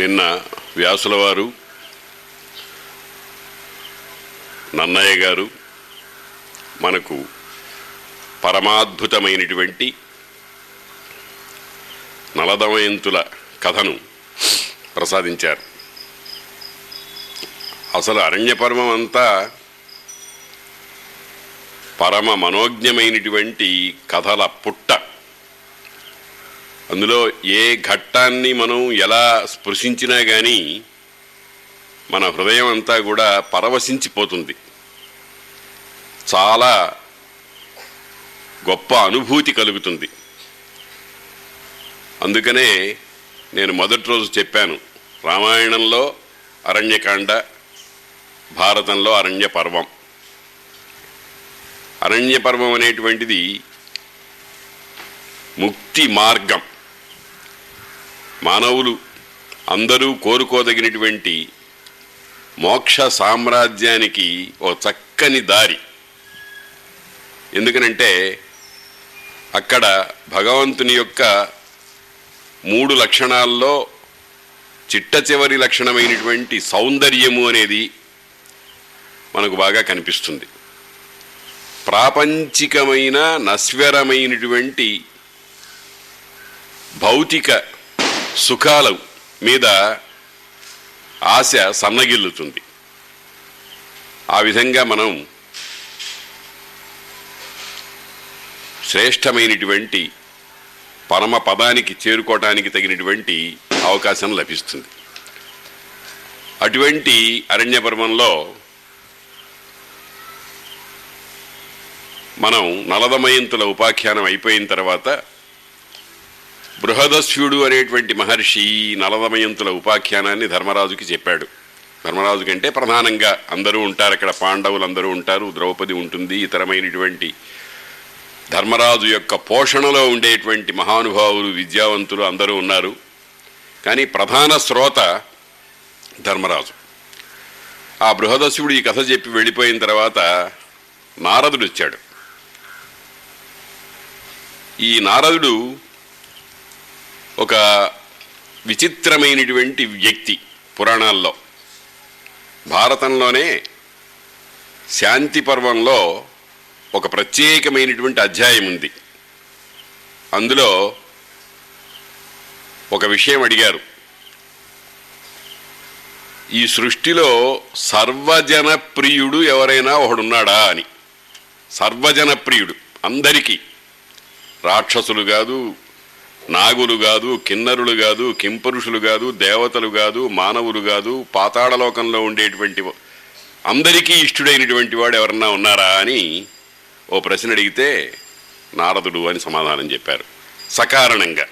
నిన్న వ్యాసుల వారు నన్నయ్య గారు మనకు పరమాద్భుతమైనటువంటి నలదమయంతుల కథను ప్రసాదించారు. అసలు అరణ్యపర్వం అంతా పరమ మనోజ్ఞమైనటువంటి కథల పుట్ట. అందులో ఏ ఘట్టాన్ని మనం ఎలా స్పృశించినా కానీ మన హృదయం అంతా కూడా పరవశించిపోతుంది. చాలా గొప్ప అనుభూతి కలుగుతుంది. అందుకనే నేను మొదటి రోజు చెప్పాను రామాయణంలో అరణ్యకాండ భారతంలో అరణ్య పర్వం అరణ్య పర్వం అనేటువంటిది ముక్తి మార్గం. మానవులు అందరూ కోరుకోదగినటువంటి మోక్ష సామ్రాజ్యానికి ఓ చక్కని దారి. ఎందుకనంటే అక్కడ భగవంతుని యొక్క మూడు లక్షణాల్లో చిట్ట చివరి లక్షణమైనటువంటి సౌందర్యము అనేది మనకు బాగా కనిపిస్తుంది. ప్రాపంచికమైన నశ్వరమైనటువంటి భౌతిక సుఖాల మీద ఆశ సన్నగిల్లుతుంది. ఆ విధంగా మనం శ్రేష్టమైనటువంటి పరమ పదానికి చేరుకోవటానికి తగినటువంటి అవకాశం లభిస్తుంది. అటువంటి అరణ్యపర్వంలో మనం నలదమయంతుల ఉపాఖ్యానం అయిపోయిన తర్వాత బృహదస్యుడు అనేటువంటి మహర్షి నలదమయంతుల ఉపాఖ్యానాన్ని ధర్మరాజుకి చెప్పాడు. ధర్మరాజు కంటే ప్రధానంగా అందరూ ఉంటారు అక్కడ పాండవులు అందరూ ఉంటారు ద్రౌపది ఉంటుంది ఇతరమైనటువంటి ధర్మరాజు యొక్క పోషణలో ఉండేటువంటి మహానుభావులు విద్యావంతులు అందరూ ఉన్నారు. కానీ ప్రధాన శ్రోత ధర్మరాజు. ఆ బృహదస్యుడు ఈ కథ చెప్పి వెళ్ళిపోయిన తర్వాత నారదుడు వచ్చాడు ఈ నారదుడు ఒక విచిత్రమైనటువంటి వ్యక్తి పురాణాల్లో. భారతంలోనే శాంతి పర్వంలో ఒక ప్రత్యేకమైనటువంటి అధ్యాయం ఉంది. అందులో ఒక విషయం అడిగారు. ఈ సృష్టిలో సర్వజన ప్రియుడు ఎవరైనా ఒకడున్నాడా అని. సర్వజన ప్రియుడు అందరికీ. రాక్షసులు కాదు నాగులు కాదు కిన్నరులు కాదు కింపురుషులు కాదు దేవతలు కాదు మానవులు కాదు పాతాళలోకంలో ఉండేటువంటి అందరికీ ఇష్టుడైనటువంటి వాడు ఎవరన్నా ఉన్నారా అని ఓ ప్రశ్న అడిగితే నారదుడు అని సమాధానం చెప్పారు. సకారణంగా.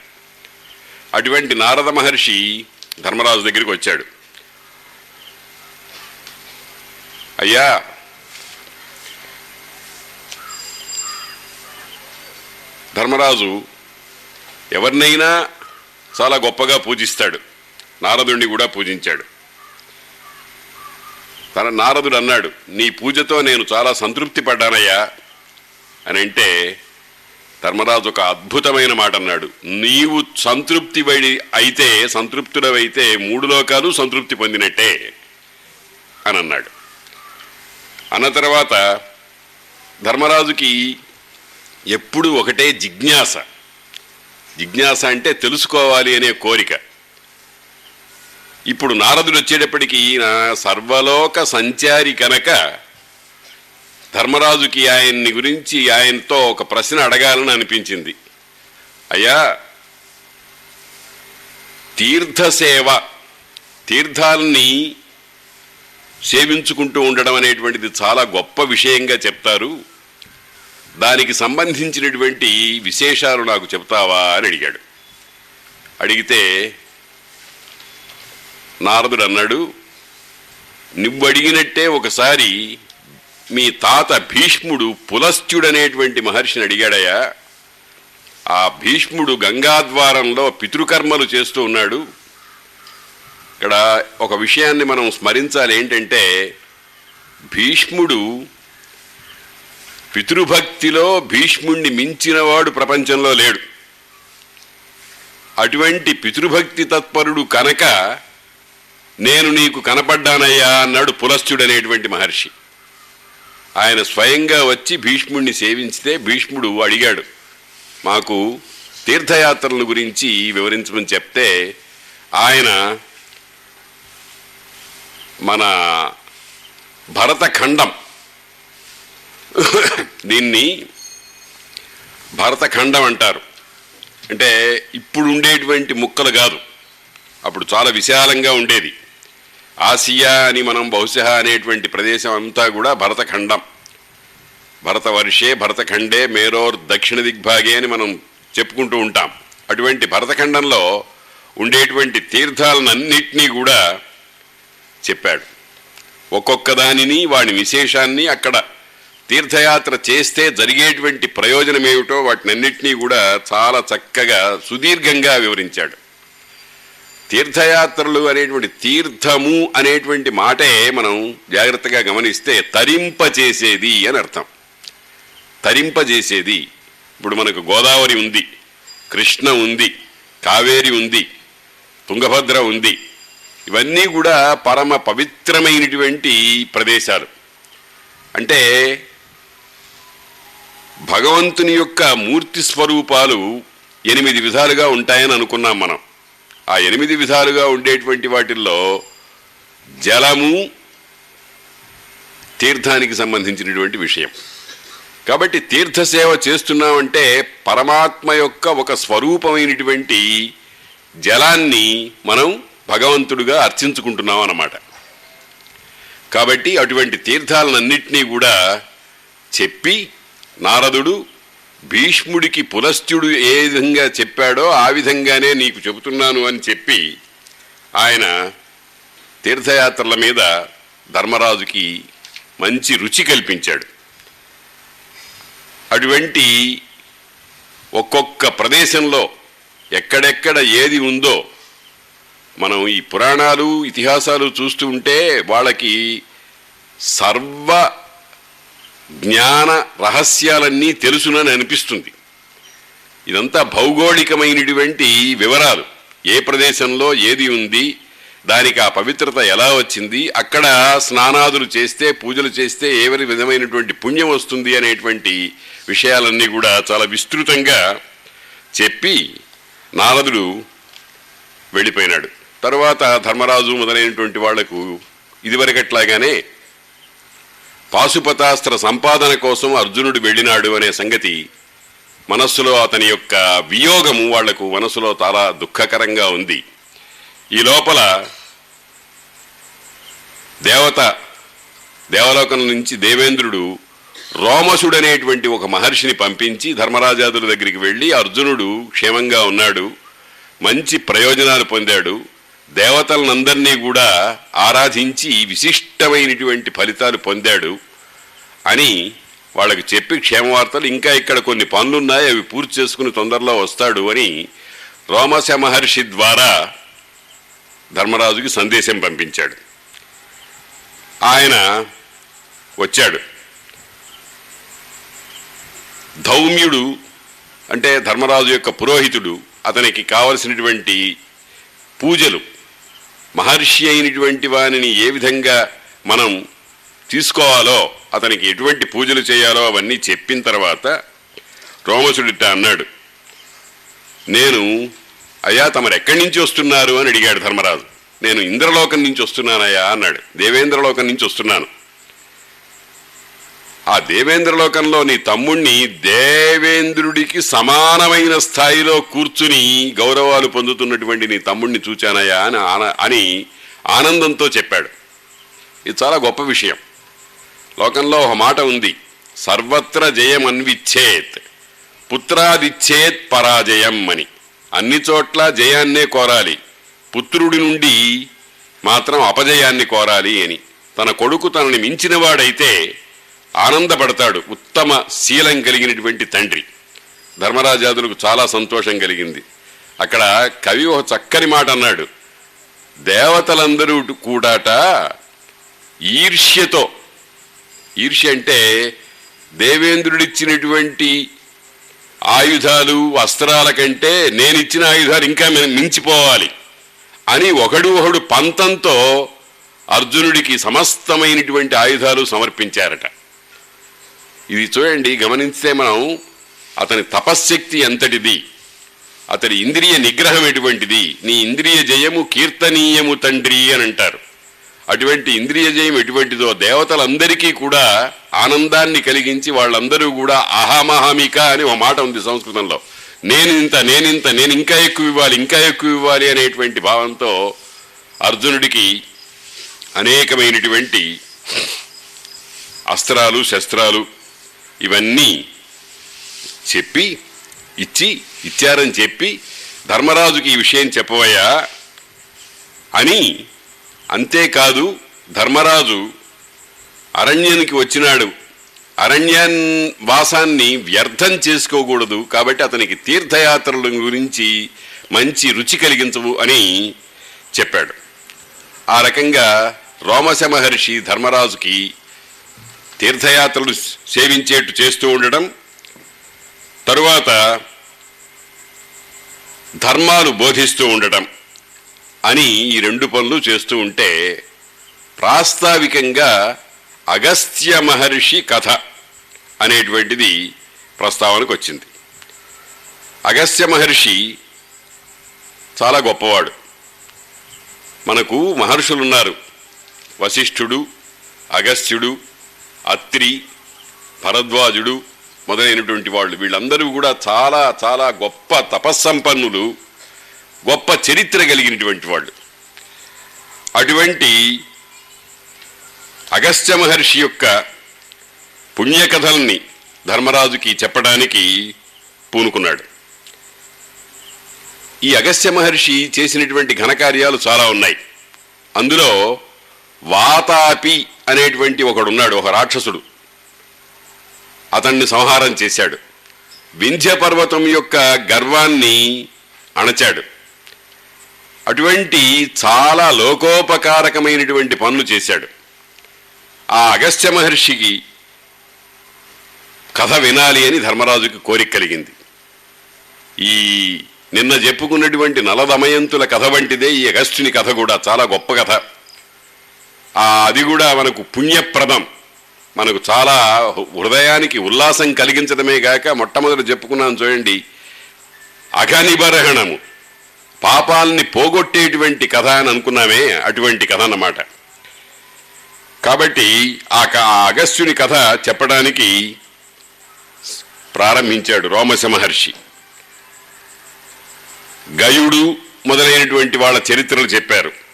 అటువంటి నారద మహర్షి ధర్మరాజు దగ్గరికి వచ్చాడు. అయ్యా ధర్మరాజు ఎవరినైనా చాలా గొప్పగా పూజిస్తాడు. నారదుణ్ణి కూడా పూజించాడు. తన నారదుడు అన్నాడు నీ పూజతో నేను చాలా సంతృప్తి పడ్డానయ్యా అని అంటే ధర్మరాజు ఒక అద్భుతమైన మాట అన్నాడు. నీవు సంతృప్తి పడి అయితే సంతృప్తుడవైతే మూడు లోకాలు సంతృప్తి పొందినట్టే అని అన్నాడు. అన్న తర్వాత ధర్మరాజుకి ఎప్పుడు ఒకటే జిజ్ఞాస. జిజ్ఞాస అంటే తెలుసుకోవాలి అనే కోరిక. ఇప్పుడు నారదుడు వచ్చేటప్పటికి ఈయన సర్వలోక సంచారి కనుక ధర్మరాజుకి ఆయన్ని గురించి ఆయనతో ఒక ప్రశ్న అడగాలని అనిపించింది. అయ్యా తీర్థసేవ తీర్థాలని సేవించుకుంటూ ఉండడం అనేటువంటిది చాలా గొప్ప విషయంగా చెప్తారు. దానికి సంబంధించినటువంటి విశేషాలు నాకు చెప్తావా అని అడిగాడు. అడిగితే నారదుడు అన్నాడు నువ్వు అడిగినట్టే ఒకసారి మీ తాత భీష్ముడు పులస్త్యుడనేటువంటి మహర్షిని అడిగాడయ్యా. ఆ భీష్ముడు గంగాద్వారంలో పితృకర్మలు చేస్తూ ఉన్నాడు. ఇక్కడ ఒక విషయాన్ని మనం స్మరించాలి ఏంటంటే భీష్ముడు పితృభక్తిలో భీష్ముణ్ణి మించినవాడు ప్రపంచంలో లేడు. అటువంటి పితృభక్తి తత్పరుడు కనుక నేను నీకు కనపడ్డానయ్యా అన్నాడు పులస్త్యుడు అనేటువంటి మహర్షి. ఆయన స్వయంగా వచ్చి భీష్ముడిని సేవించితే భీష్ముడు అడిగాడు మాకు తీర్థయాత్రల గురించి వివరించమని చెప్తే ఆయన మన భరతఖండం దీన్ని భరతఖండం అంటారు. అంటే ఇప్పుడు ఉండేటువంటి ముక్కలు కాదు. అప్పుడు చాలా విశాలంగా ఉండేది. ఆసియా అని మనం బహుశా అనేటువంటి ప్రదేశం అంతా కూడా భరతఖండం. భరతవర్షే భరతఖండే మేరోర్ దక్షిణ దిగ్భాగే అని మనం చెప్పుకుంటూ ఉంటాం. అటువంటి భరతఖండంలో ఉండేటువంటి తీర్థాలన్నింటినీ కూడా చెప్పాడు. ఒక్కొక్క దానిని వాడి విశేషాన్ని అక్కడ తీర్థయాత్ర చేస్తే జరిగేటువంటి ప్రయోజనం ఏమిటో వాటినన్నింటినీ కూడా చాలా చక్కగా సుదీర్ఘంగా వివరించాడు. తీర్థయాత్రలు అనేటువంటి తీర్థము అనేటువంటి మాటే మనం జాగ్రత్తగా గమనిస్తే తరింపచేసేది అని అర్థం. తరింపజేసేది ఇప్పుడు మనకు గోదావరి ఉంది కృష్ణ ఉంది కావేరి ఉంది తుంగభద్ర ఉంది. ఇవన్నీ కూడా పరమ పవిత్రమైనటువంటి ప్రదేశాలు. అంటే భగవంతుని యొక్క మూర్తి స్వరూపాలు ఎనిమిది విధాలుగా ఉంటాయని అనుకున్నాం మనం. ఆ ఎనిమిది విధాలుగా ఉండేటువంటి వాటిల్లో జలము తీర్థానికి సంబంధించినటువంటి విషయం. కాబట్టి తీర్థసేవ చేస్తున్నామంటే పరమాత్మ యొక్క ఒక స్వరూపమైనటువంటి జలాన్ని మనం భగవంతుడిగా అర్చించుకుంటున్నాం అన్నమాట. కాబట్టి అటువంటి తీర్థాలన్నింటినీ కూడా చెప్పి నారదుడు భీష్ముడికి పులస్త్యుడు ఏ విధంగా చెప్పాడో ఆ విధంగానే నీకు చెబుతున్నాను అని చెప్పి ఆయన తీర్థయాత్రల మీద ధర్మరాజుకి మంచి రుచి కల్పించాడు. అటువంటి ఒక్కొక్క ప్రదేశంలో ఎక్కడెక్కడ ఏది ఉందో మనం ఈ పురాణాలు ఇతిహాసాలు చూస్తూ ఉంటే వాళ్ళకి సర్వ జ్ఞాన రహస్యాలన్నీ తెలుసునని అనిపిస్తుంది. ఇదంతా భౌగోళికమైనటువంటి వివరాలు. ఏ ప్రదేశంలో ఏది ఉంది దానికి ఆ పవిత్రత ఎలా వచ్చింది అక్కడ స్నానాదులు చేస్తే పూజలు చేస్తే ఎవరి విధమైనటువంటి పుణ్యం వస్తుంది అనేటువంటి విషయాలన్నీ కూడా చాలా విస్తృతంగా చెప్పి నారదుడు వెళ్ళిపోయినాడు. తర్వాత ధర్మరాజు మొదలైనటువంటి వాళ్ళకు ఇదివరకట్లాగానే పాశుపతాస్త్ర సంపాదన కోసం అర్జునుడు వెళ్ళినాడు అనే సంగతి మనస్సులో అతని యొక్క వియోగము వాళ్ళకు మనసులో చాలా దుఃఖకరంగా ఉంది. ఈ లోపల దేవత దేవలోకం నుంచి దేవేంద్రుడు రోమసుడు అనేటువంటి ఒక మహర్షిని పంపించి ధర్మరాజాదుల దగ్గరికి వెళ్ళి అర్జునుడు క్షేమంగా ఉన్నాడు మంచి ప్రయోజనాలు పొందాడు. దేవతలనందరినీ కూడా ఆరాధించి విశిష్టమైనటువంటి ఫలితాలు పొందాడు అని వాళ్ళకి చెప్పి క్షేమవార్తలు. ఇంకా ఇక్కడ కొన్ని పనులున్నాయి అవి పూర్తి చేసుకుని తొందరలో వస్తాడు అని రోమశ మహర్షి ద్వారా ధర్మరాజుకి సందేశం పంపించాడు. ఆయన వచ్చాడు. ధౌమ్యుడు అంటే ధర్మరాజు యొక్క పురోహితుడు అతనికి కావలసినటువంటి పూజలు మహర్షి అయినటువంటి వానిని ఏ విధంగా మనం తీసుకోవాలో అతనికి ఎటువంటి పూజలు చేయాలో అవన్నీ చెప్పిన తర్వాత రోమసుడిట అన్నాడు నేను అయ్యా తమరు ఎక్కడి నుంచి వస్తున్నారు? అని అడిగాడు ధర్మరాజు. నేను ఇంద్రలోకం నుంచి వస్తున్నానయ్యా అన్నాడు. దేవేంద్రలోకం నుంచి వస్తున్నాను. ఆ దేవేంద్రలోకంలో నీ తమ్ముణ్ణి దేవేంద్రుడికి సమానమైన స్థాయిలో కూర్చుని గౌరవాలు పొందుతున్నటువంటి నీ తమ్ముణ్ణి చూచానయ్యా అని అని ఆనందంతో చెప్పాడు. ఇది చాలా గొప్ప విషయం. లోకంలో ఒక మాట ఉంది. సర్వత్ర జయం అన్విచ్చేత్ పుత్రాదిచ్చేత్ పరాజయం అని. అన్ని చోట్ల జయాన్నే కోరాలి. పుత్రుడి నుండి మాత్రం అపజయాన్ని కోరాలి అని. తన కొడుకు తనని మించినవాడైతే ఆనందపడతాడు. ఉత్తమ శీలం కలిగినటువంటి తండ్రి. ధర్మరాజాదులకు చాలా సంతోషం కలిగింది. అక్కడ కవి ఒక చక్కని మాట అన్నాడు. దేవతలందరూ కూడాట ఈర్ష్యతో ఈర్ష్య అంటే దేవేంద్రుడిచ్చినటువంటి ఆయుధాలు వస్త్రాల కంటే నేనిచ్చిన ఆయుధాలు ఇంకా మించిపోవాలి అని ఒకడు ఒకడు పంతంతో అర్జునుడికి సమస్తమైనటువంటి ఆయుధాలు సమర్పించారట. ఇది చూడండి గమనిస్తే మనం అతని తపశ్శక్తి ఎంతటిది? అతని ఇంద్రియ నిగ్రహం ఎటువంటిది? నీ ఇంద్రియ జయము కీర్తనీయము తండ్రి అని అంటారు. అటువంటి ఇంద్రియ జయం ఎటువంటిదో దేవతలందరికీ కూడా ఆనందాన్ని కలిగించి వాళ్ళందరూ కూడా అహామహామిక అని ఒక మాట ఉంది సంస్కృతంలో. నేను ఇంత నేనింత నేను ఇంకా ఎక్కువ ఇవ్వాలి ఇంకా ఎక్కువ ఇవ్వాలి అనేటువంటి భావంతో అర్జునుడికి అనేకమైనటువంటి అస్త్రాలు శస్త్రాలు ఇవన్నీ చెప్పి ఇచ్చి ఇచ్చారని చెప్పి ధర్మరాజుకి ఈ విషయం చెప్పవయ్యా అని అంతేకాదు ధర్మరాజు అరణ్యానికి వచ్చినాడు. అరణ్యాన్ వాసాన్ని వ్యర్థం చేసుకోకూడదు కాబట్టి అతనికి తీర్థయాత్రల గురించి మంచి రుచి కలిగించవు అని చెప్పాడు. ఆ రకంగా రోమశ మహర్షి ధర్మరాజుకి తీర్థయాత్రలు సేవించేట్టు చేస్తూ ఉండడం తరువాత ధర్మాలు బోధిస్తూ ఉండటం అని ఈ రెండు పనులు చేస్తూ ఉంటే ప్రాస్తావికంగా అగస్త్య మహర్షి కథ అనేటువంటిది ప్రస్తావనకు వచ్చింది అగస్త్య మహర్షి చాలా గొప్పవాడు. మనకు మహర్షులు ఉన్నారు వశిష్ఠుడు అగస్త్యుడు అత్రి భరద్వాజుడు మొదలైనటువంటి వాళ్ళు. వీళ్ళందరూ కూడా చాలా చాలా గొప్ప తపస్సంపన్నులు గొప్ప చరిత్ర కలిగినటువంటి వాళ్ళు. అటువంటి అగస్త్య మహర్షి యొక్క పుణ్యకథల్ని ధర్మరాజుకి చెప్పడానికి పూనుకున్నాడు. ఈ అగస్త్య మహర్షి చేసినటువంటి ఘనకార్యాలు చాలా ఉన్నాయి. అందులో వాతాపి అనేటువంటి ఒకడున్నాడు ఒక రాక్షసుడు. అతన్ని సంహారం చేశాడు. వింధ్య పర్వతం యొక్క గర్వాన్ని అణచాడు. అటువంటి చాలా లోకోపకారకమైనటువంటి పనులు చేశాడు. ఆ అగస్త్య మహర్షికి కథ వినాలి అని ధర్మరాజుకి కోరిక కలిగింది. ఈ నిన్న చెప్పుకున్నటువంటి నలదమయంతుల కథ వంటిదే ఈ అగస్టుని కథ కూడా చాలా గొప్ప కథ. అది కూడా మనకు పుణ్యప్రదం. మనకు చాలా హృదయానికి ఉల్లాసం కలిగించడమే గాక మొట్టమొదటి చెప్పుకున్నాను చూడండి అఘనిబరహణము. పాపాలని పోగొట్టేటువంటి కథ అని అనుకున్నామే అటువంటి కథ అన్నమాట. కాబట్టి ఆ అగస్త్యుని కథ చెప్పడానికి ప్రారంభించాడు రోమశ మహర్షి. గయుడు మొదలైనటువంటి వాళ్ళ చరిత్రలు చెప్పారు.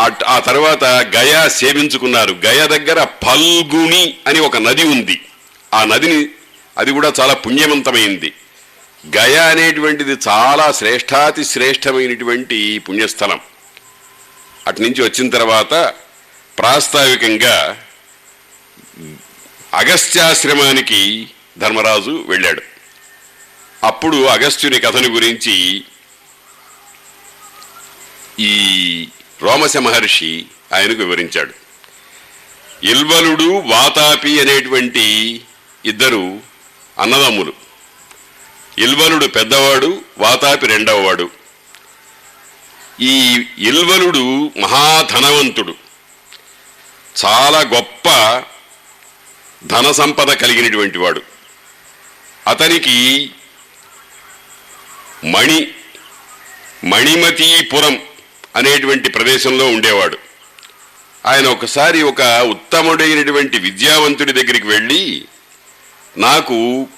ఆ- ఆ తర్వాత గయా సేవించుకున్నారు. గయా దగ్గర పల్గుని అని ఒక నది ఉంది. ఆ నదిని అది కూడా చాలా పుణ్యవంతమైంది. గయా అనేటువంటిది చాలా శ్రేష్టాతి శ్రేష్టమైనటువంటి పుణ్యస్థలం. అటు నుంచి వచ్చిన తర్వాత ప్రాస్తావికంగా అగస్త్యాశ్రమానికి ధర్మరాజు వెళ్ళాడు. అప్పుడు అగస్త్యుని కథను గురించి ఈ రోమశ మహర్షి ఆయనకు వివరించాడు. ఇల్వలుడు వాతాపి అనేటువంటి ఇద్దరు అన్నదమ్ములు. ఇల్వలుడు పెద్దవాడు వాతాపి రెండవవాడు. ఈ ఇల్వలుడు మహాధనవంతుడు. చాలా గొప్ప ధన సంపద కలిగినటువంటి వాడు. అతనికి మణి మణిమతీపురం అనేటువంటి ప్రదేశంలో ఉండేవాడు. ఆయన ఒకసారి ఒక ఉత్తముడైనటువంటి విద్యావంతుడి దగ్గరికి వెళ్ళి నాకు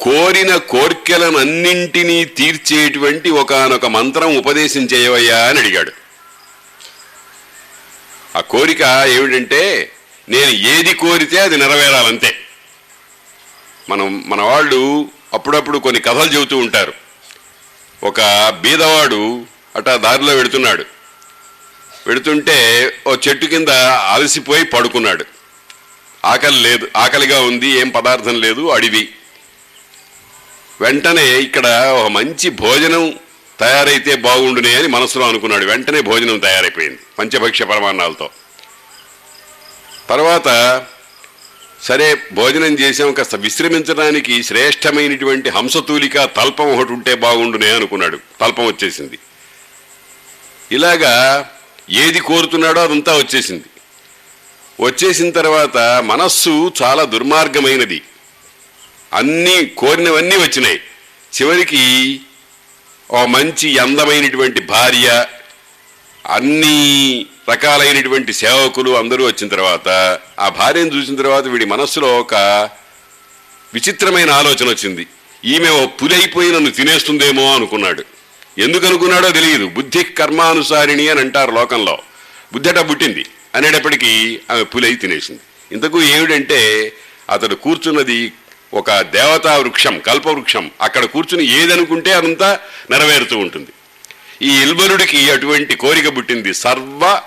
కోరిన కోర్కెలనన్నింటినీ తీర్చేటువంటి ఒకానొక మంత్రం ఉపదేశం చేయవయ్యా అని అడిగాడు. ఆ కోరిక ఏమిటంటే నేను ఏది కోరితే అది నెరవేరాలంతే. మనం మన వాళ్ళు అప్పుడప్పుడు కొన్ని కథలు చెబుతూ ఉంటారు. ఒక బీదవాడు అట్టా దారిలో వెడుతున్నాడు. వెడుతుంటే ఓ చెట్టు కింద అలసిపోయి పడుకున్నాడు. ఆకలి లేదు ఆకలిగా ఉంది ఏం పదార్థం లేదు అడివి. వెంటనే ఇక్కడ ఒక మంచి భోజనం తయారైతే బాగుండునే అని మనసులో అనుకున్నాడు. వెంటనే భోజనం తయారైపోయింది పంచభక్ష పరమాన్నాలతో. తర్వాత సరే భోజనం చేసాం కాస్త విశ్రమించడానికి శ్రేష్టమైనటువంటి హంసతూలిక తల్పం ఒకటి ఉంటే బాగుండునే అనుకున్నాడు. తల్పం వచ్చేసింది. ఇలాగా ఏది కోరుతున్నాడో అదంతా వచ్చేసింది. వచ్చేసిన తర్వాత మనస్సు చాలా దుర్మార్గమైనది. అన్నీ కోరినవన్నీ వచ్చినాయి. చివరికి ఓ మంచి అందమైనటువంటి భార్య అన్ని రకాలైనటువంటి సేవకులు అందరూ వచ్చిన తర్వాత ఆ భార్యను చూసిన తర్వాత వీడి మనస్సులో ఒక విచిత్రమైన ఆలోచన వచ్చింది. ఈమె ఓ అయిపోయి నన్ను తినేస్తుందేమో అనుకున్నాడు. ఎందుకు అనుకున్నాడో తెలియదు. బుద్ధి కర్మానుసారిణి అని అంటారు లోకంలో. బుద్ధట పుట్టింది. అనేటప్పటికీ ఆమె పులై తినేసింది. ఇంతకు ఏమిటంటే అతడు కూర్చున్నది ఒక దేవతా వృక్షం కల్పవృక్షం అక్కడ కూర్చుని ఏదనుకుంటే అదంతా నెరవేరుతూ ఉంటుంది. ఈ ఇల్బలుడికి అటువంటి కోరిక పుట్టింది. సర్వ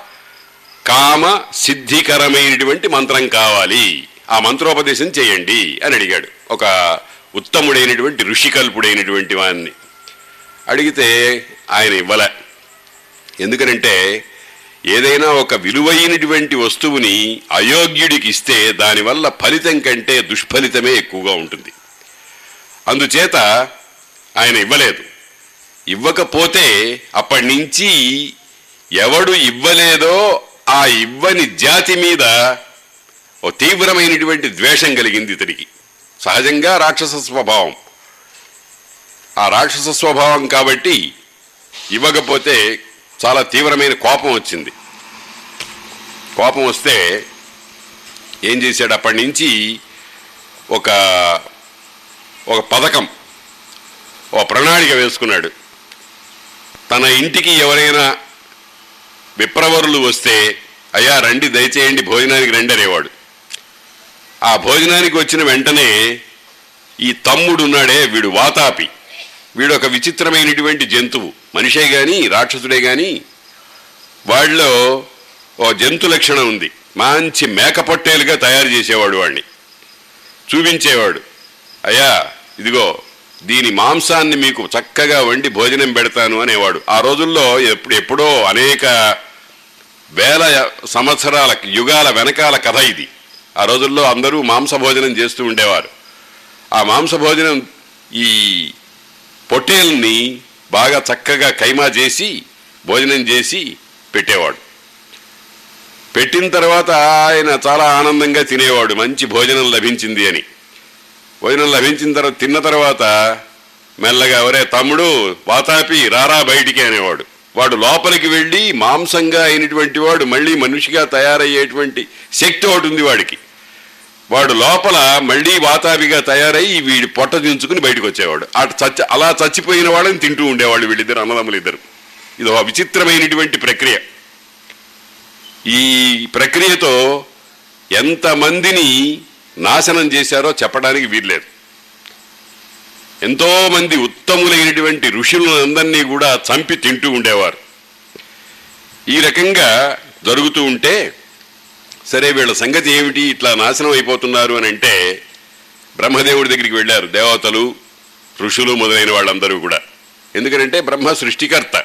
కామ సిద్ధికరమైనటువంటి మంత్రం కావాలి. ఆ మంత్రోపదేశం చేయండి అని అడిగాడు. ఒక ఉత్తముడైనటువంటి ఋషికల్పుడైనటువంటి వాన్ని అడిగితే ఆయన ఇవ్వలే. ఎందుకనంటే ఏదైనా ఒక విలువైనటువంటి వస్తువుని అయోగ్యుడికి ఇస్తే దానివల్ల ఫలితం కంటే దుష్ఫలితమే ఎక్కువగా ఉంటుంది. అందుచేత ఆయన ఇవ్వలేదు. ఇవ్వకపోతే అప్పటి నుంచి ఎవడు ఇవ్వలేదో ఆ ఇవ్వని జాతి మీద ఓ తీవ్రమైనటువంటి ద్వేషం కలిగింది ఇతడికి సహజంగా రాక్షస స్వభావం. ఆ రాక్షస స్వభావం కాబట్టి ఇవ్వకపోతే చాలా తీవ్రమైన కోపం వచ్చింది. కోపం వస్తే ఏం చేశాడు? అప్పటి నుంచి ఒక ఒక పథకం ఓ ప్రణాళిక వేసుకున్నాడు. తన ఇంటికి ఎవరైనా విప్రవరులు వస్తే అయ్యా రండి దయచేయండి భోజనానికి రండి అనేవాడు. ఆ భోజనానికి వచ్చిన వెంటనే ఈ తమ్ముడు ఉన్నాడే వీడు వాతాపి. వీడొక విచిత్రమైనటువంటి జంతువు. మనిషే కానీ రాక్షసుడే కానీ వాళ్ళలో ఓ జంతు లక్షణం ఉంది. మంచి మేకపొట్టేలుగా తయారు చేసేవాడు వాడిని చూపించేవాడు. అయ్యా ఇదిగో దీని మాంసాన్ని మీకు చక్కగా వండి భోజనం పెడతాను అనేవాడు. ఆ రోజుల్లో ఎప్పుడు ఎప్పుడో అనేక వేల సంవత్సరాల యుగాల వెనకాల కథ ఇది. ఆ రోజుల్లో అందరూ మాంస భోజనం చేస్తూ ఉండేవారు. ఆ మాంస భోజనం ఈ పొట్టేల్ని బాగా చక్కగా కైమా చేసి భోజనం చేసి పెట్టేవాడు. పెట్టిన తర్వాత ఆయన చాలా ఆనందంగా తినేవాడు. మంచి భోజనం లభించింది అని. భోజనం లభించిన తర్వాత తిన్న తర్వాత మెల్లగా ఎవరే తమ్ముడు వాతాపి రారా బయటికి అనేవాడు. వాడు లోపలికి వెళ్ళి మాంసంగా అయినటువంటి వాడు మళ్ళీ మనిషిగా తయారయ్యేటువంటి శక్తి ఒకటి ఉంది వాడికి. వాడు లోపల మళ్ళీ వాతావిగా తయారై వీడి పొట్ట దించుకుని బయటకు వచ్చేవాడు. అటు చచ్చి అలా చచ్చిపోయిన వాళ్ళని తింటూ ఉండేవాళ్ళు వీళ్ళిద్దరు అన్నదమ్ములు ఇద్దరు. ఇది ఒక విచిత్రమైనటువంటి ప్రక్రియ. ఈ ప్రక్రియతో ఎంతమందిని నాశనం చేశారో చెప్పడానికి వీల్లేదు. ఎంతోమంది ఉత్తములైనటువంటి ఋషులందరినీ కూడా చంపి తింటూ ఉండేవారు. ఈ రకంగా జరుగుతూ ఉంటే సరే వీళ్ళ సంగతి ఏమిటి? ఇట్లా నాశనం అయిపోతున్నారు అని అంటే బ్రహ్మదేవుడి దగ్గరికి వెళ్ళారు దేవతలు ఋషులు మొదలైన వాళ్ళందరూ కూడా. ఎందుకంటే బ్రహ్మ సృష్టికర్త.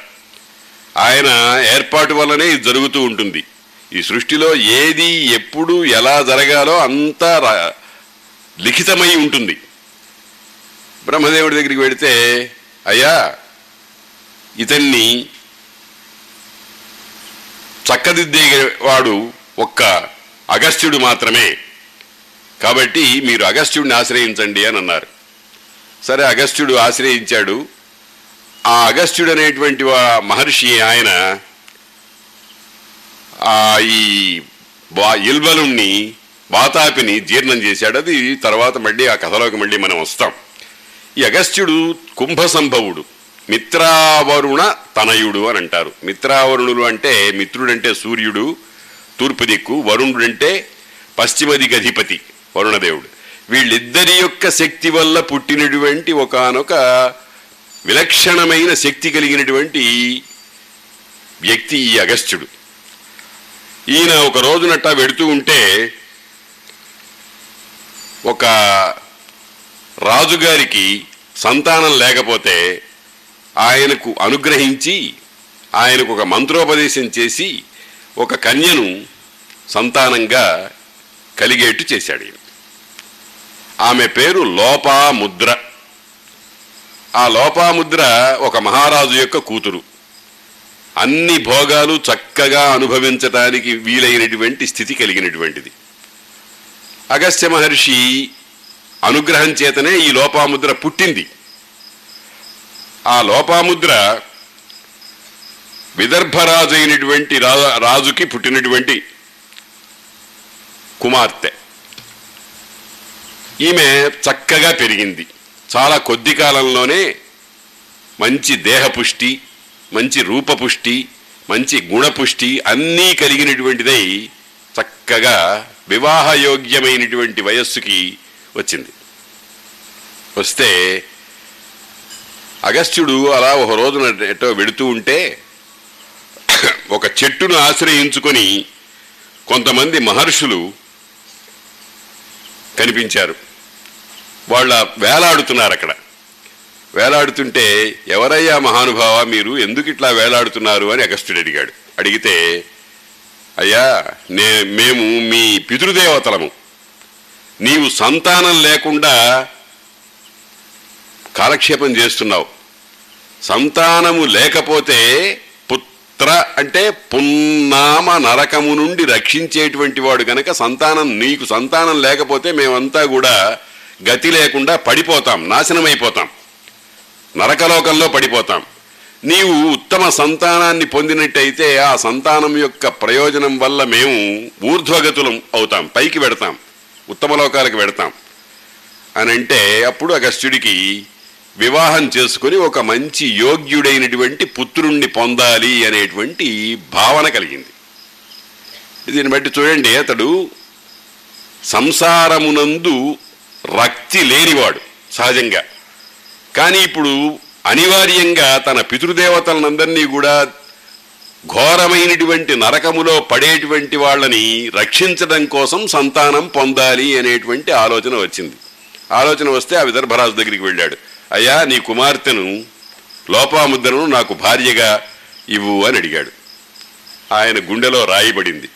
ఆయన ఏర్పాటు వల్లనే ఇది జరుగుతూ ఉంటుంది. ఈ సృష్టిలో ఏది ఎప్పుడు ఎలా జరగాలో అంతా రా- లిఖితమై ఉంటుంది. బ్రహ్మదేవుడి దగ్గరికి వెడితే అయ్యా ఇతన్ని చక్కదిద్దే వాడు ఒక్క అగస్త్యుడు మాత్రమే. కాబట్టి మీరు అగస్త్యుడిని ఆశ్రయించండి అని అన్నారు. సరే అగస్త్యుడు ఆశ్రయించాడు. ఆ అగస్త్యుడు అనేటువంటి వా- మహర్షి ఆయన ఆ ఈ బా ఇల్బలుణ్ణి వాతాపిని జీర్ణం చేశాడు. అది తర్వాత మళ్ళీ ఆ కథలోకి మళ్ళీ మనం వస్తాం. ఈ అగస్త్యుడు కుంభ సంభవుడు మిత్రావరుణ తనయుడు అని అంటారు. మిత్రావరుణులు అంటే మిత్రుడంటే సూర్యుడు. తూర్పు దిక్కు వరుణుడంటే పశ్చిమ దిక్కు అధిపతి వరుణదేవుడు. వీళ్ళిద్దరి యొక్క శక్తి వల్ల పుట్టినటువంటి ఒకానొక విలక్షణమైన శక్తి కలిగినటువంటి వ్యక్తి ఈ అగస్త్యుడు. ఈయన ఒక రోజునట్టా వెడుతూ ఉంటే ఒక రాజుగారికి సంతానం లేకపోతే ఆయనకు అనుగ్రహించి ఆయనకు ఒక మంత్రోపదేశం చేసి ఒక కన్యను సంతానంగా కలిగేట్టు చేశాడు ఈయన. ఆమె పేరు లోపాముద్ర. ఆ లోపాముద్ర ఒక మహారాజు యొక్క కూతురు. అన్ని భోగాలు చక్కగా అనుభవించటానికి వీలైనటువంటి స్థితి కలిగినటువంటిది. అగస్త్య మహర్షి అనుగ్రహం చేతనే ఈ లోపాముద్ర పుట్టింది. ఆ లోపాముద్ర విదర్భరాజు అయినటువంటి రా- రాజుకి పుట్టినటువంటి కుమార్తె. ఈమె చక్కగా పెరిగింది. చాలా కొద్ది కాలంలోనే మంచి దేహపుష్టి మంచి రూపపుష్టి మంచి గుణపుష్టి అన్నీ కలిగినటువంటిదై చక్కగా వివాహయోగ్యమైనటువంటి వయస్సుకి వచ్చింది. వస్తే అగస్త్యుడు అలా ఒక రోజున ఎటో వెడుతూ ఉంటే ఒక చెట్టును ఆశ్రయించుకొని కొంతమంది మహర్షులు కనిపించారు. వాళ్ళ వేలాడుతున్నారు అక్కడ. వేలాడుతుంటే ఎవరయ్యా మహానుభావ మీరు? ఎందుకు ఇట్లా వేలాడుతున్నారు? అని అగస్టుడు అడిగాడు. అడిగితే అయ్యా నే మేము మీ పితృదేవతలము. నీవు సంతానం లేకుండా కాలక్షేపం చేస్తున్నావు. సంతానము లేకపోతే పుత్ర అంటే పున్నామ నరకము నుండి రక్షించేటువంటి వాడు కనుక సంతానం నీకు సంతానం లేకపోతే మేమంతా కూడా గతి లేకుండా పడిపోతాం నాశనమైపోతాం. నరకలోకంలో పడిపోతాం. నీవు ఉత్తమ సంతానాన్ని పొందినట్టయితే ఆ సంతానం యొక్క ప్రయోజనం వల్ల మేము ఊర్ధ్వగతులం అవుతాం పైకి పెడతాం ఉత్తమ లోకాలకు పెడతాం అని అంటే అప్పుడు అగస్త్యుడికి వివాహం చేసుకుని ఒక మంచి యోగ్యుడైనటువంటి పుత్రుణ్ణి పొందాలి అనేటువంటి భావన కలిగింది. దీన్ని బట్టి చూడండి అతడు సంసారమునందు రక్తి లేనివాడు సహజంగా. కానీ ఇప్పుడు అనివార్యంగా తన పితృదేవతలనందరినీ కూడా ఘోరమైనటువంటి నరకములో పడేటువంటి వాళ్ళని రక్షించడం కోసం సంతానం పొందాలి అనేటువంటి ఆలోచన వచ్చింది. ఆలోచన వస్తే ఆ విదర్భరాజు దగ్గరికి వెళ్ళాడు. అయ్యా నీ కుమార్తెను లోపాముద్రను నాకు భార్యగా ఇవ్వు అని అడిగాడు. ఆయన గుండెలో రాయబడింది.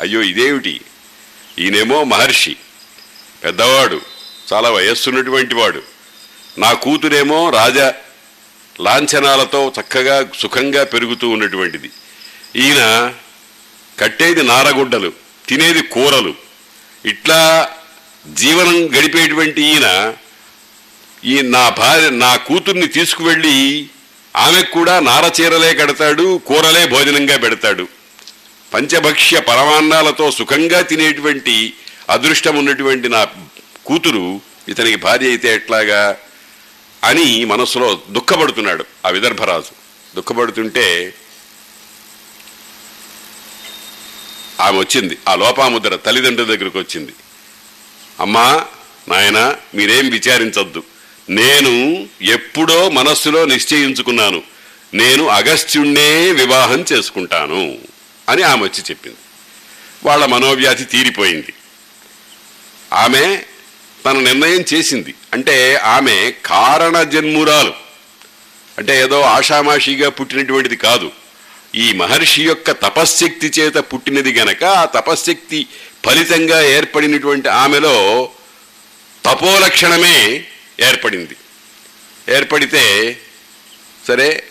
అయ్యో ఇదేమిటి? ఈయనేమో మహర్షి. పెద్దవాడు చాలా వయస్సున్నటువంటి వాడు. నా కూతురేమో రాజా. లాంఛనాలతో చక్కగా సుఖంగా పెరుగుతూ ఉన్నటువంటిది. ఈయన కట్టేది నారగుడ్డలు తినేది కూరలు. ఇట్లా జీవనం గడిపేటువంటి ఈయన ఈ నా భార్య నా కూతుర్ని తీసుకువెళ్ళి ఆమెకు కూడా నారచీరలే కడతాడు కూరలే భోజనంగా పెడతాడు. పంచభక్ష్య పరమాన్నాలతో సుఖంగా తినేటువంటి అదృష్టం ఉన్నటువంటి నా కూతురు ఇతనికి భార్య అయితే ఎట్లాగా అని మనసులో దుఃఖపడుతున్నాడు ఆ విదర్భరాజు. దుఃఖపడుతుంటే ఆమె వచ్చింది. ఆ లోపాముద్ర తల్లిదండ్రుల దగ్గరకు వచ్చింది. అమ్మా నాయన మీరేం విచారించొద్దు. నేను ఎప్పుడో మనస్సులో నిశ్చయించుకున్నాను. నేను అగస్త్యుణ్ణే వివాహం చేసుకుంటాను అని ఆమె వచ్చి చెప్పింది. వాళ్ళ మనోవ్యాధి తీరిపోయింది. ఆమె తన నిర్ణయం చేసింది. అంటే ఆమె కారణ జన్మురాలు. అంటే ఏదో ఆషామాషిగా పుట్టినటువంటిది కాదు. ఈ మహర్షి యొక్క తపశ్శక్తి చేత పుట్టినది గనక ఆ తపశ్శక్తి ఫలితంగా ఏర్పడినటువంటి ఆమెలో తపోలక్షణమే ఏర్పడింది. ఏర్పడితే సరే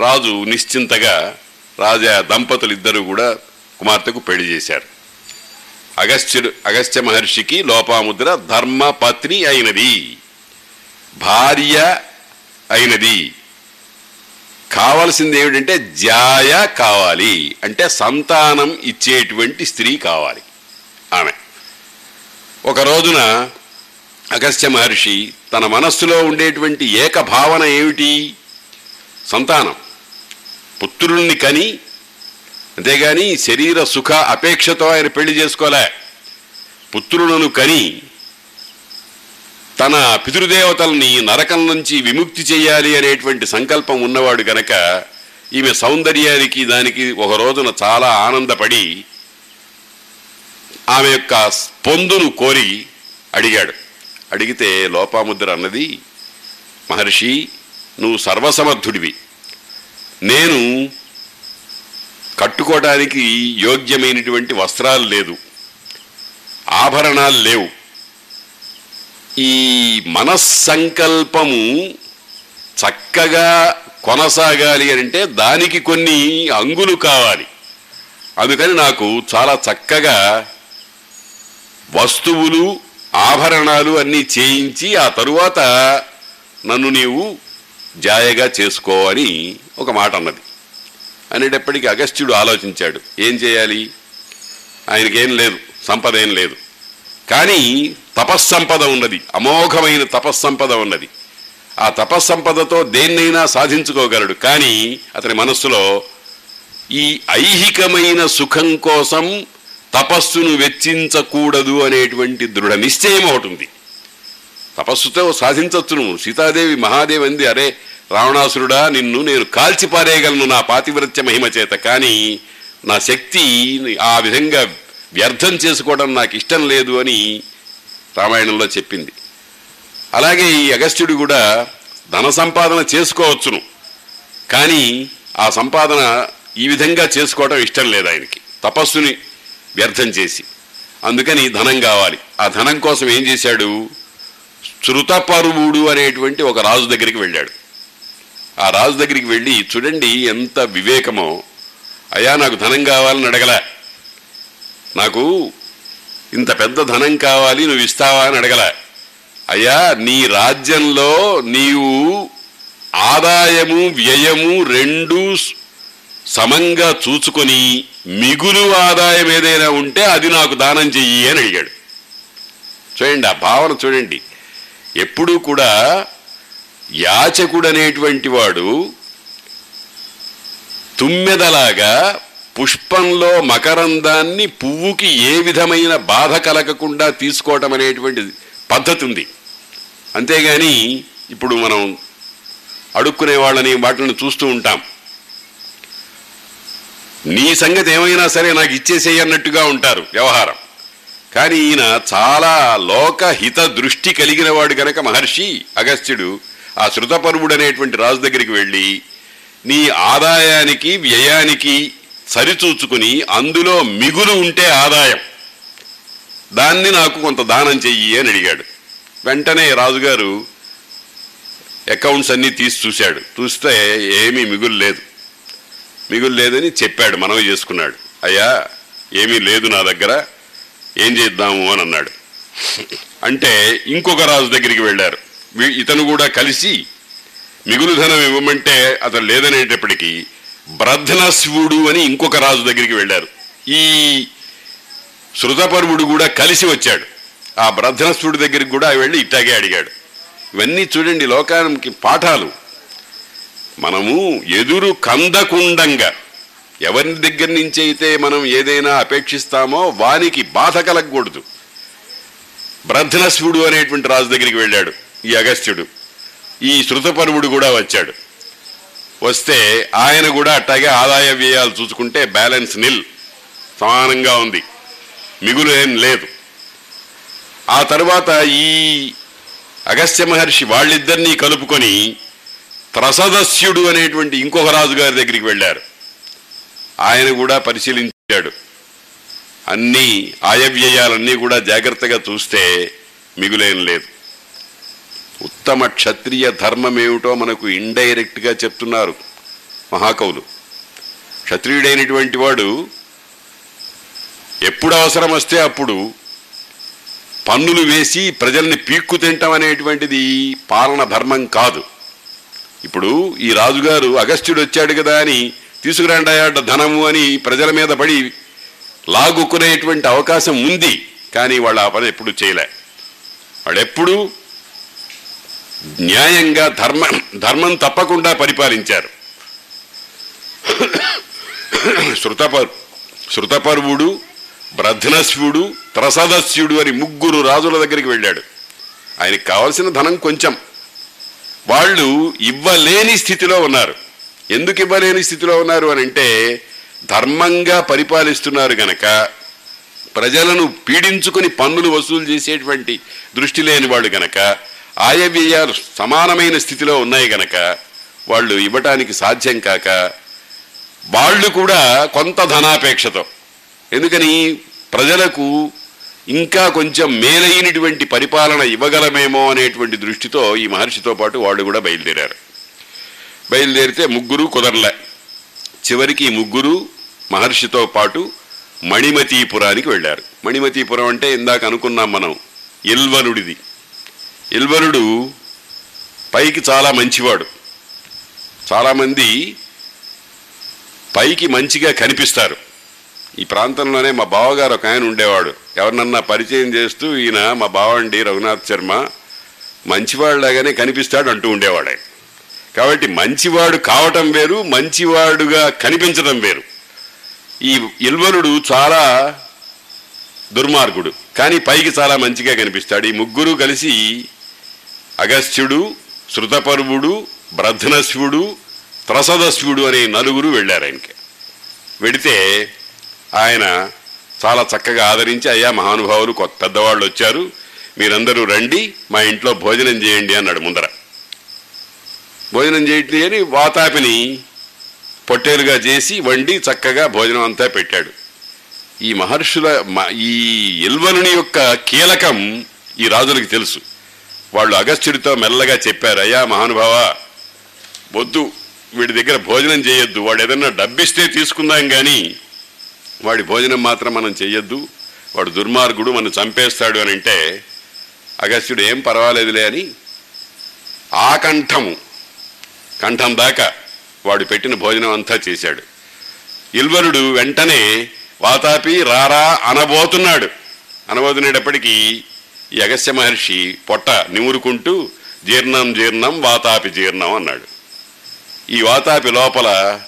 రాజు నిశ్చింతగా రాజా దంపతులు ఇద్దరు కూడా కుమార్తెకు పెళ్ళి చేశారు. అగస్త్యుడు అగస్త్య మహర్షికి లోపాముద్ర ధర్మపత్ని అయినది. భార్య అయినది. కావలసింది ఏమిటంటే జాయ కావాలి. అంటే సంతానం ఇచ్చేటువంటి స్త్రీ కావాలి. ఆమె. ఒక రోజున అగస్త్య మహర్షి తన మనస్సులో ఉండేటువంటి ఏక భావన ఏమిటి? సంతానం. పుత్రుణ్ణి కని అంతేగాని శరీర సుఖ అపేక్షతో ఆయన పెళ్ళి చేసుకోలే. పుత్రులను కని తన పితృదేవతల్ని నరకం నుంచి విముక్తి చేయాలి అనేటువంటి సంకల్పం ఉన్నవాడు గనక ఈమె సౌందర్యానికి దానికి ఒక రోజున చాలా ఆనందపడి ఆమె యొక్క పొందును కోరి అడిగాడు. అడిగితే లోపాముద్ర అన్నది మహర్షి నువ్వు సర్వసమర్థుడివి. నేను కట్టుకోవటానికి యోగ్యమైనటువంటి వస్త్రాలు లేదు ఆభరణాలు లేవు. ఈ మనస్సంకల్పము చక్కగా కొనసాగాలి అని అంటే దానికి కొన్ని అంగులు కావాలి. అందుకని నాకు చాలా చక్కగా వస్తువులు ఆభరణాలు అన్నీ చేయించి ఆ తరువాత నన్ను నీవు జాయగా చేసుకో అని ఒక మాట అన్నది. అనేటప్పటికీ అగస్త్యుడు ఆలోచించాడు. ఏం చేయాలి? ఆయనకేం లేదు సంపద ఏం లేదు. కానీ తపస్సంపద ఉన్నది అమోఘమైన తపస్సంపద ఉన్నది. ఆ తపస్సంపదతో దేన్నైనా సాధించుకోగలడు. కానీ అతని మనస్సులో ఈ ఐహికమైన సుఖం కోసం తపస్సును వెచ్చించకూడదు అనేటువంటి దృఢ నిశ్చయం ఒకటి ఉంది. తపస్సుతో సాధించవచ్చు నువ్వు సీతాదేవి మహాదేవి అంది అరే రావణాసురుడా నిన్ను నేను కాల్చి పారేయగలను నా పాతివ్రత్య మహిమ చేత. కానీ నా శక్తి ఆ విధంగా వ్యర్థం చేసుకోవడం నాకు ఇష్టం లేదు అని రామాయణంలో చెప్పింది. అలాగే ఈ అగస్త్యుడు కూడా ధన సంపాదన చేసుకోవచ్చును. కానీ ఆ సంపాదన ఈ విధంగా చేసుకోవడం ఇష్టం లేదు ఆయనకి. తపస్సుని వ్యర్థం చేసి. అందుకని ధనం కావాలి. ఆ ధనం కోసం ఏం చేశాడు? శృతపరువుడు అనేటువంటి ఒక రాజు దగ్గరికి వెళ్ళాడు. ఆ రాజు దగ్గరికి వెళ్ళి చూడండి ఎంత వివేకమో. అయ్యా నాకు ధనం కావాలని అడగలే. నాకు ఇంత పెద్ద ధనం కావాలి నువ్వు ఇస్తావా అని అడగలే. అయ్యా నీ రాజ్యంలో నీవు ఆదాయము వ్యయము రెండు సమంగా చూచుకొని మిగులు ఆదాయం ఏదైనా ఉంటే అది నాకు దానం చెయ్యి అని అడిగాడు. చూడండి ఆ భావన చూడండి. ఎప్పుడూ కూడా యాచకుడు అనేటువంటి వాడు తుమ్మెదలాగా పుష్పంలో మకరందాన్ని పువ్వుకి ఏ విధమైన బాధ కలగకుండా తీసుకోవటం అనేటువంటి పద్ధతి ఉంది. అంతేగాని ఇప్పుడు మనం అడుక్కునే వాళ్ళని వాటిని చూస్తూ ఉంటాం. నీ సంగతి ఏమైనా సరే నాకు ఇచ్చేసేయన్నట్టుగా ఉంటారు వ్యవహారం. కానీ ఈయన చాలా లోకహిత దృష్టి కలిగిన వాడు గనక మహర్షి అగస్త్యుడు ఆ శృతపరువుడు అనేటువంటి రాజు దగ్గరికి వెళ్ళి నీ ఆదాయానికి వ్యయానికి సరిచూచుకుని అందులో మిగులు ఉంటే ఆదాయం. దాన్ని నాకు కొంత దానం చెయ్యి అని అడిగాడు. వెంటనే రాజుగారు అకౌంట్స్ అన్నీ తీసి చూశాడు. చూస్తే ఏమీ మిగులు లేదు. మిగులు లేదని చెప్పాడు మనవి చేసుకున్నాడు. అయ్యా ఏమీ లేదు నా దగ్గర ఏం చేద్దాము అని అన్నాడు. అంటే ఇంకొక రాజు దగ్గరికి వెళ్ళారు. ఇతను కూడా కలిసి మిగులు ధనం ఇవ్వమంటే అతను లేదనేటప్పటికీ బ్రధ్నశివుడు అని ఇంకొక రాజు దగ్గరికి వెళ్ళారు. ఈ శృతపరువుడు కూడా కలిసి వచ్చాడు. ఆ బ్రధ్నశివుడి దగ్గరికి కూడా వెళ్ళి ఇట్టాగే అడిగాడు. ఇవన్నీ చూడండి లోకానికి పాఠాలు. మనము ఎదురు కందకుండంగా ఎవరి దగ్గర నుంచి అయితే మనం ఏదైనా అపేక్షిస్తామో వానికి బాధ కలగకూడదు. బ్రధ్నశివుడు అనేటువంటి రాజు దగ్గరికి వెళ్ళాడు ఈ అగస్త్యుడు. ఈ శృతపరువుడు కూడా వచ్చాడు. వస్తే ఆయన కూడా అట్టాగే ఆదాయ వ్యయాలు చూసుకుంటే బ్యాలెన్స్ నిల్ సమానంగా ఉంది. మిగులు ఏం లేదు. ఆ తర్వాత ఈ అగస్త్య మహర్షి వాళ్ళిద్దరినీ కలుపుకొని త్రసదస్యుడు అనేటువంటి ఇంకొక రాజుగారి దగ్గరికి వెళ్ళారు. ఆయన కూడా పరిశీలించాడు. అన్నీ ఆయవ్యయాలన్నీ కూడా జాగ్రత్తగా చూస్తే మిగులేం లేదు. ఉత్తమ క్షత్రియ ధర్మం ఏమిటో మనకు ఇండైరెక్ట్గా చెప్తున్నారు మహాకవులు. క్షత్రియుడైనటువంటి వాడు ఎప్పుడు అవసరం వస్తే అప్పుడు పన్నులు వేసి ప్రజల్ని పీక్కు తింటాం అనేటువంటిది పాలన ధర్మం కాదు. ఇప్పుడు ఈ రాజుగారు అగస్త్యుడు వచ్చాడు కదా అని తీసుకురండాయాడ ధనము అని ప్రజల మీద పడి లాగుకునేటువంటి అవకాశం ఉంది కానీ వాళ్ళు ఆ పని ఎప్పుడు చేయలే. వాళ్ళు ఎప్పుడు న్యాయంగా ధర్మం ధర్మం తప్పకుండా పరిపాలించారు. శృతపరు శృతపర్వుడు బ్రధ్నస్యుడు త్రసదస్యుడు అని ముగ్గురు రాజుల దగ్గరికి వెళ్ళాడు. ఆయనకి కావలసిన ధనం కొంచెం. వాళ్ళు ఇవ్వలేని స్థితిలో ఉన్నారు. ఎందుకు ఇవ్వలేని స్థితిలో ఉన్నారు అని అంటే ధర్మంగా పరిపాలిస్తున్నారు గనక ప్రజలను పీడించుకుని పన్నులు వసూలు చేసేటువంటి దృష్టి లేని వాళ్ళు గనక ఆయవ్యయాలు సమానమైన స్థితిలో ఉన్నాయి గనక వాళ్ళు ఇవ్వటానికి సాధ్యం కాక వాళ్ళు కూడా కొంత ధనాపేక్షతో. ఎందుకని? ప్రజలకు ఇంకా కొంచెం మేలైనటువంటి పరిపాలన ఇవ్వగలమేమో అనేటువంటి దృష్టితో ఈ మహర్షితో పాటు వాళ్ళు కూడా బయలుదేరారు. బయలుదేరితే ముగ్గురు కుదరలే. చివరికి ముగ్గురు మహర్షితో పాటు మణిమతీపురానికి వెళ్ళారు. మణిమతీపురం అంటే ఇందాక అనుకున్నాం మనం ఇల్వలుడిది ఇల్వలుడు పైకి చాలా మంచివాడు. చాలామంది పైకి మంచిగా కనిపిస్తారు. ఈ ప్రాంతంలోనే మా బావగారు ఒక ఆయన ఉండేవాడు. ఎవరినన్నా పరిచయం చేస్తూ ఈయన మా బావండి రఘునాథ్ శర్మ మంచివాడులాగానే కనిపిస్తాడు అంటూ ఉండేవాడు ఆయన. కాబట్టి మంచివాడు కావటం వేరు మంచివాడుగా కనిపించడం వేరు. ఈ ఇల్వలుడు చాలా దుర్మార్గుడు కానీ పైకి చాలా మంచిగా కనిపిస్తాడు. ఈ ముగ్గురు కలిసి అగస్త్యుడు శృతపరువుడు బ్రధ్నశ్వుడు త్రసదస్వుడు అనే నలుగురు వెళ్ళారు ఆయనకి. వెడితే ఆయన చాలా చక్కగా ఆదరించి అయ్యా మహానుభావులు కొత్త పెద్దవాళ్ళు వచ్చారు. మీరందరూ రండి మా ఇంట్లో భోజనం చేయండి అన్నాడు ముందర. భోజనం చేయండి అని వాతాపిని పొట్టేలుగా చేసి వండి చక్కగా భోజనం అంతా పెట్టాడు. ఈ మహర్షుల మ- ఈ ఇల్వనుని యొక్క కీలకం ఈ రాజులకు తెలుసు. వాళ్ళు అగస్త్యుడితో మెల్లగా చెప్పారు అయ్యా మహానుభావ వద్దు వీడి దగ్గర భోజనం చేయొద్దు. వాడు ఏదన్నా డబ్బిస్తే తీసుకుందాం కానీ వాడి భోజనం మాత్రం మనం చెయ్యొద్దు. వాడు దుర్మార్గుడు మనం చంపేస్తాడు అని అంటే అగస్త్యుడు ఏం పర్వాలేదులే అని ఆ కంఠము కంఠం దాకా వాడు పెట్టిన భోజనం అంతా చేశాడు. ఇల్వరుడు వెంటనే వాతాపి రారా అనబోతున్నాడు. అనబోతున్నప్పటికీ ఈ అగస్య మహర్షి పొట్ట నిమురుకుంటూ జీర్ణం జీర్ణం వాతాపి జీర్ణం అన్నాడు. ఈ వాతాపి లోపల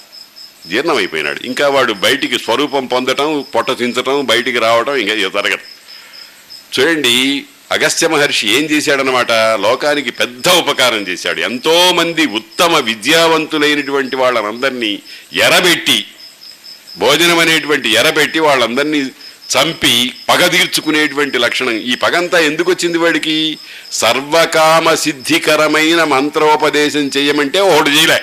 జీర్ణమైపోయినాడు. ఇంకా వాడు బయటికి స్వరూపం పొందటం పొట్ట చించటం బయటికి రావటం ఇంకా జరగదు. చూడండి అగస్త్య మహర్షి ఏం చేశాడనమాట లోకానికి పెద్ద ఉపకారం చేశాడు. ఎంతో మంది ఉత్తమ విద్యావంతులైనటువంటి వాళ్ళనందరినీ ఎరబెట్టి భోజనం అనేటువంటి ఎరబెట్టి వాళ్ళందరినీ చంపి పగ తీర్చుకునేటువంటి లక్షణం. ఈ పగంతా ఎందుకు వచ్చింది వాడికి? సర్వకామ సిద్ధికరమైన మంత్రోపదేశం చేయమంటే ఒకటి చేయలే.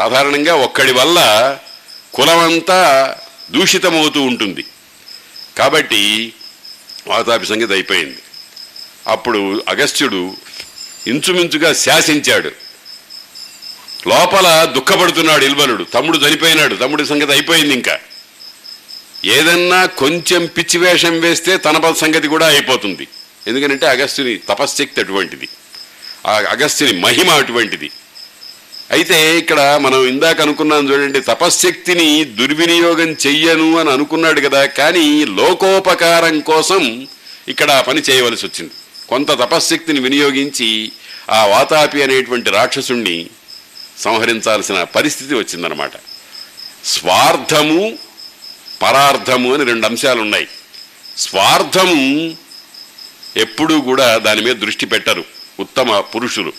సాధారణంగా ఒక్కడి వల్ల కులమంతా దూషితమవుతూ ఉంటుంది. కాబట్టి వాతాపి సంగతి అయిపోయింది. అప్పుడు అగస్త్యుడు ఇంచుమించుగా శాసించాడు. లోపల దుఃఖపడుతున్నాడు ఇల్వలుడు. తమ్ముడు చనిపోయినాడు. తమ్ముడి సంగతి అయిపోయింది ఇంకా. ఏదన్నా కొంచెం పిచ్చి వేషం వేస్తే తన సంగతి కూడా అయిపోతుంది. ఎందుకంటే అగస్త్యుని తపశ్శక్తి అటువంటిది. ఆ అగస్త్యుని మహిమ అటువంటిది. అయితే ఇక్కడ మనం ఇందాక అనుకున్నాం చూడండి తపశ్శక్తిని దుర్వినియోగం చెయ్యను అని అనుకున్నాడు కదా కానీ లోకోపకారం కోసం ఇక్కడ ఆ పని చేయవలసి వచ్చింది. కొంత తపశ్శక్తిని వినియోగించి ఆ వాతాపి అనేటువంటి రాక్షసుణ్ణి సంహరించాల్సిన పరిస్థితి వచ్చిందనమాట స్వార్థము పరార్థము అని రెండు అంశాలు ఉన్నాయి స్వార్థము ఎప్పుడూ కూడా దాని మీద దృష్టి పెట్టరు. ఉత్తమ పురుషులు.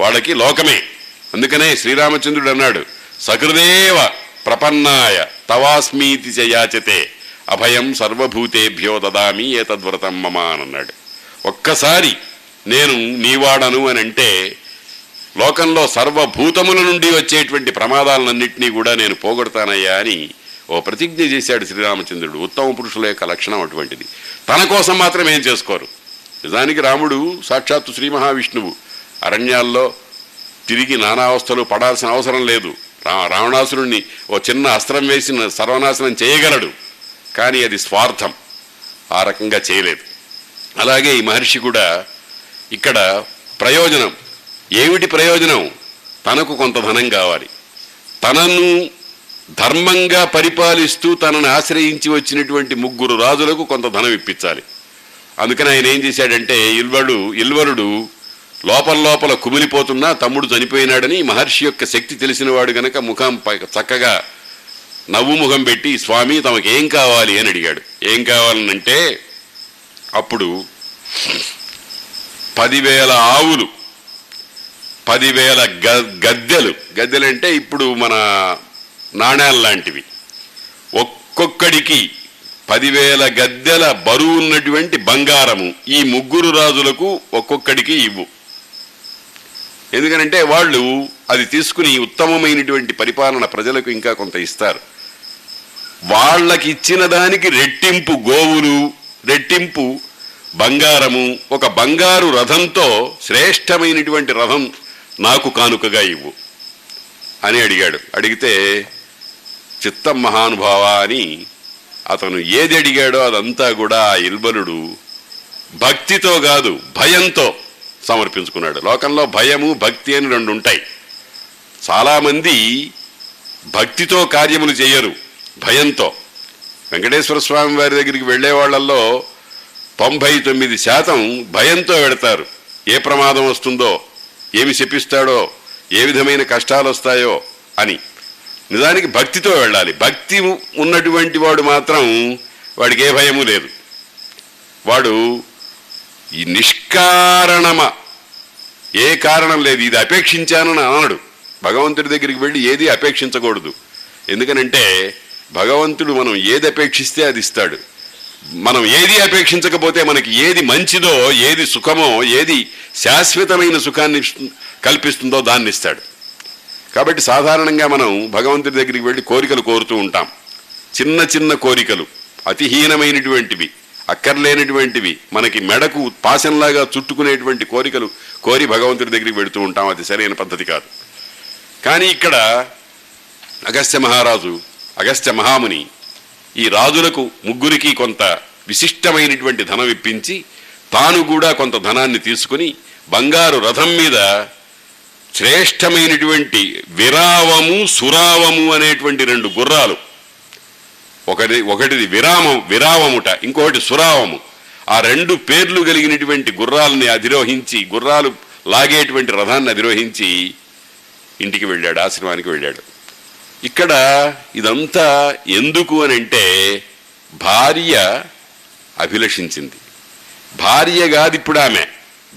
వాళ్ళకి లోకమే. అందుకనే శ్రీరామచంద్రుడు అన్నాడు సకృదేవ ప్రపన్నాయ తవాస్మీతి చయాచతే అభయం సర్వభూతేభ్యో దదామి ఏతద్వ్రతం మమ అని అన్నాడు ఒక్కసారి నేను నీవాడను అని అంటే లోకంలో సర్వభూతముల నుండి వచ్చేటువంటి ప్రమాదాలన్నింటినీ కూడా నేను పోగొడతానయ్యా అని ఓ ప్రతిజ్ఞ చేశాడు శ్రీరామచంద్రుడు. ఉత్తమ పురుషుల యొక్క లక్షణం అటువంటిది. తన కోసం మాత్రం ఏం చేసుకోరు? నిజానికి రాముడు సాక్షాత్తు శ్రీ మహావిష్ణువు. అరణ్యాల్లో తిరిగి నానావస్థలు పడాల్సిన అవసరం లేదు. రా రావణాసురుణ్ణి ఓ చిన్న అస్త్రం వేసిన సర్వనాశనం చేయగలడు. కానీ అది స్వార్థం. ఆ రకంగా చేయలేదు. అలాగే ఈ మహర్షి కూడా ఇక్కడ ప్రయోజనం. ఏమిటి ప్రయోజనం? తనకు కొంత ధనం కావాలి. తనను ధర్మంగా పరిపాలిస్తూ తనను ఆశ్రయించి వచ్చినటువంటి ముగ్గురు రాజులకు కొంత ధనం ఇప్పించాలి. అందుకని ఆయన ఏం చేశాడంటే ఇల్వడు ఇల్వరుడు లోపల లోపల కుమిలిపోతున్నా తమ్ముడు చనిపోయినాడని మహర్షి యొక్క శక్తి తెలిసినవాడు గనక ముఖం పై- చక్కగా నవ్వు ముఖం పెట్టి స్వామి తమకు ఏం కావాలి? అని అడిగాడు. ఏం కావాలనంటే అప్పుడు పదివేల ఆవులు పదివేల గ గద్దెలు. గద్దెలంటే ఇప్పుడు మన నాణ్యాలు లాంటివి. ఒక్కొక్కడికి పదివేల గద్దెల బరువు ఉన్నటువంటి బంగారము. ఈ ముగ్గురు రాజులకు ఒక్కొక్కడికి ఇవ్వు. ఎందుకనంటే వాళ్ళు అది తీసుకుని ఉత్తమమైనటువంటి పరిపాలన ప్రజలకు ఇంకా కొంత ఇస్తారు. వాళ్ళకి ఇచ్చిన దానికి రెట్టింపు గోవులు రెట్టింపు బంగారము ఒక బంగారు రథంతో శ్రేష్టమైనటువంటి రథం నాకు కానుకగా ఇవ్వు అని అడిగాడు. అడిగితే చిత్తం మహానుభావ అని అతను ఏది అడిగాడో అదంతా కూడా ఆ ఇల్బలుడు భక్తితో కాదు భయంతో సమర్పించుకున్నాడు. లోకంలో భయము భక్తి అని రెండు ఉంటాయి. చాలామంది భక్తితో కార్యములు చేయరు భయంతో. వెంకటేశ్వర స్వామి వారి దగ్గరికి వెళ్ళే వాళ్ళల్లో తొంభై తొమ్మిది శాతం భయంతో వెడతారు. ఏ ప్రమాదం వస్తుందో ఏమి శపిస్తాడో ఏ విధమైన కష్టాలు వస్తాయో అని. నిజానికి భక్తితో వెళ్ళాలి. భక్తి ఉన్నటువంటి వాడు మాత్రం వాడికి ఏ భయము లేదు. వాడు ఈ నిష్కారణమ. ఏ కారణం లేదు. ఇది అపేక్షించానని అనడు. భగవంతుడి దగ్గరికి వెళ్ళి ఏది అపేక్షించకూడదు. ఎందుకనంటే భగవంతుడు మనం ఏది అపేక్షిస్తే అది ఇస్తాడు. మనం ఏది అపేక్షించకపోతే మనకి ఏది మంచిదో ఏది సుఖమో ఏది శాశ్వతమైన సుఖాన్ని కల్పిస్తుందో దాన్ని ఇస్తాడు. కాబట్టి సాధారణంగా మనం భగవంతుడి దగ్గరికి వెళ్ళి కోరికలు కోరుతూ ఉంటాం. చిన్న చిన్న కోరికలు అతిహీనమైనటువంటివి అక్కర్లేనటువంటివి. మనకి మెడకు పాశంలాగా చుట్టుకునేటువంటి కోరికలు కోరి భగవంతుడి దగ్గరికి వెళుతూ ఉంటాం. అది సరైన పద్ధతి కాదు. కానీ ఇక్కడ అగస్త్య మహారాజు అగస్త్య మహాముని ఈ రాజులకు ముగ్గురికి కొంత విశిష్టమైనటువంటి ధనం ఇప్పించి తాను కూడా కొంత ధనాన్ని తీసుకుని బంగారు రథం మీద శ్రేష్టమైనటువంటి విరావము సురావము అనేటువంటి రెండు గుర్రాలు ఒకటి ఒకటిది విరామం విరామముట ఇంకొకటి సురావము. ఆ రెండు పేర్లు కలిగినటువంటి గుర్రాలని అధిరోహించి గుర్రాలు లాగేటువంటి రథాన్ని అధిరోహించి ఇంటికి వెళ్ళాడు ఆశ్రమానికి వెళ్ళాడు. ఇక్కడ ఇదంతా ఎందుకు అని అంటే భార్య అభిలషించింది. భార్య కాదు ఇప్పుడు ఆమె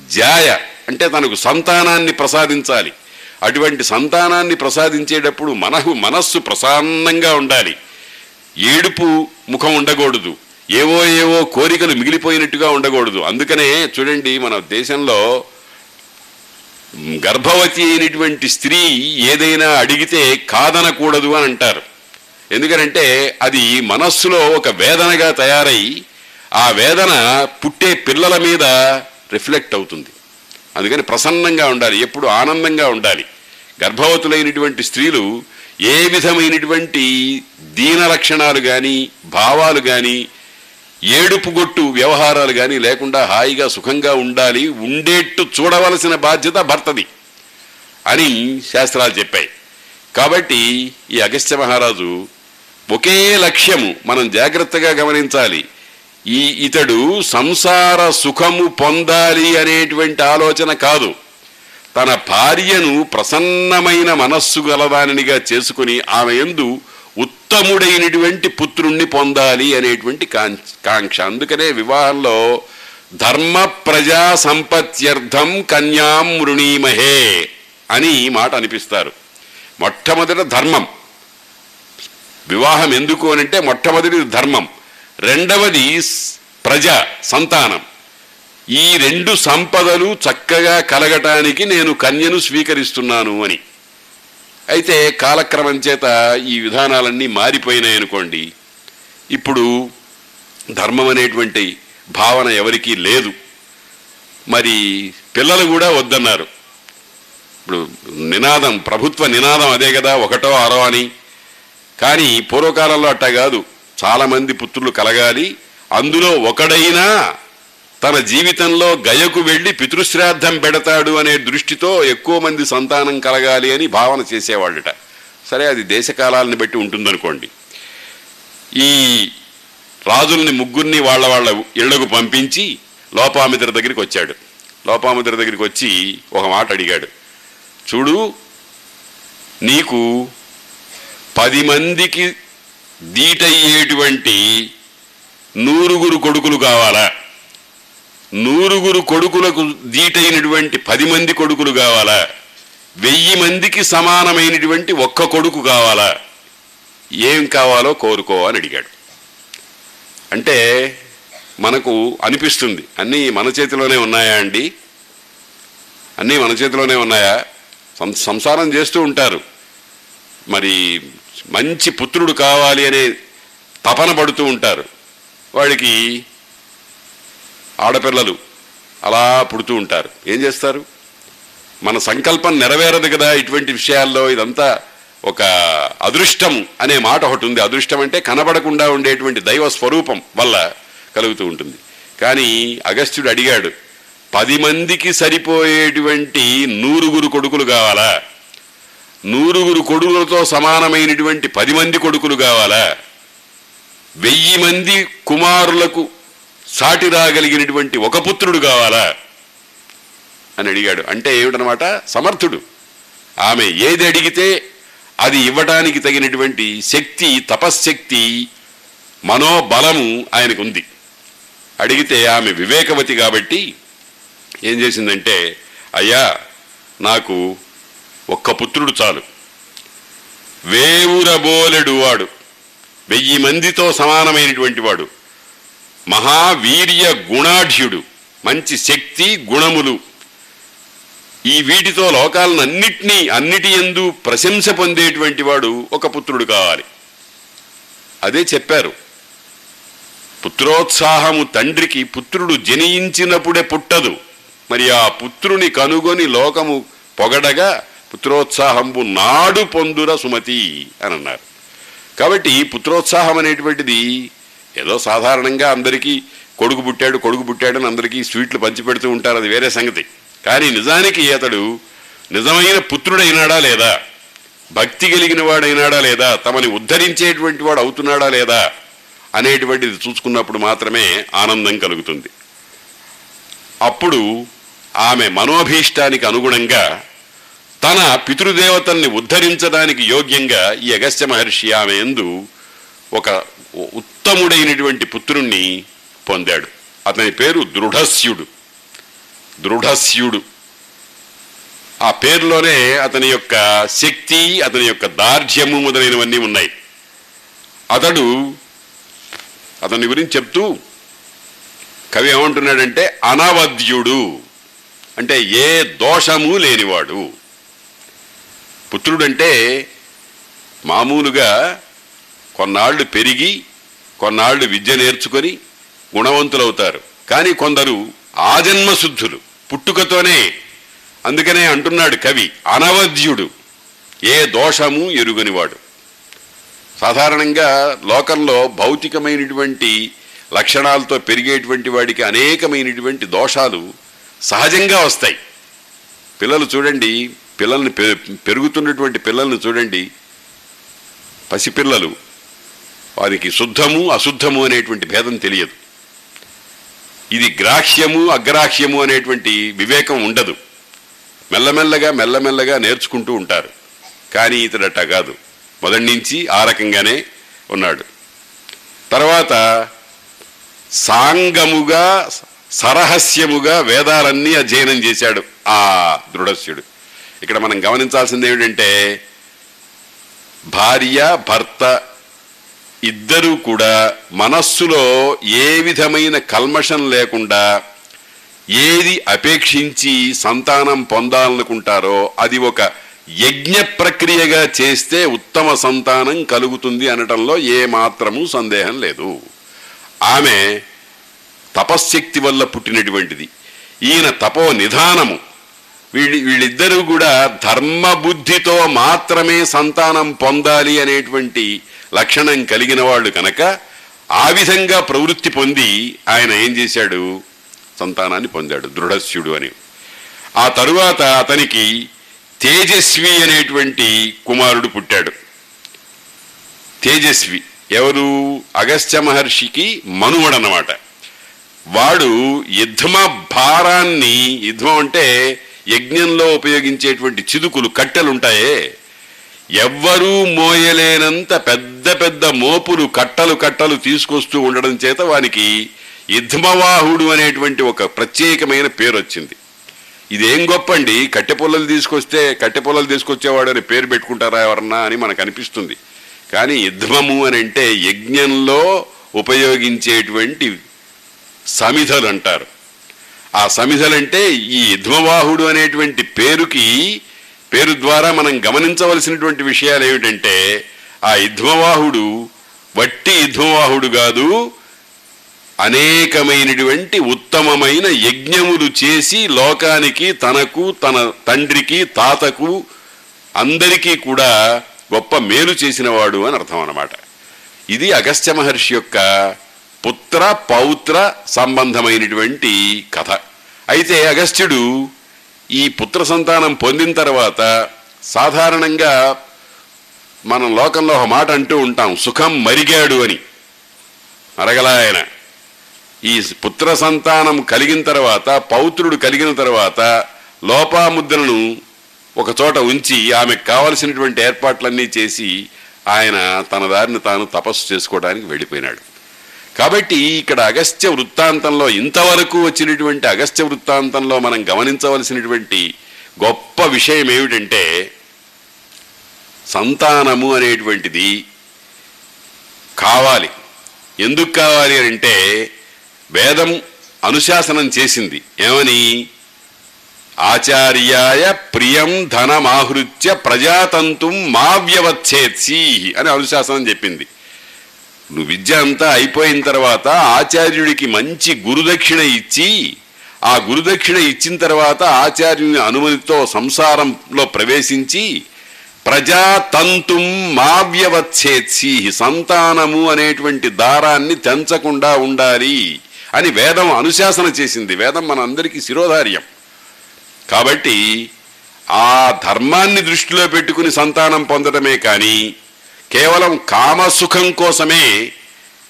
జాయ అంటే తనకు సంతానాన్ని ప్రసాదించాలి. అటువంటి సంతానాన్ని ప్రసాదించేటప్పుడు మనహు మనస్సు ప్రసన్నంగా ఉండాలి. ఏడుపు ముఖం ఉండకూడదు. ఏవో ఏవో కోరికలు మిగిలిపోయినట్టుగా ఉండకూడదు. అందుకనే చూడండి మన దేశంలో గర్భవతి అయినటువంటి స్త్రీ ఏదైనా అడిగితే కాదనకూడదు అని అంటారు. ఎందుకనంటే అది మనస్సులో ఒక వేదనగా తయారై ఆ వేదన పుట్టే పిల్లల మీద రిఫ్లెక్ట్ అవుతుంది. అందుకని ప్రసన్నంగా ఉండాలి ఎప్పుడు ఆనందంగా ఉండాలి. గర్భవతులైనటువంటి స్త్రీలు ఏ విధమైనటువంటి దీన లక్షణాలు కానీ భావాలు కానీ ఏడుపుగొట్టు వ్యవహారాలు కానీ లేకుండా హాయిగా సుఖంగా ఉండాలి ఉండేట్టు చూడవలసిన బాధ్యత భర్తది అని శాస్త్రాలు చెప్పాయి. కాబట్టి ఈ అగస్త్య మహారాజు ఒకే లక్ష్యము మనం జాగ్రత్తగా గమనించాలి. ఈ ఇతడు సంసార సుఖము పొందాలి అనేటువంటి ఆలోచన కాదు. తన భార్యను ప్రసన్నమైన మనస్సు గలదానినిగా చేసుకుని ఆమె ఎందు ఉత్తముడైనటువంటి పుత్రుణ్ణి పొందాలి అనేటువంటి కాం- కాంక్ష. అందుకనే వివాహంలో ధర్మ ప్రజా సంపత్యర్థం కన్యాం మృణీమహే అని ఈ మాట అనిపిస్తారు. మొట్టమొదట ధర్మం. వివాహం ఎందుకు అని అంటే మొట్టమొదటిది ధర్మం. రెండవది ప్రజ సంతానం. ఈ రెండు సంపదలు చక్కగా కలగటానికి నేను కన్యను స్వీకరిస్తున్నాను అని. అయితే కాలక్రమం చేత ఈ విధానాలన్నీ మారిపోయినాయి అనుకోండి. ఇప్పుడు ధర్మం అనేటువంటి భావన ఎవరికీ లేదు. మరి పిల్లలు కూడా వద్దన్నారు. ఇప్పుడు నినాదం ప్రభుత్వ నినాదం అదే కదా ఒకటో ఆరో అని. కానీ పూర్వకాలంలో అట్టా కాదు. చాలామంది పుత్రులు కలగాలి. అందులో ఒకడైనా తన జీవితంలో గయకు వెళ్ళి పితృశ్రాద్ధం పెడతాడు అనే దృష్టితో ఎక్కువ మంది సంతానం కలగాలి అని భావన చేసేవాళ్ళట. సరే అది దేశకాలాలను బట్టి ఉంటుందనుకోండి. ఈ రాజుల్ని ముగ్గురిని వాళ్ళ వాళ్ళ ఇళ్ళకు పంపించి లోపామిత్ర దగ్గరికి వచ్చాడు. లోపామిత్ర దగ్గరికి వచ్చి ఒక మాట అడిగాడు. చూడు నీకు పది మందికి దీటయ్యేటువంటి నూరుగురు కొడుకులు కావాలా? నూరుగురు కొడుకులకు దీటైనటువంటి పది మంది కొడుకులు కావాలా? వెయ్యి మందికి సమానమైనటువంటి ఒక్క కొడుకు కావాలా? ఏం కావాలో కోరుకో అని అడిగాడు. అంటే మనకు అనిపిస్తుంది అన్నీ మన చేతిలోనే ఉన్నాయా అండి? అన్నీ మన చేతిలోనే ఉన్నాయా? సం- సంసారం చేస్తూ ఉంటారు. మరి మంచి పుత్రుడు కావాలి అనే తపన పడుతూ ఉంటారు. వాడికి ఆడపిల్లలు అలా పుడుతూ ఉంటారు. ఏం చేస్తారు? మన సంకల్పం నెరవేరదు కదా ఇటువంటి విషయాల్లో. ఇదంతా ఒక అదృష్టం అనే మాట ఒకటి ఉంది. అదృష్టం అంటే కనబడకుండా ఉండేటువంటి దైవ స్వరూపం వల్ల కలుగుతూ ఉంటుంది. కానీ అగస్త్యుడు అడిగాడు పది మందికి సరిపోయేటువంటి నూరుగురు కొడుకులు కావాలా? నూరుగురు కొడుకులతో సమానమైనటువంటి పది మంది కొడుకులు కావాలా? వెయ్యి మంది కుమారులకు సాటి రాగలిగినటువంటి ఒక పుత్రుడు కావాలా? అని అడిగాడు. అంటే ఏమిటనమాట? సమర్థుడు. ఆమె ఏది అడిగితే అది ఇవ్వడానికి తగినటువంటి శక్తి తపశ్శక్తి మనోబలము ఆయనకు ఉంది అడిగితే ఆమె వివేకవతి కాబట్టి ఏం చేసిందంటే అయ్యా నాకు ఒక్క పుత్రుడు చాలు. వేవురబోలెడు వాడు. వెయ్యి మందితో సమానమైనటువంటి వాడు. మహావీర్య గుణాఢ్యుడు మంచి శక్తి గుణములు. ఈ వీటితో లోకాలను అన్నిటినీ అన్నిటి ఎందు ప్రశంస పొందేటువంటి వాడు ఒక పుత్రుడు కావాలి. అదే చెప్పారు. పుత్రోత్సాహము తండ్రికి పుత్రుడు జనించినప్పుడే పుట్టదు. మరి ఆ పుత్రుని కనుగొని లోకము పొగడగా పుత్రోత్సాహంబు నాడు పొందుర సుమతి అని అన్నారు కాబట్టి పుత్రోత్సాహం అనేటువంటిది ఏదో సాధారణంగా అందరికీ కొడుకు పుట్టాడు కొడుకు పుట్టాడని అందరికీ స్వీట్లు పంచిపెడుతూ ఉంటారు అది వేరే సంగతి. కానీ నిజానికి అతడు నిజమైన పుత్రుడైనాడా లేదా? భక్తి కలిగిన వాడైనాడా లేదా? తమని ఉద్ధరించేటువంటి వాడు అవుతున్నాడా లేదా? అనేటువంటిది చూసుకున్నప్పుడు మాత్రమే ఆనందం కలుగుతుంది. అప్పుడు ఆమె మనోభీష్టానికి అనుగుణంగా తన పితృదేవతల్ని ఉద్ధరించడానికి యోగ్యంగా ఈ అగస్త్య మహర్షి ఆమె ఎందు ఒక ఉత్తముడైనటువంటి పుత్రుణ్ణి పొందాడు. అతని పేరు దృఢస్యుడు. దృఢస్యుడు. ఆ పేరులోనే అతని యొక్క శక్తి అతని యొక్క దార్ఢ్యము మొదలైనవన్నీ ఉన్నాయి. అతడు అతని గురించి చెప్తూ కవి ఏమంటున్నాడంటే అనవద్యుడు. అంటే ఏ దోషము లేనివాడు. పుత్రుడంటే మామూలుగా కొన్నాళ్ళు పెరిగి కొన్నాళ్ళు విద్య నేర్చుకొని గుణవంతులవుతారు. కానీ కొందరు ఆజన్మ శుద్ధులు పుట్టుకతోనే. అందుకనే అంటున్నాడు కవి అనవద్యుడు ఏ దోషము ఎరుగనివాడు. సాధారణంగా లోకంలో భౌతికమైనటువంటి లక్షణాలతో పెరిగేటువంటి వాడికి అనేకమైనటువంటి దోషాలు సహజంగా వస్తాయి. పిల్లలు చూడండి పిల్లల్ని పె- పెరుగుతున్నటువంటి పిల్లల్ని చూడండి. పసిపిల్లలు వారికి శుద్ధము అశుద్ధము అనేటువంటి భేదం తెలియదు. ఇది గ్రాహ్యము అగ్రాహ్యము అనేటువంటి వివేకం ఉండదు. మెల్లమెల్లగా మెల్లమెల్లగా నేర్చుకుంటూ ఉంటారు. కానీ ఇతడట కాదు. మొదటి నుంచి ఆ రకంగానే ఉన్నాడు. తర్వాత సాంగముగా సరహస్యముగా వేదాలన్నీ అధ్యయనం చేశాడు ఆ దృఢస్యుడు ఇక్కడ మనం గమనించాల్సింది ఏమిటంటే భార్య భర్త ఇద్దరూ కూడా మనస్సులో ఏ విధమైన కల్మషం లేకుండా ఏది అపేక్షించి సంతానం పొందాలనుకుంటారో అది ఒక యజ్ఞ ప్రక్రియగా చేస్తే ఉత్తమ సంతానం కలుగుతుంది అనటంలో ఏ మాత్రము సందేహం లేదు. ఆమె తపశ్శక్తి వల్ల పుట్టినటువంటిది. ఈయన తపో నిధానము. వీళ్ళి వీళ్ళిద్దరూ కూడా ధర్మబుద్ధితో మాత్రమే సంతానం పొందాలి అనేటువంటి లక్షణం కలిగిన వాళ్ళు కనుక ఆ విధంగా ప్రవృత్తి పొంది ఆయన ఏం చేశాడు? సంతానాన్ని పొందాడు. దృఢస్యుడు అని. ఆ తరువాత అతనికి తేజస్వి అనేటువంటి కుమారుడు పుట్టాడు. తేజస్వి ఎవరు? అగస్త్య మహర్షికి మనువడనమాట వాడు యుద్ధమ భారాన్ని యుద్ధం అంటే యజ్ఞంలో ఉపయోగించేటువంటి చిదుకులు కట్టెలుంటాయే. ఎవ్వరూ మోయలేనంత పెద్ద పెద్ద మోపులు కట్టలు కట్టలు తీసుకొస్తూ ఉండడం చేత వానికి ఇద్మవాహుడు అనేటువంటి ఒక ప్రత్యేకమైన పేరు వచ్చింది. ఇదేం గొప్ప అండి కట్టె పొల్లలు తీసుకొస్తే కట్టె పొల్లలు తీసుకొచ్చేవాడు అని పేరు పెట్టుకుంటారా ఎవరన్నా అని మనకు అనిపిస్తుంది. కానీ యుద్ధము అని అంటే యజ్ఞంలో ఉపయోగించేటువంటి సమిధలు అంటారు. ఆ సమిధలంటే ఈ యుద్ధవాహుడు అనేటువంటి పేరుకి పేరు ద్వారా మనం గమనించవలసినటువంటి విషయాలు ఏమిటంటే ఆ యుధ్మవాహుడు వట్టి యుధ్మవాహుడు కాదు అనేకమైనటువంటి ఉత్తమమైన యజ్ఞములు చేసి లోకానికి తనకు తన తండ్రికి తాతకు అందరికీ కూడా గొప్ప మేలు చేసినవాడు అని అర్థం అన్నమాట. ఇది అగస్త్య మహర్షి యొక్క పుత్ర పౌత్ర సంబంధమైనటువంటి కథ. అయితే అగస్త్యుడు ఈ పుత్ర సంతానం పొందిన తర్వాత సాధారణంగా మనం లోకంలో ఒక మాట అంటూ ఉంటాం సుఖం మరిగాడు అని. అరగలా ఆయన. ఈ పుత్ర సంతానం కలిగిన తర్వాత పౌత్రుడు కలిగిన తర్వాత లోపాముద్రను ఒక చోట ఉంచి ఆమెకు కావలసినటువంటి ఏర్పాట్లన్నీ చేసి ఆయన తన దారిని తాను తపస్సు చేసుకోవడానికి వెళ్ళిపోయినాడు. కాబట్టి ఇక్కడ అగస్త్య వృత్తాంతంలో ఇంతవరకు వచ్చినటువంటి అగస్త్య వృత్తాంతంలో మనం గమనించవలసినటువంటి గొప్ప విషయం ఏమిటంటే సంతానము అనేటువంటిది కావాలి. ఎందుకు కావాలి అని అంటే వేదం అనుశాసనం చేసింది. ఏమని? ఆచార్యాయ ప్రియం ధనమాహృత్య ప్రజాతంతుం మా వ్యవచ్ఛేత్సి అని అనుశాసనం చెప్పింది. నువ్వు విద్య అంతా అయిపోయిన తర్వాత ఆచార్యుడికి మంచి గురుదక్షిణ ఇచ్చి ఆ గురుదక్షిణ ఇచ్చిన తర్వాత ఆచార్యుని అనుమతితో సంసారంలో ప్రవేశించి ప్రజాతంతుం మావ్యవచ్చేత్సి సంతానము అనేటువంటి దారాన్ని తెంచకుండా ఉండాలి అని వేదం అనుశాసన చేసింది. వేదం మన అందరికీ శిరోధార్యం. కాబట్టి ఆ ధర్మాన్ని దృష్టిలో పెట్టుకుని సంతానం పొందడమే కానీ కేవలం కామసుఖం కోసమే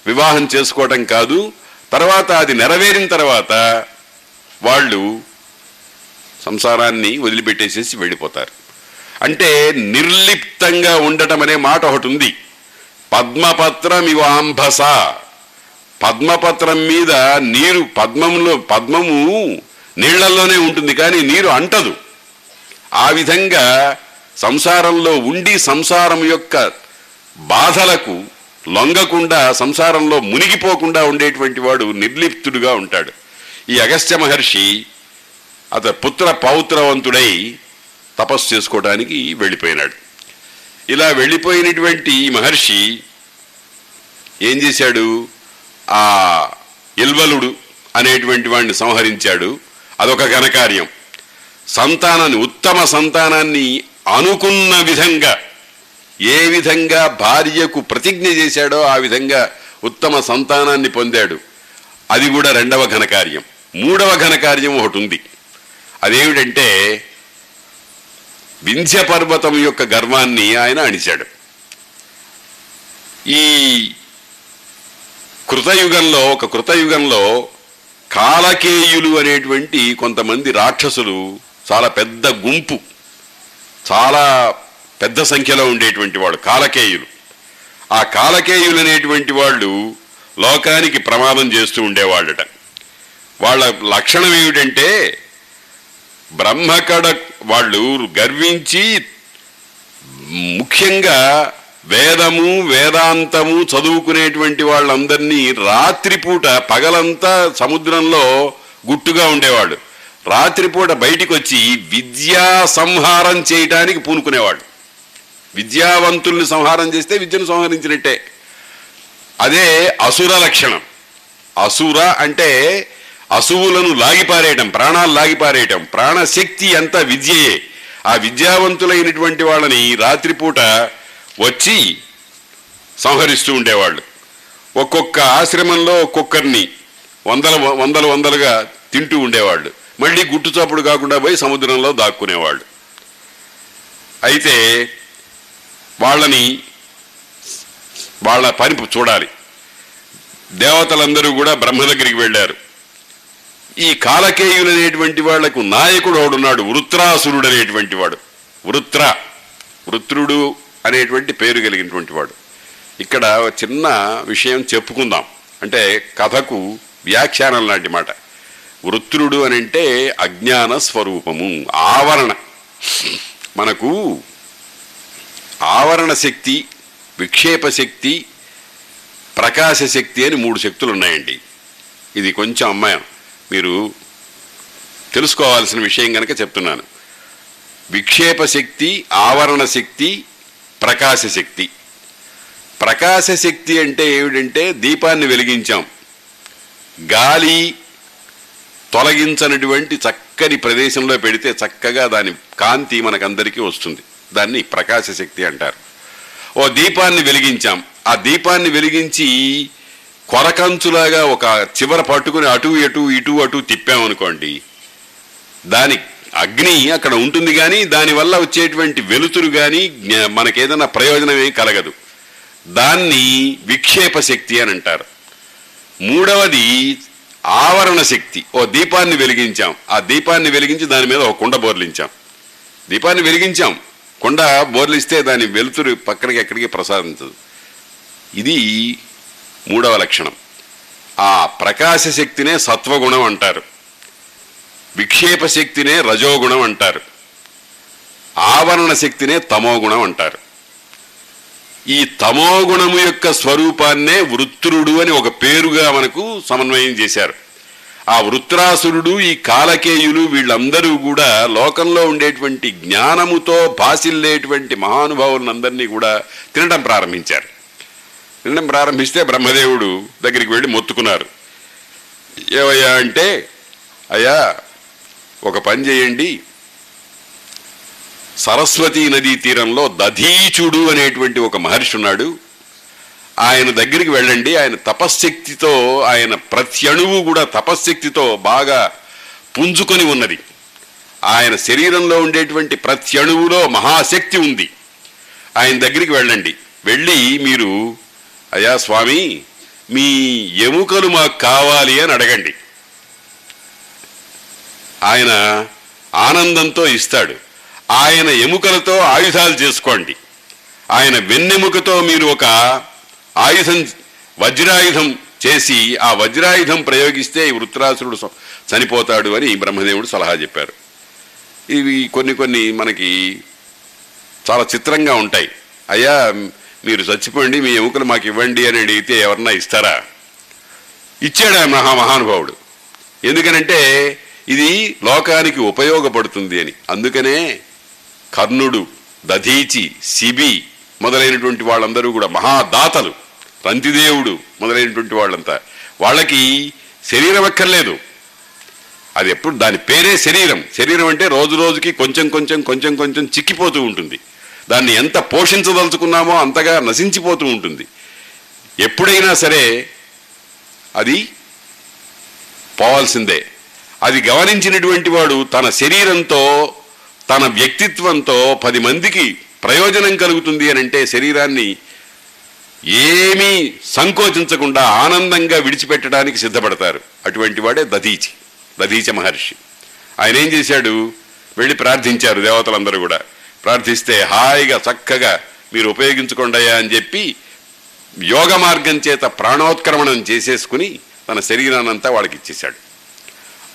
వివాహం చేసుకోవటం కాదు తర్వాత అది నెరవేరిన తర్వాత వాళ్ళు సంసారాన్ని వదిలిపెట్టేసేసి వెళ్ళిపోతారు. అంటే నిర్లిప్తంగా ఉండటం అనే మాట ఒకటి ఉంది. పద్మపత్రం ఇవాంభస పద్మపత్రం మీద నీరు పద్మంలో పద్మము నీళ్ళలోనే ఉంటుంది కానీ నీరు అంటదు. ఆ విధంగా సంసారంలో ఉండి సంసారం యొక్క బాధలకు లొంగకుండా సంసారంలో మునిగిపోకుండా ఉండేటువంటి వాడు నిర్లిప్తుడుగా ఉంటాడు. ఈ అగస్త్య మహర్షి అతను పుత్ర పౌత్రవంతుడై తపస్సు చేసుకోవడానికి వెళ్ళిపోయినాడు. ఇలా వెళ్ళిపోయినటువంటి ఈ మహర్షి ఏం చేశాడు? ఆ ఇల్వలుడు అనేటువంటి వాడిని సంహరించాడు. అదొక ఘనకార్యం. సంతానాన్ని ఉత్తమ సంతానాన్ని అనుకున్న విధంగా ఏ విధంగా భార్యకు ప్రతిజ్ఞ చేశాడో ఆ విధంగా ఉత్తమ సంతానాన్ని పొందాడు. అది కూడా రెండవ ఘనకార్యం. మూడవ ఘనకార్యం ఒకటి ఉంది. అదేమిటంటే వింధ్య పర్వతం యొక్క గర్వాన్ని ఆయన అణిచాడు. ఈ కృతయుగంలో ఒక కృతయుగంలో కాలకేయులు అనేటువంటి కొంతమంది రాక్షసులు చాలా పెద్ద గుంపు చాలా పెద్ద సంఖ్యలో ఉండేటువంటి వాళ్ళు కాలకేయులు. ఆ కాలకేయులు అనేటువంటి వాళ్ళు లోకానికి ప్రమాదం చేస్తూ ఉండేవాళ్ళట. వాళ్ళ లక్షణం ఏమిటంటే బ్రహ్మకడ వాళ్ళు గర్వించి ముఖ్యంగా వేదము వేదాంతము చదువుకునేటువంటి వాళ్ళందరినీ రాత్రిపూట పగలంతా సముద్రంలో గుట్టుగా ఉండేవాడు రాత్రిపూట బయటికి వచ్చి విద్యా సంహారం చేయటానికి పూనుకునేవాడు విద్యావంతుల్ని సంహారం చేస్తే విద్యను సంహరించినట్టే. అదే అసుర లక్షణం. అసుర అంటే అసువులను లాగిపారేయటం ప్రాణాలు లాగిపారేయటం ప్రాణశక్తి అంతా విద్యయే. ఆ విద్యావంతులైనటువంటి వాళ్ళని రాత్రిపూట వచ్చి సంహరిస్తూ ఉండేవాళ్ళు. ఒక్కొక్క ఆశ్రమంలో ఒక్కొక్కరిని వందల వందలు వందలుగా తింటూ ఉండేవాళ్ళు. మళ్ళీ గుట్టుచప్పుడు కాకుండా పోయి సముద్రంలో దాక్కునేవాళ్ళు. అయితే వాళ్ళని వాళ్ళ పని చూడాలి. దేవతలందరూ కూడా బ్రహ్మ దగ్గరికి వెళ్ళారు. ఈ కాలకేయులు అనేటువంటి వాళ్ళకు నాయకుడు ఒకడున్నాడు వృత్రాసురుడు అనేటువంటి వాడు. వృత్ర వృత్రుడు అనేటువంటి పేరు కలిగినటువంటి వాడు. ఇక్కడ చిన్న విషయం చెప్పుకుందాం. అంటే కథకు వ్యాఖ్యానం లాంటి మాట. వృత్రుడు అని అంటే అజ్ఞాన స్వరూపము ఆవరణ. మనకు ఆవరణ శక్తి విక్షేప శక్తి ప్రకాశ శక్తి అని మూడు శక్తులు ఉన్నాయండి ఇది కొంచెం అమ్మాయం. మీరు తెలుసుకోవాల్సిన విషయం కనుక చెప్తున్నాను. విక్షేప శక్తి ఆవరణ శక్తి ప్రకాశ శక్తి. ప్రకాశ శక్తి అంటే ఏమిటంటే దీపాన్ని వెలిగించాం. గాలి తొలగించనటువంటి చక్కని ప్రదేశంలో పెడితే చక్కగా దాని కాంతి మనకందరికీ వస్తుంది. దాన్ని ప్రకాశ శక్తి అంటారు. ఓ దీపాన్ని వెలిగించాం. ఆ దీపాన్ని వెలిగించి కొరకంచులాగా ఒక చివర పట్టుకుని అటు ఇటు ఇటు అటు తిప్పామనుకోండి దాని అగ్ని అక్కడ ఉంటుంది కానీ దానివల్ల వచ్చేటువంటి వెలుతురు కానీ మనకేదైనా ప్రయోజనం ఏం కలగదు. దాన్ని విక్షేప శక్తి అని అంటారు. మూడవది ఆవరణ శక్తి. ఓ దీపాన్ని వెలిగించాం. ఆ దీపాన్ని వెలిగించి దాని మీద ఒక కుండ బోర్లించాం. దీపాన్ని వెలిగించాం. కొండ బోర్లిస్తే దాని వెలుతురు పక్కనకి ఎక్కడికి ప్రసాదించదు. ఇది మూడవ లక్షణం. ఆ ప్రకాశ శక్తినే సత్వగుణం అంటారు. విక్షేప శక్తినే రజోగుణం అంటారు. ఆవరణ శక్తినే తమోగుణం అంటారు. ఈ తమోగుణము యొక్క స్వరూపాన్నే వృత్తురుడు అని ఒక పేరుగా మనకు సమన్వయం చేశారు. ఆ వృత్రాసురుడు ఈ కాలకేయులు వీళ్ళందరూ కూడా లోకంలో ఉండేటువంటి జ్ఞానముతో భాసిల్లేటువంటి మహానుభావులందరినీ కూడా తినడం ప్రారంభించారు. తినడం ప్రారంభిస్తే బ్రహ్మదేవుడు దగ్గరికి వెళ్ళి మొత్తుకున్నారు. ఏవయ్యా అంటే అయ్యా ఒక పని చేయండి. సరస్వతీ నదీ తీరంలో దధీచుడు అనేటువంటి ఒక మహర్షి ఉన్నాడు. ఆయన దగ్గరికి వెళ్ళండి. ఆయన తపశ్శక్తితో ఆయన ప్రతి అణువు కూడా తపశ్శక్తితో బాగా పుంజుకొని ఉన్నది. ఆయన శరీరంలో ఉండేటువంటి ప్రతి అణువులో మహాశక్తి ఉంది. ఆయన దగ్గరికి వెళ్ళండి. వెళ్ళి మీరు అయ్యా స్వామి మీ ఎముకలు మాకు కావాలి అని అడగండి. ఆయన ఆనందంతో ఇస్తాడు. ఆయన ఎముకలతో ఆయుధాలు చేసుకోండి. ఆయన వెన్నెముకతో మీరు ఒక ఆయుధం వజ్రాయుధం చేసి ఆ వజ్రాయుధం ప్రయోగిస్తే ఈ వృత్రాసురుడు చనిపోతాడు అని బ్రహ్మదేవుడు సలహా చెప్పారు. ఇవి కొన్ని కొన్ని మనకి చాలా చిత్రంగా ఉంటాయి. అయ్యా మీరు చచ్చిపోండి మీ ఎముకలు మాకు ఇవ్వండి అని అడిగితే ఎవరన్నా ఇస్తారా? ఇచ్చాడు ఆ మహా మహానుభావుడు. ఎందుకనంటే ఇది లోకానికి ఉపయోగపడుతుంది అని. అందుకనే కర్ణుడు దధీచి శిబి మొదలైనటువంటి వాళ్ళందరూ కూడా మహాదాతలు. తంతిదేవుడు మొదలైనటువంటి వాళ్ళంతా. వాళ్ళకి శరీరం ఎక్కర్లేదు అది ఎప్పుడు దాని పేరే శరీరం. శరీరం అంటే రోజు రోజుకి కొంచెం కొంచెం కొంచెం కొంచెం చిక్కిపోతూ ఉంటుంది. దాన్ని ఎంత పోషించదలుచుకున్నామో అంతగా నశించిపోతూ ఉంటుంది. ఎప్పుడైనా సరే అది పోవాల్సిందే. అది గమనించినటువంటి వాడు తన శరీరంతో తన వ్యక్తిత్వంతో పది మందికి ప్రయోజనం కలుగుతుంది అని అంటే శరీరాన్ని ఏమీ సంకోచించకుండా ఆనందంగా విడిచిపెట్టడానికి సిద్ధపడతారు. అటువంటి వాడే దధీచి దధీచ మహర్షి. ఆయన ఏం చేశాడు? వెళ్ళి ప్రార్థించారు దేవతలందరూ కూడా. ప్రార్థిస్తే హాయిగా చక్కగా మీరు ఉపయోగించుకోండియా అని చెప్పి యోగ మార్గం చేత ప్రాణోత్క్రమణం చేసేసుకుని తన శరీరానంతా వాళ్ళకి ఇచ్చేశాడు.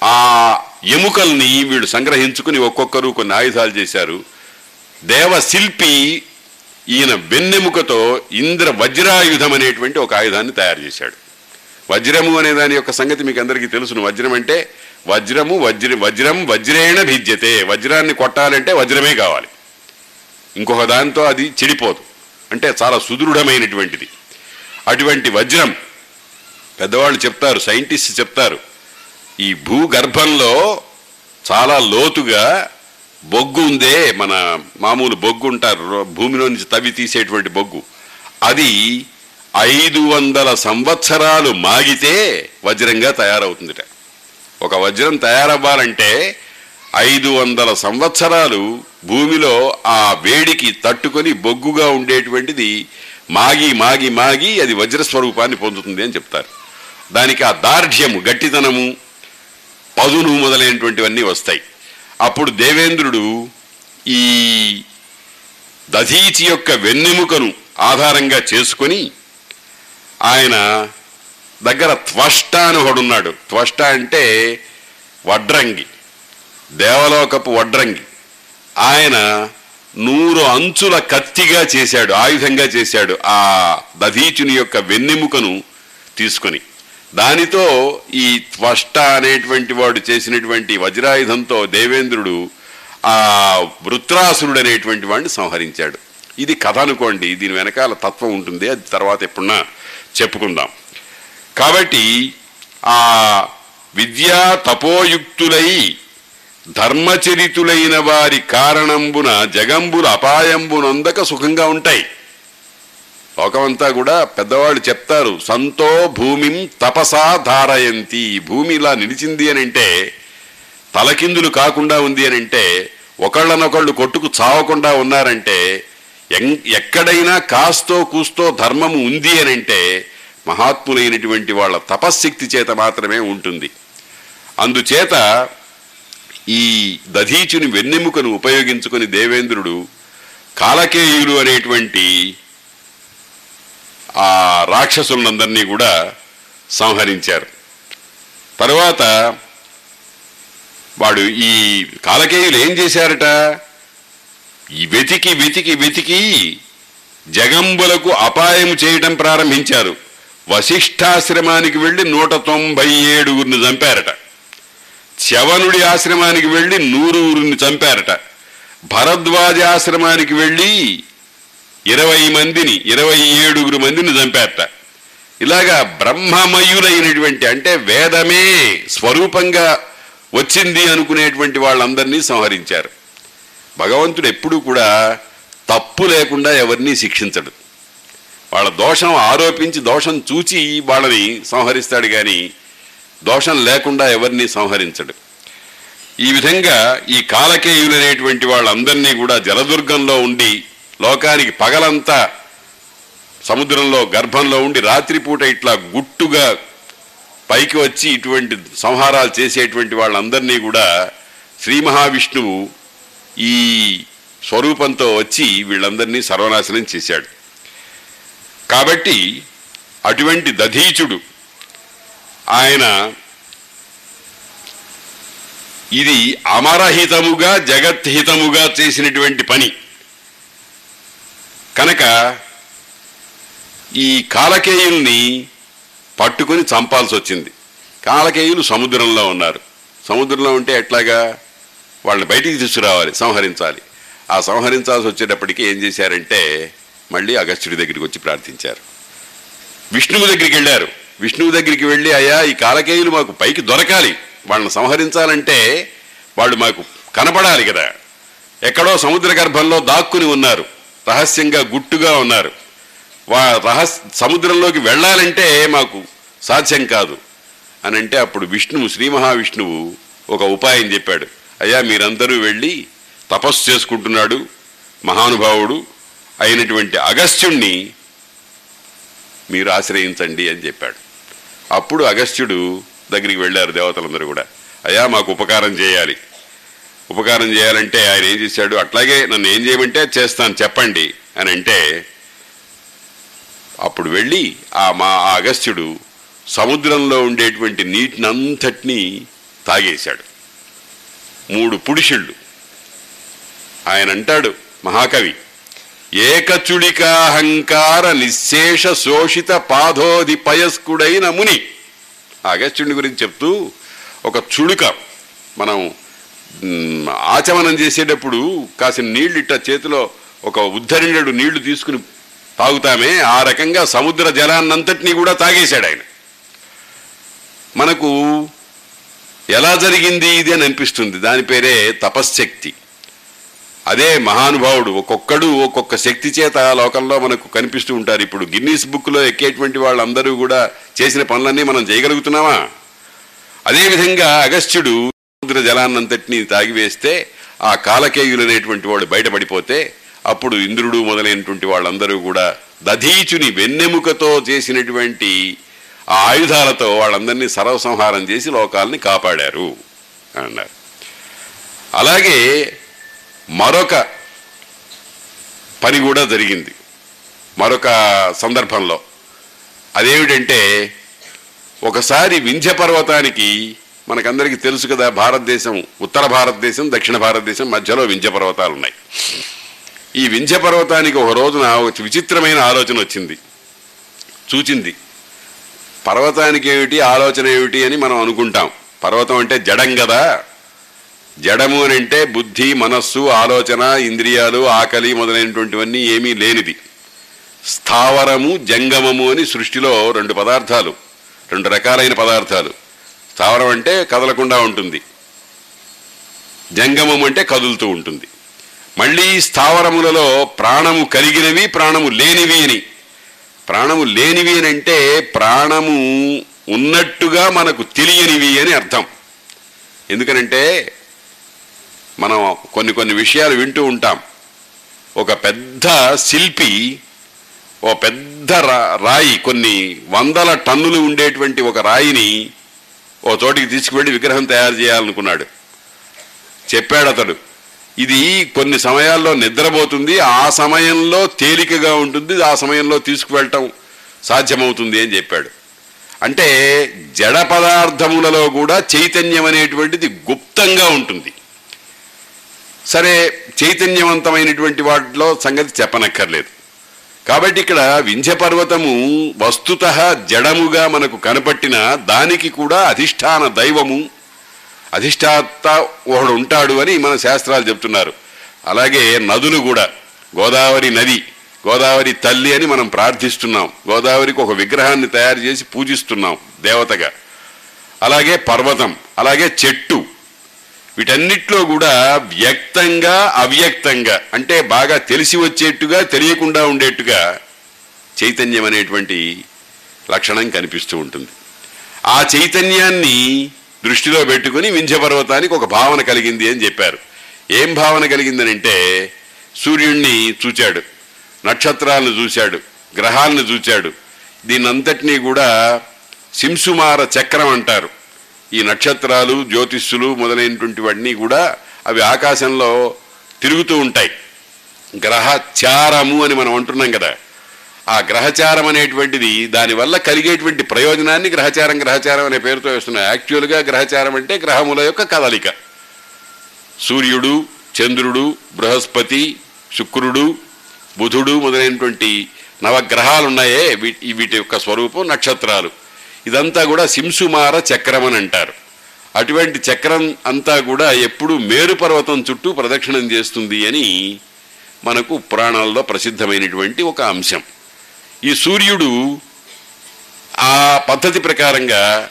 ఆ ఎముకల్ని వీళ్ళు సంగ్రహించుకుని ఒక్కొక్కరు కొన్ని ఆయుధాలు చేశారు. దేవశిల్పి ఈయన వెన్నెముకతో ఇంద్ర వజ్రాయుధం అనేటువంటి ఒక ఆయుధాన్ని తయారు చేశాడు. వజ్రము అనే దాని యొక్క సంగతి మీకు అందరికీ తెలుసును. వజ్రం అంటే వజ్రము వజ్ర వజ్రం వజ్రేణ భిద్యతే. వజ్రాన్ని కొట్టాలంటే వజ్రమే కావాలి. ఇంకొక దాంతో అది చెడిపోదు. అంటే చాలా సుదృఢమైనటువంటిది. అటువంటి వజ్రం పెద్దవాళ్ళు చెప్తారు సైంటిస్ట్ చెప్తారు ఈ భూగర్భంలో చాలా లోతుగా బొగ్గు ఉందే మన మామూలు బొగ్గు ఉంటారు రో- భూమిలో నుంచి తవ్వి తీసేటువంటి బొగ్గు. అది ఐదు వందల సంవత్సరాలు మాగితే వజ్రంగా తయారవుతుందిట. ఒక వజ్రం తయారవ్వాలంటే ఐదు వందల సంవత్సరాలు భూమిలో ఆ వేడికి తట్టుకొని బొగ్గుగా ఉండేటువంటిది మాగి మాగి మాగి అది వజ్ర స్వరూపాన్ని పొందుతుంది అని చెప్తారు. దానికి ఆ దార్ఢ్యము గట్టితనము పదును మొదలైనటువంటివన్నీ వస్తాయి. అప్పుడు దేవేంద్రుడు ఈ దధీచి యొక్క వెన్నెముకను ఆధారంగా చేసుకొని ఆయన దగ్గర త్వష్ట అని ఒకడున్నాడు త్వష్ట అంటే వడ్రంగి దేవలోకపు వడ్రంగి. ఆయన నూరు అంచుల కత్తిగా చేశాడు ఆయుధంగా చేశాడు ఆ దధీచుని యొక్క వెన్నెముకను తీసుకొని. దానితో ఈ త్వష్ట అనేటువంటి వాడు చేసినటువంటి వజ్రాయుధంతో దేవేంద్రుడు ఆ వృత్రాసురుడు అనేటువంటి వాడిని సంహరించాడు. ఇది కథ అనుకోండి దీని వెనకాల తత్వం ఉంటుంది అది తర్వాత ఎప్పుడున్నా చెప్పుకుందాం. కాబట్టి ఆ విద్యా తపోయుక్తులై ధర్మచరితులైన వారి కారణంబున జగంబుల అపాయంబునందక సుఖంగా ఉంటాయి. లోకమంతా కూడా పెద్దవాళ్ళు చెప్తారు సంతో భూమిం తపసా ధారయంతి. ఈ భూమి ఇలా నిలిచింది అని అంటే తలకిందులు కాకుండా ఉంది అని అంటే ఒకళ్ళనొకళ్ళు కొట్టుకు చావకుండా ఉన్నారంటే ఎం- ఎక్కడైనా కాస్తో కూస్తో ధర్మము ఉంది అని అంటే మహాత్ములైనటువంటి వాళ్ళ తపశ్శక్తి చేత మాత్రమే ఉంటుంది. అందుచేత ఈ దధీచుని వెన్నెముకను ఉపయోగించుకొని దేవేంద్రుడు కాలకేయులు అనేటువంటి ఆ రాక్షసులందరినీ కూడా సంహరించారు. తర్వాత వాడు ఈ కాలకేయులు ఏం చేశారట? ఈ వెతికి వెతికి వెతికి జగంబులకు అపాయం చేయటం ప్రారంభించారు. వశిష్ఠాశ్రమానికి వెళ్ళి నూట తొంభై ఏడుగురిని చంపారట. శవనుడి ఆశ్రమానికి వెళ్ళి నూరుగురిని చంపారట. భరద్వాజ ఆశ్రమానికి వెళ్ళి ఇరవై మందిని ఇరవై ఏడుగురు మందిని చంపారట ఇలాగా బ్రహ్మమయులైనటువంటి అంటే వేదమే స్వరూపంగా వచ్చింది అనుకునేటువంటి వాళ్ళందరినీ సంహరించారు. భగవంతుడు ఎప్పుడూ కూడా తప్పు లేకుండా ఎవరిని శిక్షించడు. వాళ్ళ దోషం ఆరోపించి దోషం చూచి వాళ్ళని సంహరిస్తాడు కానీ దోషం లేకుండా ఎవరిని సంహరించడు. ఈ విధంగా ఈ కాలకేయులు అనేటువంటి వాళ్ళందరినీ కూడా జలదుర్గంలో ఉండి లోకానికి పగలంతా సముద్రంలో గర్భంలో ఉండి రాత్రిపూట ఇట్లా గుట్టుగా పైకి వచ్చి ఇటువంటి సంహారాలు చేసేటువంటి వాళ్ళందరినీ కూడా శ్రీ మహావిష్ణువు ఈ స్వరూపంతో వచ్చి వీళ్ళందరినీ సర్వనాశనం చేశాడు. కాబట్టి అటువంటి దధీచుడు ఆయన ఇది అమరహితముగా జగత్హితముగా చేసినటువంటి పని. కనుక ఈ కాలకేయుల్ని పట్టుకొని చంపాల్సి వచ్చింది కాలకేయులు సముద్రంలో ఉన్నారు. సముద్రంలో ఉంటే ఎట్లాగా? వాళ్ళని బయటికి తీసుకురావాలి సంహరించాలి. ఆ సంహరించాల్సి వచ్చేటప్పటికి ఏం చేశారంటే మళ్ళీ అగస్త్యుడి దగ్గరికి వచ్చి ప్రార్థించారు. విష్ణువు దగ్గరికి వెళ్ళారు విష్ణువు దగ్గరికి వెళ్ళి అయ్యా ఈ కాలకేయులు మాకు పైకి దొరకాలి. వాళ్ళని సంహరించాలంటే వాళ్ళు మాకు కనపడాలి కదా. ఎక్కడో సముద్ర గర్భంలో దాక్కుని ఉన్నారు. రహస్యంగా గుట్టుగా ఉన్నారు. వా రహస్ సముద్రంలోకి వెళ్ళాలంటే మాకు సాధ్యం కాదు. అని అంటే అప్పుడు విష్ణువు శ్రీ మహావిష్ణువు ఒక ఉపాయం చెప్పాడు. అయ్యా మీరందరూ వెళ్ళి తపస్సు చేసుకుంటున్నాడు మహానుభావుడు అయినటువంటి అగస్త్యుణ్ణి మీరు ఆశ్రయించండి అని చెప్పాడు. అప్పుడు అగస్త్యుడు దగ్గరికి వెళ్ళారు దేవతలందరూ కూడా. అయ్యా మాకు ఉపకారం చేయాలి. ఉపకారం చేయాలంటే ఆయన ఏం చేశాడు? అట్లాగే నన్ను ఏం చేయమంటే చేస్తాను చెప్పండి అని అంటే అప్పుడు వెళ్ళి ఆ మా అగస్త్యుడు సముద్రంలో ఉండేటువంటి నీటినంతటినీ తాగేశాడు. మూడు పుడిషిళ్ళు. ఆయన అంటాడు మహాకవి ఏకచుడికాహంకార నిశేష శోషిత పాధోధి పయస్కుడైన ముని. ఆ అగస్త్యుడి గురించి చెప్తూ ఒక చుడుక మనం ఆచమనం చేసేటప్పుడు కాసిన నీళ్ళు ఇట్ట చేతిలో ఒక ఉద్ధరిణుడు నీళ్ళు తీసుకుని తాగుతామే ఆ రకంగా సముద్ర జలాన్నంతటినీ కూడా తాగేశాడు ఆయన. మనకు ఎలా జరిగింది ఇది అని అనిపిస్తుంది. దాని పేరే తపశ్శక్తి. అదే మహానుభావుడు ఒక్కొక్కడు ఒక్కొక్క శక్తి చేత లోకంలో మనకు కనిపిస్తూ ఉంటారు. ఇప్పుడు గిన్నీస్ బుక్లో ఎక్కేటువంటి వాళ్ళందరూ కూడా చేసిన పనులన్నీ మనం చేయగలుగుతున్నామా? అదేవిధంగా అగస్త్యుడు సముద్ర జలాన్నంతటినీ తాగివేస్తే ఆ కాలకేయులు అనేటువంటి వాడు బయటపడిపోతే అప్పుడు ఇంద్రుడు మొదలైనటువంటి వాళ్ళందరూ కూడా దధీచుని వెన్నెముకతో చేసినటువంటి ఆ ఆయుధాలతో వాళ్ళందరినీ సర్వసంహారం చేసి లోకాల్ని కాపాడారు అన్నారు. అలాగే మరొక పని కూడా జరిగింది. మరొక సందర్భంలో. అదేమిటంటే ఒకసారి వింధ్య పర్వతానికి మనకందరికీ తెలుసు కదా భారతదేశం ఉత్తర భారతదేశం దక్షిణ భారతదేశం మధ్యలో వింధ్య పర్వతాలు ఉన్నాయి ఈ వింధ్య పర్వతానికి ఒక రోజున ఒక విచిత్రమైన ఆలోచన వచ్చింది. చూచింది. పర్వతానికి ఏమిటి ఆలోచన ఏమిటి అని మనం అనుకుంటాం. పర్వతం అంటే జడం కదా. జడము అని అంటే బుద్ధి మనస్సు ఆలోచన ఇంద్రియాలు ఆకలి మొదలైనటువంటివన్నీ ఏమీ లేనిది. స్థావరము జంగమము అని సృష్టిలో రెండు పదార్థాలు రెండు రకాలైన పదార్థాలు. స్థావరం అంటే కదలకుండా ఉంటుంది. జంగమం అంటే కదులుతూ ఉంటుంది. మళ్ళీ స్థావరములలో ప్రాణము కలిగినవి ప్రాణము లేనివి అని. ప్రాణము లేనివి అని అంటే ప్రాణము ఉన్నట్టుగా మనకు తెలియనివి అని అర్థం. ఎందుకనంటే మనం కొన్ని కొన్ని విషయాలు వింటూ ఉంటాం. ఒక పెద్ద శిల్పి ఓ పెద్ద రా- రాయి కొన్ని వందల టన్నులు ఉండేటువంటి ఒక రాయిని ఓ చోటికి తీసుకువెళ్ళి విగ్రహం తయారు చేయాలనుకున్నాడు. చెప్పాడు అతడు ఇది కొన్ని సమయాల్లో నిద్రపోతుంది ఆ సమయంలో తేలికగా ఉంటుంది ఆ సమయంలో తీసుకువెళ్ళటం సాధ్యమవుతుంది అని చెప్పాడు. అంటే జడ పదార్థములలో కూడా చైతన్యం అనేటువంటిది గుప్తంగా ఉంటుంది. సరే చైతన్యవంతమైనటువంటి వాటిలో సంగతి చెప్పనక్కర్లేదు. కాబట్టి ఇక్కడ వింధ్య పర్వతము వస్తుత జడముగా మనకు కనపట్టిన దానికి కూడా అధిష్టాన దైవము అధిష్టాత ఒకడు ఉంటాడు అని మన శాస్త్రాలు చెప్తున్నారు. అలాగే నదులు కూడా గోదావరి నది గోదావరి తల్లి అని మనం ప్రార్థిస్తున్నాం. గోదావరికి ఒక విగ్రహాన్ని తయారు చేసి పూజిస్తున్నాం దేవతగా. అలాగే పర్వతం అలాగే చెట్టు వీటన్నిట్లో కూడా వ్యక్తంగా అవ్యక్తంగా అంటే బాగా తెలిసి వచ్చేట్టుగా తెలియకుండా ఉండేట్టుగా చైతన్యం అనేటువంటి లక్షణం కనిపిస్తూ ఉంటుంది. ఆ చైతన్యాన్ని దృష్టిలో పెట్టుకుని వింధ్యపర్వతానికి ఒక భావన కలిగింది అని చెప్పారు. ఏం భావన కలిగిందనంటే సూర్యుణ్ణి చూచాడు నక్షత్రాలను చూశాడు గ్రహాలను చూచాడు. దీనంతటినీ కూడా సింసుమార చక్రం అంటారు. ఈ నక్షత్రాలు జ్యోతిష్యులు మొదలైనటువంటివన్నీ కూడా అవి ఆకాశంలో తిరుగుతూ ఉంటాయి. గ్రహచారము అని మనం అంటున్నాం కదా. ఆ గ్రహచారం అనేటువంటిది దానివల్ల కలిగేటువంటి ప్రయోజనాన్ని గ్రహచారం గ్రహచారం అనే పేరుతో వేస్తున్నాయి. యాక్చువల్గా గ్రహచారం అంటే గ్రహముల యొక్క కదలిక. సూర్యుడు చంద్రుడు బృహస్పతి శుక్రుడు బుధుడు మొదలైనటువంటి నవగ్రహాలు ఉన్నాయే వీటి వీటి యొక్క స్వరూపం నక్షత్రాలు. ఇదంతా కూడా సింసుమార చక్రం అని అంటారు. అటువంటి చక్రం అంతా కూడా ఎప్పుడు మేరు పర్వతం చుట్టూ ప్రదక్షిణం చేస్తుంది అని మనకు పురాణాల్లో ప్రసిద్ధమైనటువంటి ఒక అంశం. ఈ సూర్యుడు ఆ పద్ధతి ప్రకారంగా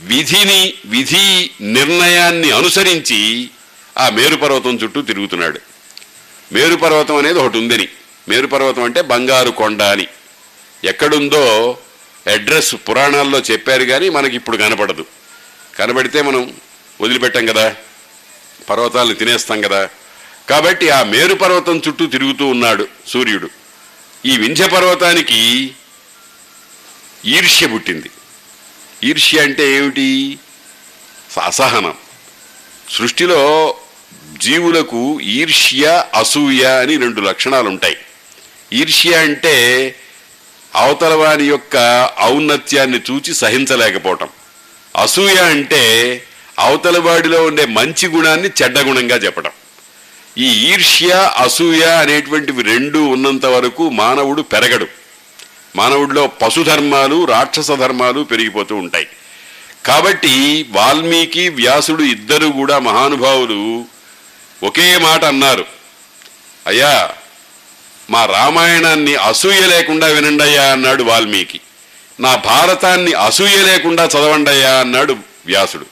విధిని విధి నిర్ణయాన్ని అనుసరించి ఆ మేరుపర్వతం చుట్టూ తిరుగుతున్నాడు. మేరుపర్వతం అనేది ఒకటి ఉందని. మేరుపర్వతం అంటే బంగారు కొండ అని. ఎక్కడుందో అడ్రస్ పురాణాల్లో చెప్పారు కానీ మనకి ఇప్పుడు కనపడదు. కనబడితే మనం వదిలిపెట్టాం కదా? పర్వతాలను తినేస్తాం కదా? కాబట్టి ఆ మేరు పర్వతం చుట్టూ తిరుగుతూ ఉన్నాడు సూర్యుడు. ఈ వింధ్య పర్వతానికి ఈర్ష్య పుట్టింది. ఈర్ష్య అంటే ఏమిటి? అసహనం సృష్టిలో జీవులకు ఈర్ష్య అసూయ అని రెండు లక్షణాలు ఉంటాయి ఈర్ష్య అంటే అవతల వారి యొక్క ఔన్నత్యాన్ని చూచి సహించలేకపోవటం. అసూయ అంటే అవతల వాడిలో ఉండే మంచి గుణాన్ని చెడ్డ గుణంగా చెప్పటం. ఈ ఈర్ష్య అసూయ అనేటువంటివి రెండు ఉన్నంత వరకు మానవుడు పెరగడు. మానవుడిలో పశుధర్మాలు రాక్షస ధర్మాలు పెరిగిపోతూ ఉంటాయి. కాబట్టి వాల్మీకి వ్యాసుడు ఇద్దరు కూడా మహానుభావులు ఒకే మాట అన్నారు. అయ్యా మా రామాయణాన్ని అసూయ లేకుండా వినండయ్యా అన్నాడు వాల్మీకి. నా భారతాన్ని అసూయ లేకుండా చదవండయ్యా అన్నాడు వ్యాసుడు.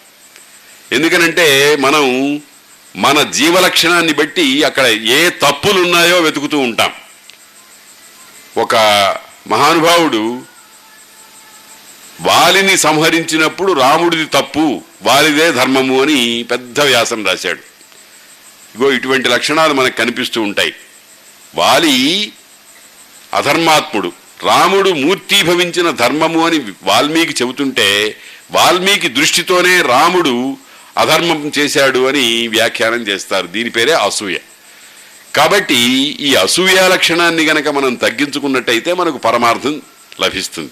ఎందుకనంటే మనం మన జీవలక్షణాన్ని బట్టి అక్కడ ఏ తప్పులు ఉన్నాయో వెతుకుతూ ఉంటాం. ఒక మహానుభావుడు వాలిని సంహరించినప్పుడు రాముడిది తప్పు వాలిదే ధర్మము అని పెద్ద వ్యాసం రాశాడు. ఇగో ఇటువంటి లక్షణాలు మనకు కనిపిస్తూ ఉంటాయి. వాలి అధర్మాత్ముడు. రాముడు మూర్తీభవించిన ధర్మము అని వాల్మీకి చెబుతుంటే వాల్మీకి దృష్టితోనే రాముడు అధర్మం చేశాడు అని వ్యాఖ్యానం చేస్తారు. దీని పేరే అసూయ. కాబట్టి ఈ అసూయ లక్షణాన్ని గనక మనం తగ్గించుకున్నట్టయితే మనకు పరమార్థం లభిస్తుంది.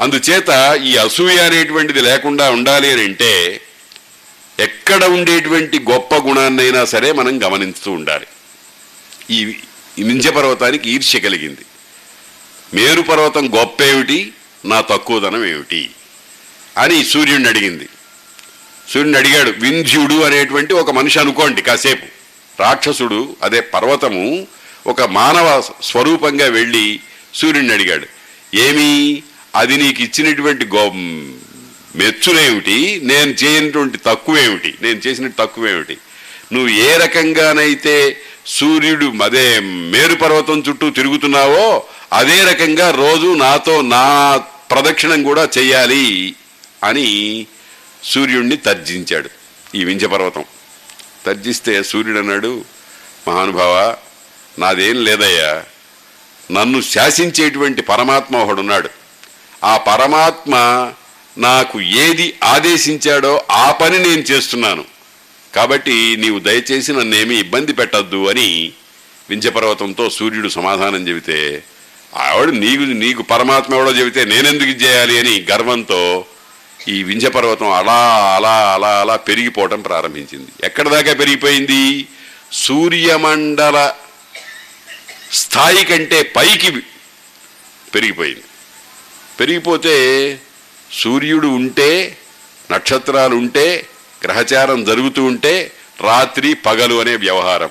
అందుచేత ఈ అసూయ అనేటువంటిది లేకుండా ఉండాలి అని అంటే ఎక్కడ ఉండేటువంటి గొప్ప గుణాన్నైనా సరే మనం గమనిస్తూ ఉండాలి. ఈ ఈ మింజ పర్వతానికి ఈర్ష్య కలిగింది. మేరు పర్వతం గొప్ప ఏమిటి నా తక్కువదనం ఏమిటి? అని సూర్యుడిని అడిగింది. సూర్యుడిని అడిగాడు వింధ్యుడు అనేటువంటి ఒక మనిషి అనుకోండి కాసేపు. రాక్షసుడు అదే పర్వతము ఒక మానవ స్వరూపంగా వెళ్ళి సూర్యుడిని అడిగాడు ఏమి? అది నీకు ఇచ్చినటువంటి గో మెచ్చులేమిటి? నేను చేయనటువంటి తక్కువేమిటి? నేను చేసినట్టు తక్కువేమిటి? నువ్వు ఏ రకంగానైతే సూర్యుడు అదే మేరు పర్వతం చుట్టూ తిరుగుతున్నావో అదే రకంగా రోజు నాతో నా ప్రదక్షిణం కూడా చెయ్యాలి అని సూర్యుణ్ణి తర్జించాడు ఈ వింజ పర్వతం. తర్జిస్తే సూర్యుడు అన్నాడు మహానుభావ నాదేం లేదయ్యా. నన్ను శాసించేటువంటి పరమాత్మ ఒకడున్నాడు. ఆ పరమాత్మ నాకు ఏది ఆదేశించాడో ఆ పని నేను చేస్తున్నాను. కాబట్టి నీవు దయచేసి నన్నేమీ ఇబ్బంది పెట్టద్దు అని వింధ్యపర్వతంతో సూర్యుడు సమాధానం చెబితే ఆవిడ నీకు నీకు పరమాత్మ ఎవడో చెబితే నేనెందుకు చేయాలి అని గర్వంతో ఈ వింధ్యపర్వతం అలా అలా అలా అలా పెరిగిపోవటం ప్రారంభించింది. ఎక్కడ దాకా పెరిగిపోయింది? సూర్యమండల స్థాయి కంటే పైకి పెరిగిపోయింది. పెరిగిపోతే సూర్యుడు ఉంటే నక్షత్రాలు ఉంటే గ్రహచారం జరుగుతూ ఉంటే రాత్రి పగలు అనే వ్యవహారం.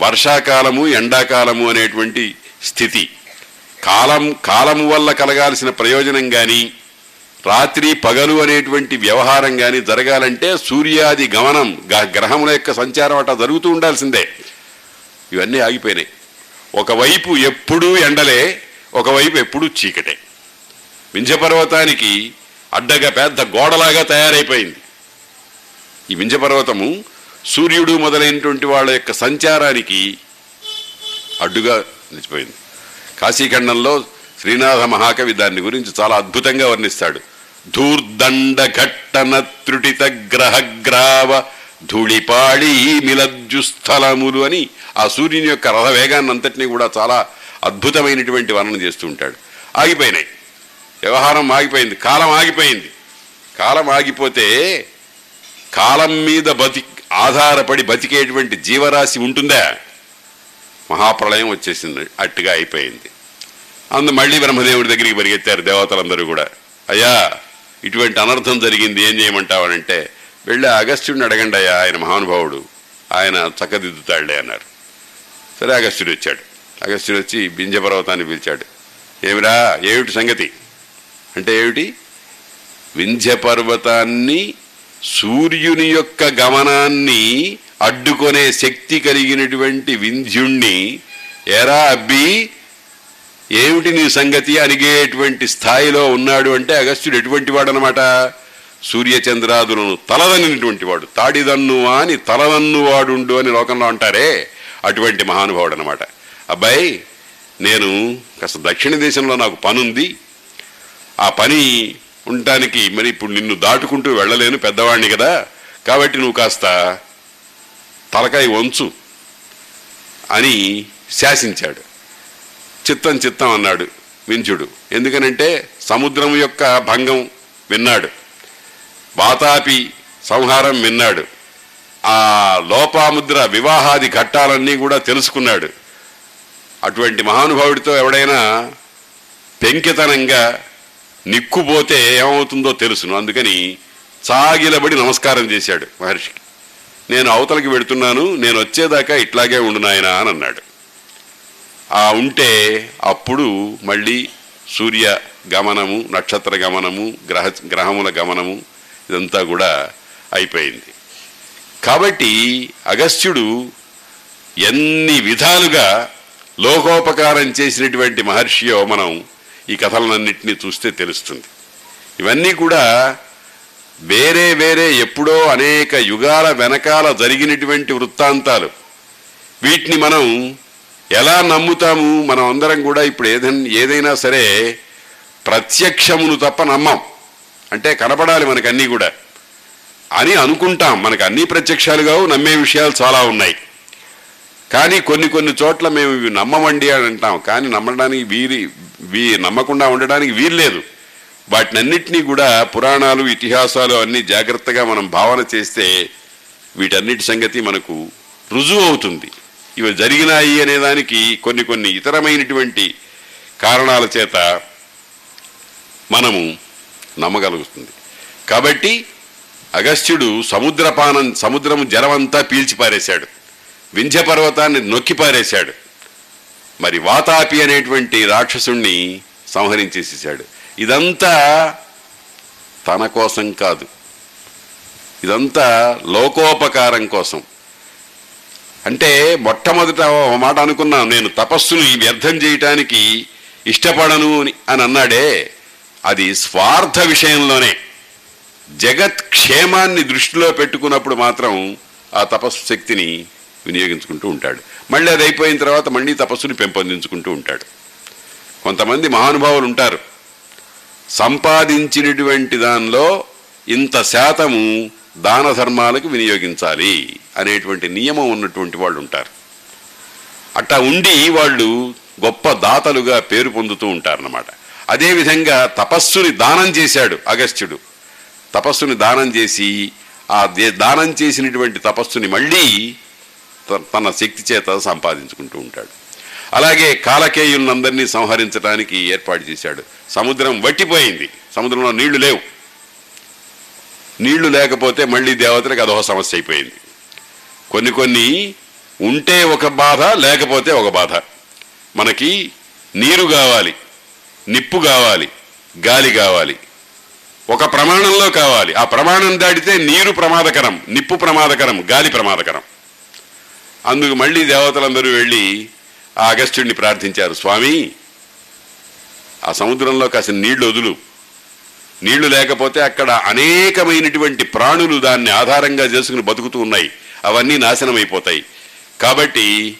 వర్షాకాలము ఎండాకాలము అనేటువంటి స్థితి. కాలం కాలము వల్ల కలగాల్సిన ప్రయోజనం కానీ రాత్రి పగలు అనేటువంటి వ్యవహారం కానీ జరగాలంటే సూర్యాది గమనం గ- గ్రహముల యొక్క సంచారం అట్లా జరుగుతూ ఉండాల్సిందే. ఇవన్నీ ఆగిపోయినాయి. ఒకవైపు ఎప్పుడూ ఎండలే ఒకవైపు ఎప్పుడూ చీకటే. వింధ్యపర్వతానికి అడ్డగా పెద్ద గోడలాగా తయారైపోయింది. ఈ వింధ్యపర్వతము సూర్యుడు మొదలైనటువంటి వాళ్ళ యొక్క సంచారానికి అడ్డుగా నిలిచిపోయింది. కాశీఖండంలో శ్రీనాథ మహాకవి దాన్ని గురించి చాలా అద్భుతంగా వర్ణిస్తాడు. ధూర్దండ ఘట్టన త్రుటిత గ్రహగ్రావ ధూళిపాళి మిలజ్జుస్థలములు అని ఆ సూర్యుని యొక్క రథ వేగాన్ని అంతటినీ కూడా చాలా అద్భుతమైనటువంటి వర్ణన చేస్తూ ఉంటాడు. ఆగిపోయినాయి. వ్యవహారం ఆగిపోయింది. కాలం ఆగిపోయింది. కాలం ఆగిపోతే కాలం మీద బతి ఆధారపడి బతికేటువంటి జీవరాశి ఉంటుందా? మహాప్రళయం వచ్చేసింది అట్టుగా అయిపోయింది. అందు మళ్ళీ బ్రహ్మదేవుడి దగ్గరికి పరిగెత్తారు దేవతలందరూ కూడా. అయ్యా ఇటువంటి అనర్థం జరిగింది ఏం చేయమంటావనంటే వెళ్ళి అగస్త్యుడిని అడగండి అయ్యా ఆయన మహానుభావుడు ఆయన చక్కదిద్దుతాడులే అన్నారు. సరే అగస్త్యుడు వచ్చాడు. అగస్త్యుడు వచ్చి బింజ పర్వతాన్ని పిలిచాడు. ఏమిరా ఏమిటి సంగతి? అంటే ఏమిటి? వింధ్య పర్వతాన్ని సూర్యుని యొక్క గమనాన్ని అడ్డుకొనే శక్తి కలిగినటువంటి వింధ్యుణ్ణి ఎరా అబ్బి ఏమిటి నీ సంగతి అడిగేటువంటి స్థాయిలో ఉన్నాడు అంటే అగస్త్యుడు ఎటువంటి వాడు అనమాట సూర్యచంద్రాదులను తలదనినటువంటి వాడు. తాడిదన్ను అని తలదన్ను వాడుండు అని లోకంలో అంటారే అటువంటి మహానుభావుడు అనమాట అబ్బాయి నేను కాస్త దక్షిణ దేశంలో నాకు పనుంది. ఆ పని ఉండటానికి మరి ఇప్పుడు నిన్ను దాటుకుంటూ వెళ్ళలేను పెద్దవాడిని కదా. కాబట్టి నువ్వు కాస్త తలకాయ వంచు అని శాసించాడు. చిత్తం చిత్తం అన్నాడు వింజుడు. ఎందుకనంటే సముద్రం యొక్క భంగం విన్నాడు. వాతాపి సంహారం విన్నాడు. ఆ లోపాముద్ర వివాహాది ఘట్టాలన్నీ కూడా తెలుసుకున్నాడు. అటువంటి మహానుభావుడితో ఎవడైనా పెంకితనంగా నిక్కుపోతే ఏమవుతుందో తెలుసును. అందుకని సాగిలబడి నమస్కారం చేశాడు మహర్షికి. నేను అవతలకి వెడుతున్నాను నేను వచ్చేదాకా ఇట్లాగే ఉండు నాయనా అని అన్నాడు. ఆ ఉంటే అప్పుడు మళ్ళీ సూర్య గమనము నక్షత్ర గమనము గ్రహ గ్రహముల గమనము ఇదంతా కూడా అయిపోయింది. కాబట్టి అగస్త్యుడు ఎన్ని విధాలుగా లోకోపకారం చేసినటువంటి మహర్షియో మనం ఈ కథలన్నింటినీ చూస్తే తెలుస్తుంది. ఇవన్నీ కూడా వేరే వేరే ఎప్పుడో అనేక యుగాల వెనకాల జరిగినటువంటి వృత్తాంతాలు. వీటిని మనం ఎలా నమ్ముతాము? మనం అందరం కూడా ఇప్పుడు ఏదైనా ఏదైనా సరే ప్రత్యక్షమును తప్ప నమ్మం. అంటే కనపడాలి మనకు అన్నీ కూడా. అని అనుకుంటాం. మనకు అన్ని ప్రత్యక్షాలుగా నమ్మే విషయాలు చాలా ఉన్నాయి. కానీ కొన్ని కొన్ని చోట్ల మేము ఇవి నమ్మమండి అని అంటాం. కానీ నమ్మడానికి వీరి వీ నమ్మకుండా ఉండడానికి వీల్లేదు వాటినన్నిటినీ కూడా పురాణాలు ఇతిహాసాలు అన్నీ జాగ్రత్తగా మనం భావన చేస్తే వీటన్నిటి సంగతి మనకు రుజువు అవుతుంది. ఇవి జరిగినాయి అనేదానికి కొన్ని కొన్ని ఇతరమైనటువంటి కారణాల చేత మనము నమ్మగలుగుతుంది. కాబట్టి అగస్త్యుడు సముద్రపానం సముద్రము జలమంతా పీల్చి పారేశాడు వింధ్య పర్వతాన్ని నొక్కిపారేశాడు మరి వాతాపి అనేటువంటి రాక్షసుణ్ణి సంహరించేసేసాడు ఇదంతా తన కోసం కాదు. ఇదంతా లోకోపకారం కోసం. అంటే మొట్టమొదట ఒక మాట అనుకున్నాను నేను తపస్సును వ్యర్థం చేయటానికి ఇష్టపడను అని అని అన్నాడే. అది స్వార్థ విషయంలోనే. జగత్ క్షేమాన్ని దృష్టిలో పెట్టుకున్నప్పుడు మాత్రం ఆ తపస్సు శక్తిని వినియోగించుకుంటూ ఉంటాడు. మళ్ళీ అది అయిపోయిన తర్వాత మళ్ళీ తపస్సుని పెంపొందించుకుంటూ ఉంటాడు. కొంతమంది మహానుభావులు ఉంటారు. సంపాదించినటువంటి దానిలో ఇంత శాతము దాన ధర్మాలకు వినియోగించాలి అనేటువంటి నియమం ఉన్నటువంటి వాళ్ళు ఉంటారు. అట్టా ఉండి వాళ్ళు గొప్ప దాతలుగా పేరు పొందుతూ ఉంటారన్నమాట. అదేవిధంగా తపస్సుని దానం చేశాడు అగస్త్యుడు. తపస్సుని దానం చేసి ఆ దే- దానం చేసినటువంటి తపస్సుని మళ్ళీ తన శక్తి చేత సంపాదించుకుంటూ ఉంటాడు. అలాగే కాలకేయులందరినీ సంహరించడానికి ఏర్పాటు చేశాడు. సముద్రం వట్టిపోయింది. సముద్రంలో నీళ్ళు లేవు. నీళ్ళు లేకపోతే మళ్ళీ దేవతలకు అదొక సమస్య అయిపోయింది. కొన్ని కొన్ని ఉంటే ఒక బాధ లేకపోతే ఒక బాధ. మనకి నీరు కావాలి నిప్పు కావాలి గాలి కావాలి. ఒక ప్రమాణంలో కావాలి. ఆ ప్రమాణం దాటితే నీరు ప్రమాదకరం నిప్పు ప్రమాదకరం గాలి ప్రమాదకరం. అందుకు మళ్ళీ దేవతలందరూ వెళ్ళి ఆ అగస్త్యుడిని ప్రార్థించారు స్వామి ఆ సముద్రంలో కాసిన నీళ్ళు వదులు. నీళ్ళు లేకపోతే అక్కడ అనేకమైనటువంటి ప్రాణులు దాన్ని ఆధారంగా చేసుకుని బతుకుతూ ఉన్నాయి. అవన్నీ నాశనం అయిపోతాయి కాబట్టి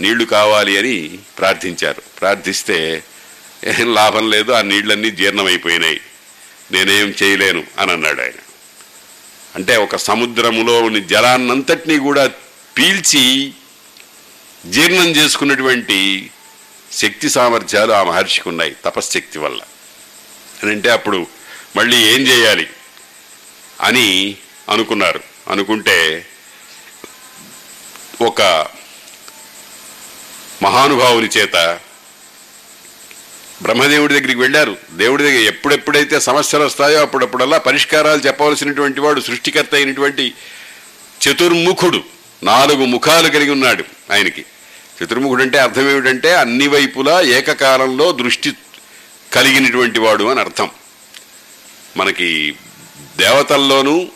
నీళ్ళు కావాలి అని ప్రార్థించారు. ప్రార్థిస్తే ఏం లాభం లేదు ఆ నీళ్ళన్నీ జీర్ణమైపోయినాయి. నేనేం చేయలేను అని అన్నాడు ఆయన. అంటే ఒక సముద్రములోని జలాన్నంతటినీ కూడా పీల్చి జీర్ణం చేసుకున్నటువంటి శక్తి సామర్థ్యాలు ఆ మహర్షికి ఉన్నాయి తపశ్శక్తి వల్ల. అని అంటే అప్పుడు మళ్ళీ ఏం చేయాలి అని అనుకున్నారు. అనుకుంటే ఒక మహానుభావుని చేత బ్రహ్మదేవుడి దగ్గరికి వెళ్ళారు. దేవుడి దగ్గర ఎప్పుడెప్పుడైతే సమస్యలు వస్తాయో అప్పుడప్పుడల్లా పరిష్కారాలు చెప్పవలసినటువంటి వాడు సృష్టికర్త అయినటువంటి చతుర్ముఖుడు. నాలుగు ముఖాలు కలిగి ఉన్నాడు ఆయనకి. చతుర్ముఖుడు అంటే అర్థం ఏమిటంటే అన్ని వైపులా ఏకకాలంలో దృష్టి కలిగినటువంటి వాడు అని అర్థం. మనకి దేవతల్లోనూ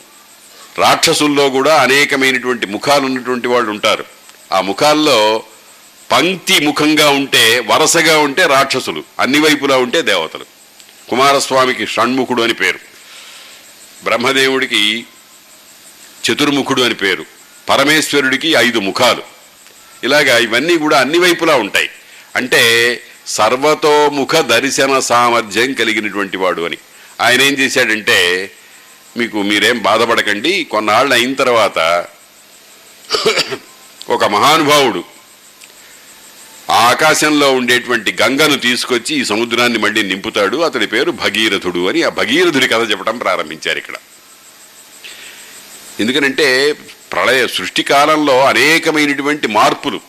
రాక్షసుల్లో కూడా అనేకమైనటువంటి ముఖాలు ఉన్నటువంటి వాళ్ళు ఉంటారు. ఆ ముఖాల్లో పంక్తి ముఖంగా ఉంటే వరసగా ఉంటే రాక్షసులు అన్ని వైపులా ఉంటే దేవతలు. కుమారస్వామికి షణ్ముఖుడు అని పేరు. బ్రహ్మదేవుడికి చతుర్ముఖుడు అని పేరు. పరమేశ్వరుడికి ఐదు ముఖాలు. ఇలాగా ఇవన్నీ కూడా అన్ని వైపులా ఉంటాయి. అంటే సర్వతోముఖ దర్శన సామర్థ్యం కలిగినటువంటి వాడు అని. ఆయన ఏం చేశాడంటే మీకు మీరేం బాధపడకండి కొన్నాళ్ళు అయిన తర్వాత ఒక మహానుభావుడు ఆ ఆకాశంలో ఉండేటువంటి గంగను తీసుకొచ్చి ఈ సముద్రాన్ని మళ్ళీ నింపుతాడు. అతడి పేరు భగీరథుడు అని ఆ భగీరథుడి కథ చెప్పడం ప్రారంభించారు ఇక్కడ. ఎందుకనంటే ప్రళయ సృష్టి కాలంలో అనేకమైనటువంటి మార్పులు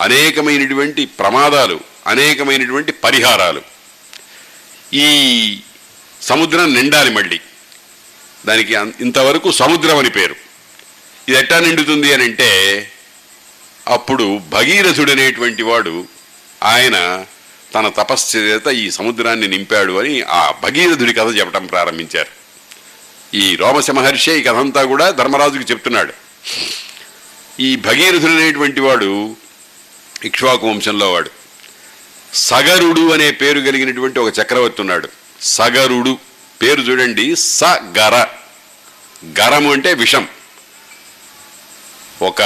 అనేకమైనటువంటి ప్రమాదాలు అనేకమైనటువంటి పరిహారాలు. ఈ సముద్రం నిండాలి మళ్ళీ. దానికి ఇంతవరకు సముద్రం అని పేరు. ఇది ఎట్టా నిండుతుంది అని అంటే అప్పుడు భగీరథుడు అనేటువంటి వాడు ఆయన తన తపస్సు చేత ఈ సముద్రాన్ని నింపాడు అని ఆ భగీరథుడి కథ చెప్పడం ప్రారంభించారు. ఈ రోమశ మహర్షి ఈ కథంతా కూడా ధర్మరాజుకి చెప్తున్నాడు. ఈ భగీరథుడు అనేటువంటి వాడు ఇక్ష్వాకు వంశంలో వాడు. సగరుడు అనే పేరు కలిగినటువంటి ఒక చక్రవర్తి ఉన్నాడు. సగరుడు పేరు చూడండి స గర గరము అంటే విషం. ఒక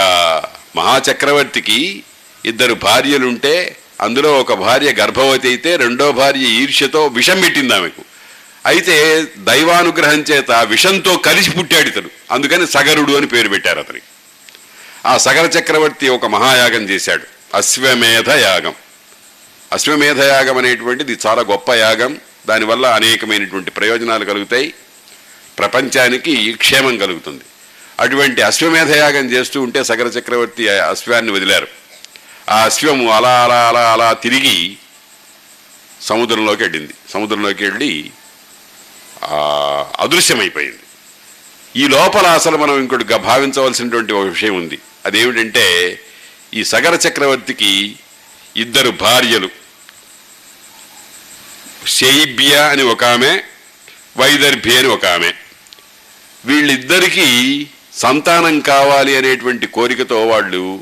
మహాచక్రవర్తికి ఇద్దరు భార్యలుంటే అందులో ఒక భార్య గర్భవతి అయితే రెండో భార్య ఈర్ష్యతో విషం పెట్టింది ఆమెకు. అయితే దైవానుగ్రహం చేత విషంతో కలిసి పుట్టాడు ఇతడు అందుకని సగరుడు అని పేరు పెట్టారు అతనికి ఆ సగర చక్రవర్తి ఒక మహాయాగం చేశాడు. అశ్వమేధ యాగం. అశ్వమేధ యాగం అనేటువంటిది చాలా గొప్ప యాగం. దానివల్ల అనేకమైనటువంటి ప్రయోజనాలు కలుగుతాయి. ప్రపంచానికి క్షేమం కలుగుతుంది. అటువంటి అశ్వమేధ యాగం చేస్తూ ఉంటే సగర చక్రవర్తి అశ్వాన్ని వదిలారు. ఆ అశ్వము అలా అలా అలా అలా తిరిగి సముద్రంలోకి వెళ్ళింది. సముద్రంలోకి వెళ్ళి అదృశ్యమైపోయింది. ఈ లోపల అసలు మనం ఇంకోటి గ- భావించవలసినటువంటి ఒక విషయం ఉంది. అదేమిటంటే ఈ సగర చక్రవర్తికి ఇద్దరు భార్యలు. శైబ్య అని ఒక ఆమె వైదర్భి అని ఒక ఆమె. వీళ్ళిద్దరికీ సంతానం కావాలి అనేటువంటి కోరికతో వాళ్ళు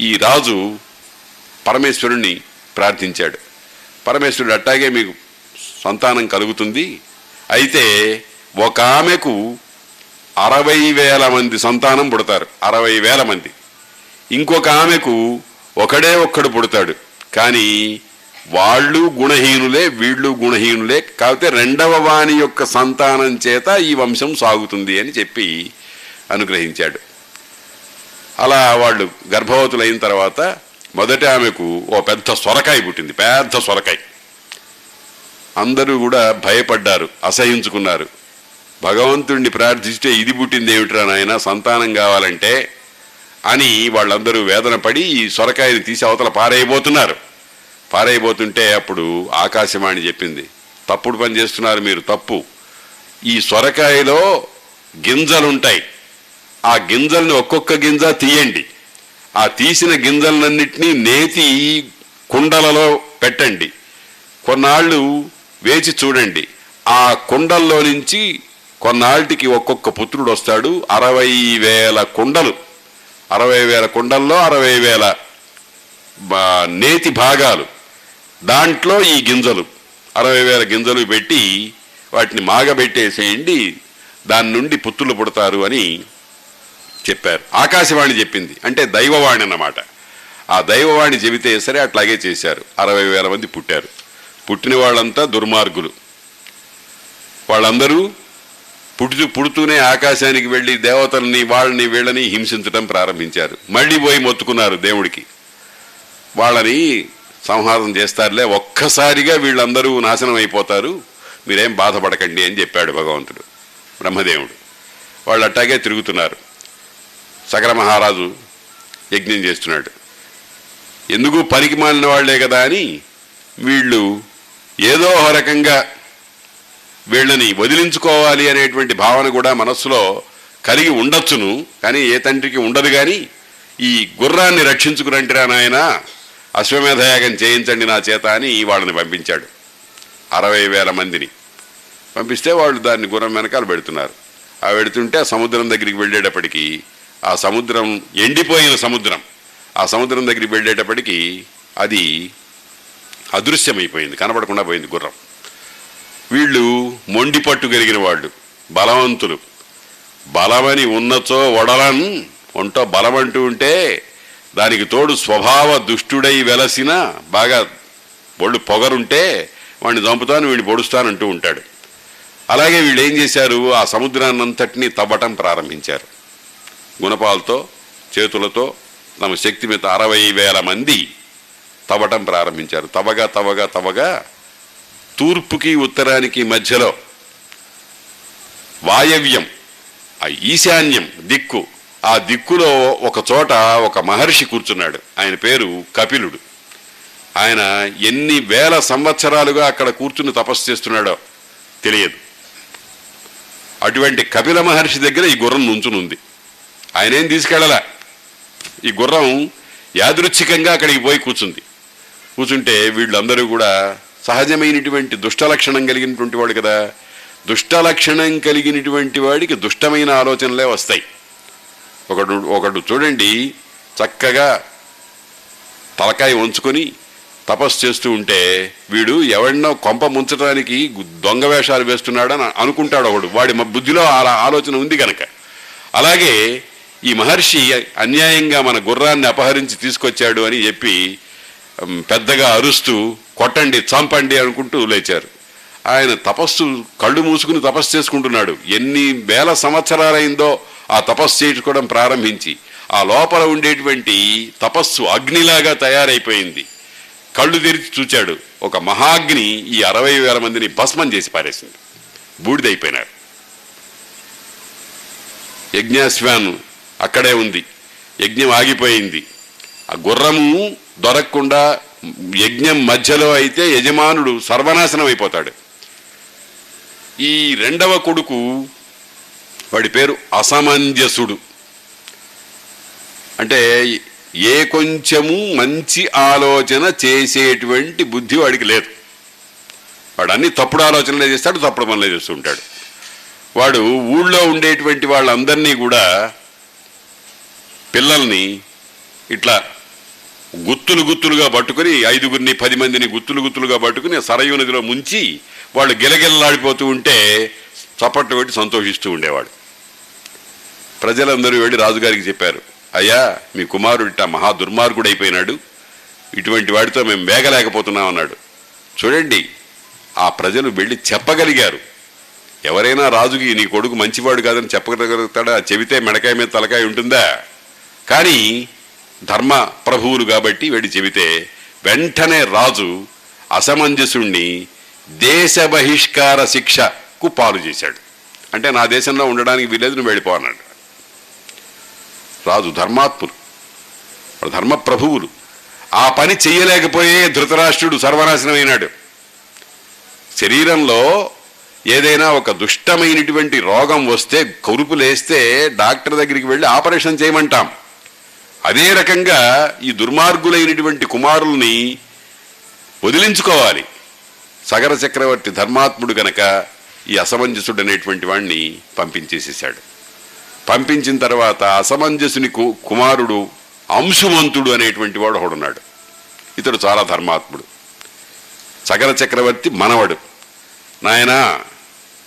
ఈ రాజు పరమేశ్వరుణ్ణి ప్రార్థించాడు. పరమేశ్వరుడు అట్టాగే మీకు సంతానం కలుగుతుంది. అయితే ఒక ఆమెకు అరవై వేల మంది సంతానం పుడతారు. అరవై వేల మంది. ఇంకొక ఆమెకు ఒకడే ఒక్కడు పుడతాడు. కానీ వాళ్ళు గుణహీనులే వీళ్ళు గుణహీనులే. కాకపోతే రెండవ వాణి యొక్క సంతానం చేత ఈ వంశం సాగుతుంది అని చెప్పి అనుగ్రహించాడు. అలా వాళ్ళు గర్భవతులైన తర్వాత మొదట ఆమెకు ఓ పెద్ద సొరకాయ పుట్టింది. పెద్ద సొరకాయ. అందరూ కూడా భయపడ్డారు అసహించుకున్నారు. భగవంతుణ్ణి ప్రార్థిస్తే ఇది పుట్టింది ఏమిట్రా నాయన సంతానం కావాలంటే అని వాళ్ళందరూ వేదన పడి ఈ సొరకాయని తీసి అవతల పారేయబోతున్నారు. పారేయబోతుంటే అప్పుడు ఆకాశవాణి చెప్పింది తప్పుడు పని చేస్తున్నారు మీరు తప్పు. ఈ సొరకాయలో గింజలుంటాయి. ఆ గింజల్ని ఒక్కొక్క గింజ తీయండి. ఆ తీసిన గింజలన్నింటినీ నేతి కుండలలో పెట్టండి. కొన్నాళ్ళు వేచి చూడండి. ఆ కుండల్లో నుంచి కొన్నాళ్ళకి ఒక్కొక్క పుత్రుడు వస్తాడు. అరవై వేల కుండలు. అరవై వేల కుండల్లో అరవై వేల బా- నేతి భాగాలు. దాంట్లో ఈ గింజలు. అరవై వేల గింజలు పెట్టి వాటిని మాగబెట్టేసేయండి. దాని నుండి పుత్రులు పుడతారు అని చెప్పారు. ఆకాశవాణి చెప్పింది. అంటే దైవవాణి అన్నమాట. ఆ దైవవాణి చెబితే సరే అట్లాగే చేశారు. అరవై వేల మంది పుట్టారు. పుట్టిన వాళ్ళంతా దుర్మార్గులు. వాళ్ళందరూ పుడుతూ పుడుతూనే ఆకాశానికి వెళ్ళి దేవతల్ని వాళ్ళని వీళ్ళని హింసించడం ప్రారంభించారు. మళ్ళీ పోయి మొత్తుకున్నారు దేవుడికి. వాళ్ళని సంహారం చేస్తారులే ఒక్కసారిగా వీళ్ళందరూ నాశనం అయిపోతారు. మీరేం బాధపడకండి అని చెప్పాడు భగవంతుడు బ్రహ్మదేవుడు. వాళ్ళు అట్టాగే తిరుగుతున్నారు. సకల మహారాజు యజ్ఞం చేస్తున్నాడు. ఎందుకు పనికి మాలిన వాళ్ళే కదా అని వీళ్ళు ఏదో ఒక రకంగా వీళ్ళని వదిలించుకోవాలి అనేటువంటి భావన కూడా మనస్సులో కలిగి ఉండొచ్చును. కానీ ఏ తండ్రికి ఉండదు కానీ ఈ గుర్రాన్ని రక్షించుకురంటిరా నాయన అశ్వమేధయాగం చేయించండి నా చేత అని వాళ్ళని పంపించాడు. అరవై వేల మందిని. పంపిస్తే వాళ్ళు దాన్ని గుర్రం వెనకాల పెడుతున్నారు. ఆ పెడుతుంటే ఆ సముద్రం దగ్గరికి వెళ్ళేటప్పటికీ ఆ సముద్రం ఎండిపోయిన సముద్రం. ఆ సముద్రం దగ్గరికి వెళ్ళేటప్పటికీ అది అదృశ్యమైపోయింది కనపడకుండా పోయింది గుర్రం. వీళ్ళు మొండి పట్టు కలిగిన వాళ్ళు బలవంతులు. బలమని ఉన్నచో వడలన్ ఒంటో బలం అంటూ ఉంటే దానికి తోడు స్వభావ దుష్టుడై వెలసిన బాగా ఒళ్ళు పొగరుంటే వాడిని చంపుతాను వీడిని పొడుస్తానంటూ ఉంటాడు. అలాగే వీళ్ళు ఏం చేశారు? ఆ సముద్రాన్నంతటినీ తవ్వటం ప్రారంభించారు. గుణపాలతో చేతులతో తమ శక్తి మీద అరవై వేల మంది తవ్వటం ప్రారంభించారు. తవ్వగా తవ్వగా తవ్వగా తూర్పుకి ఉత్తరానికి మధ్యలో వాయవ్యం ఆ ఈశాన్యం దిక్కు. ఆ దిక్కులో ఒక చోట ఒక మహర్షి కూర్చున్నాడు. ఆయన పేరు కపిలుడు. ఆయన ఎన్ని వేల సంవత్సరాలుగా అక్కడ కూర్చుని తపస్సు చేస్తున్నాడో తెలియదు. అటువంటి కపిల మహర్షి దగ్గర ఈ గుర్రం నుంచునుంది. ఆయన ఏం తీసుకెళ్ళలా? ఈ గుర్రం యాదృచ్ఛికంగా అక్కడికి పోయి కూర్చుంది. కూర్చుంటే వీళ్ళందరూ కూడా సహజమైనటువంటి దుష్ట లక్షణం కలిగినటువంటి వాడు కదా. దుష్ట లక్షణం కలిగినటువంటి వాడికి దుష్టమైన ఆలోచనలే వస్తాయి. ఒకడు ఒకడు చూడండి చక్కగా తలకాయ ఉంచుకొని తపస్సు చేస్తూ ఉంటే వీడు ఎవడినో కొంప ముంచడానికి దొంగ వేషాలు వేస్తున్నాడని అనుకుంటాడు ఒకడు. వాడి బుద్ధిలో అలా ఆలోచన ఉంది కనుక అలాగే ఈ మహర్షి అన్యాయంగా మన గుర్రాన్ని అపహరించి తీసుకొచ్చాడు అని చెప్పి పెద్దగా అరుస్తూ కొట్టండి చంపండి అనుకుంటూ లేచారు. ఆయన తపస్సు కళ్ళు మూసుకుని తపస్సు చేసుకుంటున్నాడు. ఎన్ని వేల సంవత్సరాలైందో ఆ తపస్సు చేసుకోవడం ప్రారంభించి ఆ లోపల ఉండేటువంటి తపస్సు అగ్నిలాగా తయారైపోయింది. కళ్ళు తెరిచి చూచాడు. ఒక మహాగ్ని ఈ అరవై వేల మందిని భస్మం చేసి పారేసింది. బూడిదైపోయినాడు యజ్ఞాశ్వాను అక్కడే ఉంది. యజ్ఞం ఆగిపోయింది. ఆ గుర్రము దొరకకుండా యజ్ఞం మధ్యలో అయితే యజమానుడు సర్వనాశనం అయిపోతాడు. ఈ రెండవ కొడుకు వాడి పేరు అసమంజసుడు. అంటే ఏ కొంచెము మంచి ఆలోచన చేసేటువంటి బుద్ధి వాడికి లేదు. వాడు అన్ని తప్పుడు ఆలోచనలే చేస్తాడు తప్పుడు పనులే చేస్తుంటాడు వాడు ఊళ్ళో ఉండేటువంటి వాళ్ళందరినీ కూడా పిల్లల్ని ఇట్లా గుత్తులు గుత్తులుగా పట్టుకుని ఐదుగురిని పది మందిని గుత్తులు గుత్తులుగా పట్టుకుని సరయు నదిలో ముంచి వాళ్ళు గిలగిలలాడిపోతూ ఉంటే చప్పట్లు పెట్టి సంతోషిస్తూ ఉండేవాడు ప్రజలందరూ వెళ్ళి రాజుగారికి చెప్పారు అయ్యా మీ కుమారుడు మహా దుర్మార్గుడు అయిపోయినాడు. ఇటువంటి వాడితో మేము వేగలేకపోతున్నాం అన్నాడు. చూడండి ఆ ప్రజలు వెళ్ళి చెప్పగలిగారు. ఎవరైనా రాజుకి నీ కొడుకు మంచివాడు కాదని చెప్పగలుగుతాడా? చెబితే మెడకాయ మీద తలకాయ ఉంటుందా? కానీ ధర్మ ప్రభువులు కాబట్టి వీడి చెబితే వెంటనే రాజు అసమంజసుణ్ణి దేశ బహిష్కార శిక్షకు పాలు చేశాడు. అంటే నా దేశంలో ఉండడానికి వీలేదు నువ్వు వెళ్ళిపో అన్నాడు. రాజు ధర్మాత్ములు ధర్మ ప్రభువులు. ఆ పని చెయ్యలేకపోయే ధృతరాష్ట్రుడు సర్వనాశనమైనాడు శరీరంలో ఏదైనా ఒక దుష్టమైనటువంటి రోగం వస్తే కౌరుపులేస్తే డాక్టర్ దగ్గరికి వెళ్ళి ఆపరేషన్ చేయమంటాం. అదే రకంగా ఈ దుర్మార్గులైనటువంటి కుమారుల్ని వదిలించుకోవాలి. సగర చక్రవర్తి ధర్మాత్ముడు గనక ఈ అసమంజసుడు అనేటువంటి వాణ్ణి పంపించేసేసాడు పంపించిన తర్వాత అసమంజసుని కు- కుమారుడు అంశుమంతుడు అనేటువంటి వాడు ఒకడున్నాడు. ఇతడు చాలా ధర్మాత్ముడు. సగర చక్రవర్తి మనవడు. నాయనా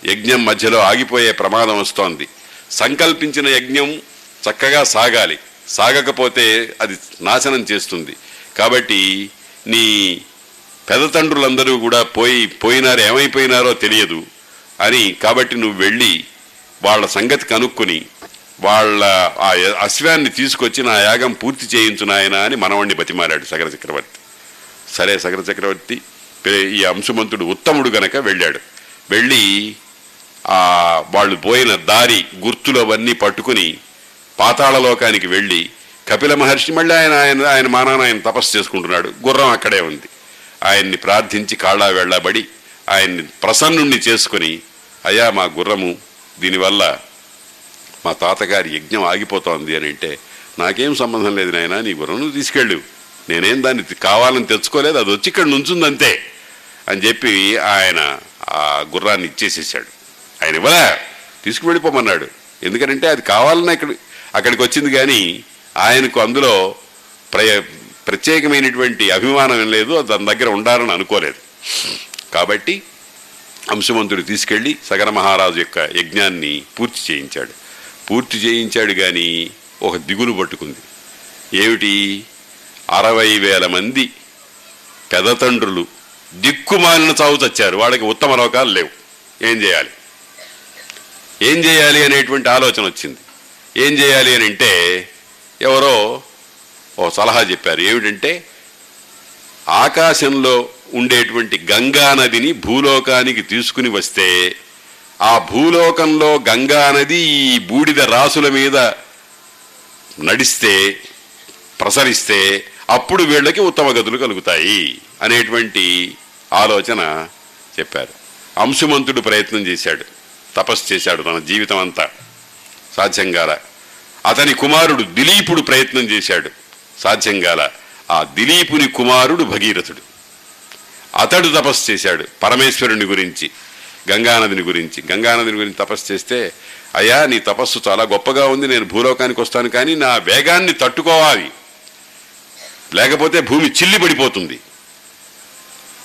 యజ్ఞం మధ్యలో ఆగిపోయే ప్రమాదం వస్తోంది. సంకల్పించిన యజ్ఞం చక్కగా సాగాలి. సాగకపోతే అది నాశనం చేస్తుంది. కాబట్టి నీ పెదతండ్రులందరూ కూడా పోయి పోయినారు ఏమైపోయినారో తెలియదు. అని కాబట్టి నువ్వు వెళ్ళి వాళ్ళ సంగతి కనుక్కొని వాళ్ళ ఆ అశ్వాన్ని తీసుకొచ్చి నా యాగం పూర్తి చేయించు నాయనా అని మనవణ్ణి బతిమారాడు సగర చక్రవర్తి. సరే సగర చక్రవర్తి ఈ అంశమంతుడు ఉత్తముడు గనక వెళ్ళాడు. వెళ్ళి వాళ్ళు పోయిన దారి గుర్తులు అవన్నీ పట్టుకుని పాతాళలోకానికి వెళ్ళి కపిల మహర్షి మళ్ళీ ఆయన ఆయన ఆయన మానాన ఆయన తపస్సు చేసుకుంటున్నాడు. గుర్రం అక్కడే ఉంది. ఆయన్ని ప్రార్థించి కాళ్ళా వెళ్ళబడి ఆయన్ని ప్రసన్నుణ్ణి చేసుకుని అయ్యా మా గుర్రము దీనివల్ల మా తాతగారి యజ్ఞం ఆగిపోతోంది అని అంటే నాకేం సంబంధం లేదు నాయన నీ గుర్రం నువ్వు తీసుకెళ్ళు. నేనేం దాన్ని కావాలని తెచ్చుకోలేదు అది వచ్చి ఇక్కడ నుంచుందంతే అని చెప్పి ఆయన ఆ గుర్రాన్ని ఇచ్చేసేసాడు ఆయన ఇవ్వలే తీసుకువెళ్ళిపోమన్నాడు. ఎందుకంటే అది కావాలన్నా ఇక్కడ అక్కడికి వచ్చింది కానీ ఆయనకు అందులో ప్రయ ప్రత్యేకమైనటువంటి అభిమానం ఏం లేదు దాని దగ్గర ఉండాలని అనుకోలేదు. కాబట్టి అంశమంతుడు తీసుకెళ్ళి సగర మహారాజు యొక్క యజ్ఞాన్ని పూర్తి చేయించాడు. పూర్తి చేయించాడు కానీ ఒక దిగులు పట్టుకుంది. ఏమిటి? అరవై వేల మంది పెదతండ్రులు దిక్కుమాలిన చావు చచ్చారు. వాళ్ళకి ఉత్తమ లోకాలు లేవు. ఏం చేయాలి? ఏం చేయాలి అనేటువంటి ఆలోచన వచ్చింది. ఏం చేయాలి అని అంటే ఎవరో ఓ సలహా చెప్పారు. ఏమిటంటే ఆకాశంలో ఉండేటువంటి గంగా నదిని భూలోకానికి తీసుకుని వస్తే ఆ భూలోకంలో గంగా నది ఈ బూడిద రాసుల మీద నడిస్తే ప్రసరిస్తే అప్పుడు వీళ్ళకి ఉత్తమ గతులు కలుగుతాయి అనేటువంటి ఆలోచన చెప్పారు. అంశుమంతుడు ప్రయత్నం చేశాడు. తపస్సు చేశాడు తన జీవితం అంతా సాధ్యం కాల అతని కుమారుడు దిలీపుడు ప్రయత్నం చేశాడు. సాధ్యం కాల ఆ దిలీపుని కుమారుడు భగీరథుడు. అతడు తపస్సు చేశాడు పరమేశ్వరుని గురించి గంగానదిని గురించి. గంగానదిని గురించి తపస్సు చేస్తే అయ్యా నీ తపస్సు చాలా గొప్పగా ఉంది నేను భూలోకానికి వస్తాను కానీ నా వేగాన్ని తట్టుకోవాలి. లేకపోతే భూమి చిల్లి పడిపోతుంది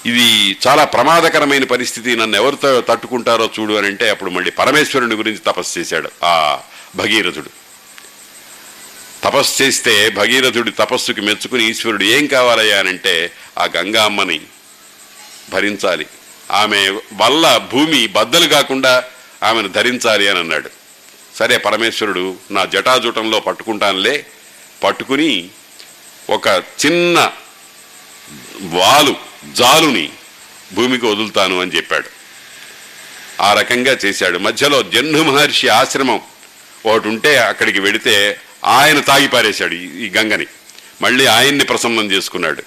ఇది చాలా ప్రమాదకరమైన పరిస్థితి. నన్ను ఎవరితో తట్టుకుంటారో చూడు అని అంటే అప్పుడు మళ్ళీ పరమేశ్వరుని గురించి తపస్సు చేశాడు. ఆ భగీరథుడు. తపస్సు చేస్తే భగీరథుడి తపస్సుకి మెచ్చుకుని ఈశ్వరుడు ఏం కావాలయ్యా అనంటే ఆ గంగా అమ్మని భరించాలి ఆమె వల్ల భూమి బద్దలు కాకుండా ఆమెను ధరించాలి అని అన్నాడు. సరే పరమేశ్వరుడు నా జటాజూటంలో పట్టుకుంటానులే. పట్టుకుని ఒక చిన్న వాలు జాలుని భూమికి వదులుతాను అని చెప్పాడు. ఆ రకంగా చేశాడు. మధ్యలో జన్ను మహర్షి ఆశ్రమం ఒకటి ఉంటే అక్కడికి వెడితే ఆయన తాగి పారేశాడు ఈ- ఈ గంగని. మళ్ళీ ఆయన్ని ప్రసన్నం చేసుకున్నాడు.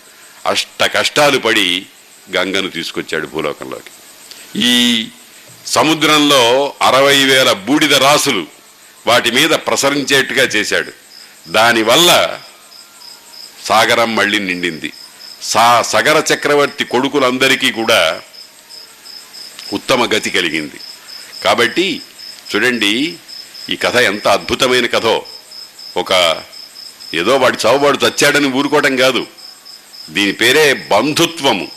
అష్ట కష్టాలు పడి గంగను తీసుకొచ్చాడు భూలోకంలోకి. ఈ సముద్రంలో అరవై వేల బూడిద రాసులు వాటి మీద ప్రసరించేట్టుగా చేశాడు. దానివల్ల సాగరం మళ్ళీ నిండింది. సా సగర చక్రవర్తి కొడుకులందరికీ కూడా ఉత్తమ గతి కలిగింది. కాబట్టి చూడండి ఈ కథ ఎంత అద్భుతమైన కథో. ఒక ఏదో వాడి చావుబాడు చచ్చాడని ఊరుకోవటం కాదు. దీని పేరే బంధుత్వము.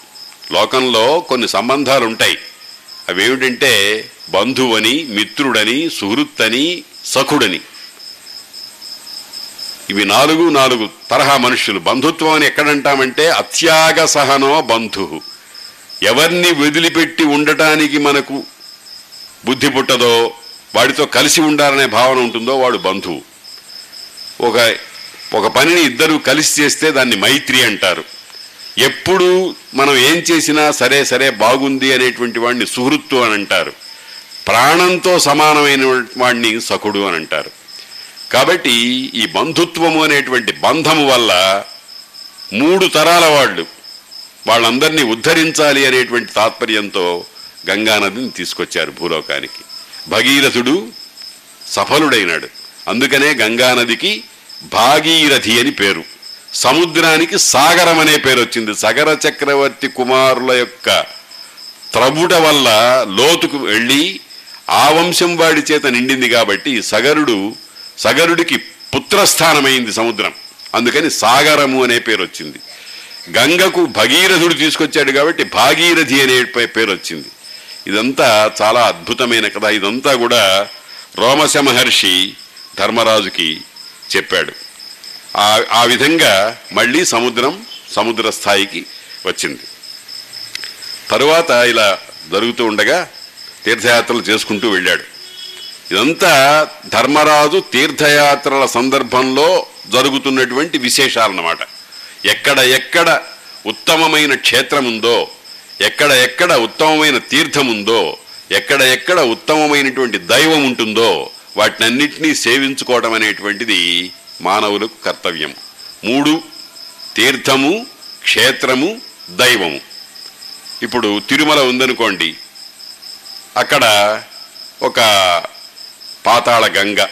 లోకంలో కొన్ని సంబంధాలు ఉంటాయి అవేమిటంటే బంధువని మిత్రుడని సుహృత్తని సఖుడని. ఇవి నాలుగు నాలుగు తరహా మనుషులు బంధుత్వం అని ఎక్కడంటామంటే అత్యాగ సహనో బంధు. ఎవరిని వదిలిపెట్టి ఉండటానికి మనకు బుద్ధి పుట్టదో వాడితో కలిసి ఉండాలనే భావన ఉంటుందో వాడు బంధువు. ఒక ఒక పనిని ఇద్దరు కలిసి చేస్తే దాన్ని మైత్రి అంటారు. ఎప్పుడు మనం ఏం చేసినా సరే సరే బాగుంది అనేటువంటి వాడిని సుహృత్తు అని అంటారు. ప్రాణంతో సమానమైన వాడిని సఖుడు అని అంటారు. కాబట్టి ఈ బంధుత్వము అనేటువంటి బంధము వల్ల మూడు తరాల వాళ్ళు వాళ్ళందరినీ ఉద్ధరించాలి అనేటువంటి తాత్పర్యంతో గంగానదిని తీసుకొచ్చారు భూలోకానికి. భగీరథుడు సఫలుడైనాడు. అందుకనే గంగానదికి భాగీరథి అని పేరు. సముద్రానికి సాగరం అనే పేరు వచ్చింది. సగర చక్రవర్తి కుమారుల యొక్క త్రబుట వల్ల లోతుకు వెళ్ళి ఆ వంశం వాడి చేత నిండింది కాబట్టి సగరుడు సగరుడికి పుత్రస్థానమైంది సముద్రం. అందుకని సాగరము అనే పేరు వచ్చింది. గంగకు భగీరథుడు తీసుకొచ్చాడు కాబట్టి భాగీరథి అనే పేరు వచ్చింది. ఇదంతా చాలా అద్భుతమైన కథ. ఇదంతా కూడా రోమశ మహర్షి ధర్మరాజుకి చెప్పాడు. ఆ ఆ విధంగా మళ్ళీ సముద్రం సముద్ర స్థాయికి వచ్చింది. తరువాత ఇలా జరుగుతూ ఉండగా తీర్థయాత్రలు చేసుకుంటూ వెళ్ళాడు. ఇదంతా ధర్మరాజు తీర్థయాత్రల సందర్భంలో జరుగుతున్నటువంటి విశేషాలన్నమాట. ఎక్కడ ఎక్కడ ఉత్తమమైన క్షేత్రం ఉందో ఎక్కడ ఎక్కడ ఉత్తమమైన తీర్థం ఉందో ఎక్కడ ఎక్కడ ఉత్తమమైనటువంటి దైవం ఉంటుందో వాటినన్నింటినీ సేవించుకోవడం అనేటువంటిది మానవులకు కర్తవ్యం. మూడు తీర్థము క్షేత్రము దైవము. ఇప్పుడు తిరుమల ఉందనుకోండి. అక్కడ ఒక పాతాళ గంగ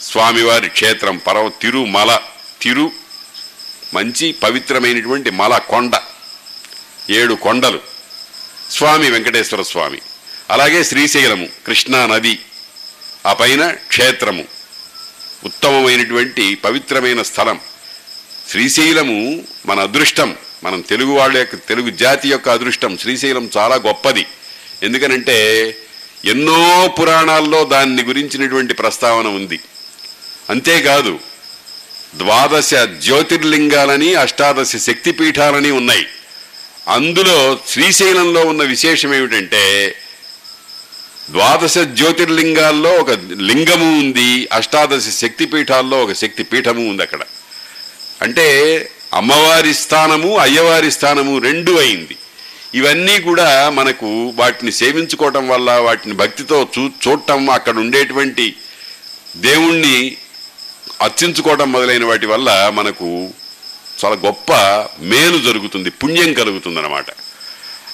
స్వామివారి క్షేత్రం పర్వ తిరుమల తిరు మంచి పవిత్రమైనటువంటి మల కొండ ఏడు కొండలు. స్వామి వెంకటేశ్వర స్వామి. అలాగే శ్రీశైలము కృష్ణా నది ఆ పైన క్షేత్రము. ఉత్తమమైనటువంటి పవిత్రమైన స్థలం. శ్రీశైలము మన అదృష్టం. మనం తెలుగు వాళ్ళ యొక్క తెలుగు జాతి యొక్క అదృష్టం. శ్రీశైలం చాలా గొప్పది. ఎందుకనంటే ఎన్నో పురాణాల్లో దాన్ని గురించినటువంటి ప్రస్తావన ఉంది. అంతేకాదు ద్వాదశ జ్యోతిర్లింగాలని అష్టాదశ శక్తిపీఠాలని ఉన్నాయి. అందులో శ్రీశైలంలో ఉన్న విశేషం ఏమిటంటే ద్వాదశ జ్యోతిర్లింగాల్లో ఒక లింగము ఉంది అష్టాదశ శక్తిపీఠాల్లో ఒక శక్తి పీఠము ఉంది అక్కడ. అంటే అమ్మవారి స్థానము అయ్యవారి స్థానము రెండు అయింది. ఇవన్నీ కూడా మనకు వాటిని సేవించుకోవటం వల్ల వాటిని భక్తితో చూ చూడటం అక్కడ ఉండేటువంటి దేవుణ్ణి అర్చించుకోవటం మొదలైన వాటి వల్ల మనకు చాలా గొప్ప మేలు జరుగుతుంది పుణ్యం కలుగుతుందన్నమాట.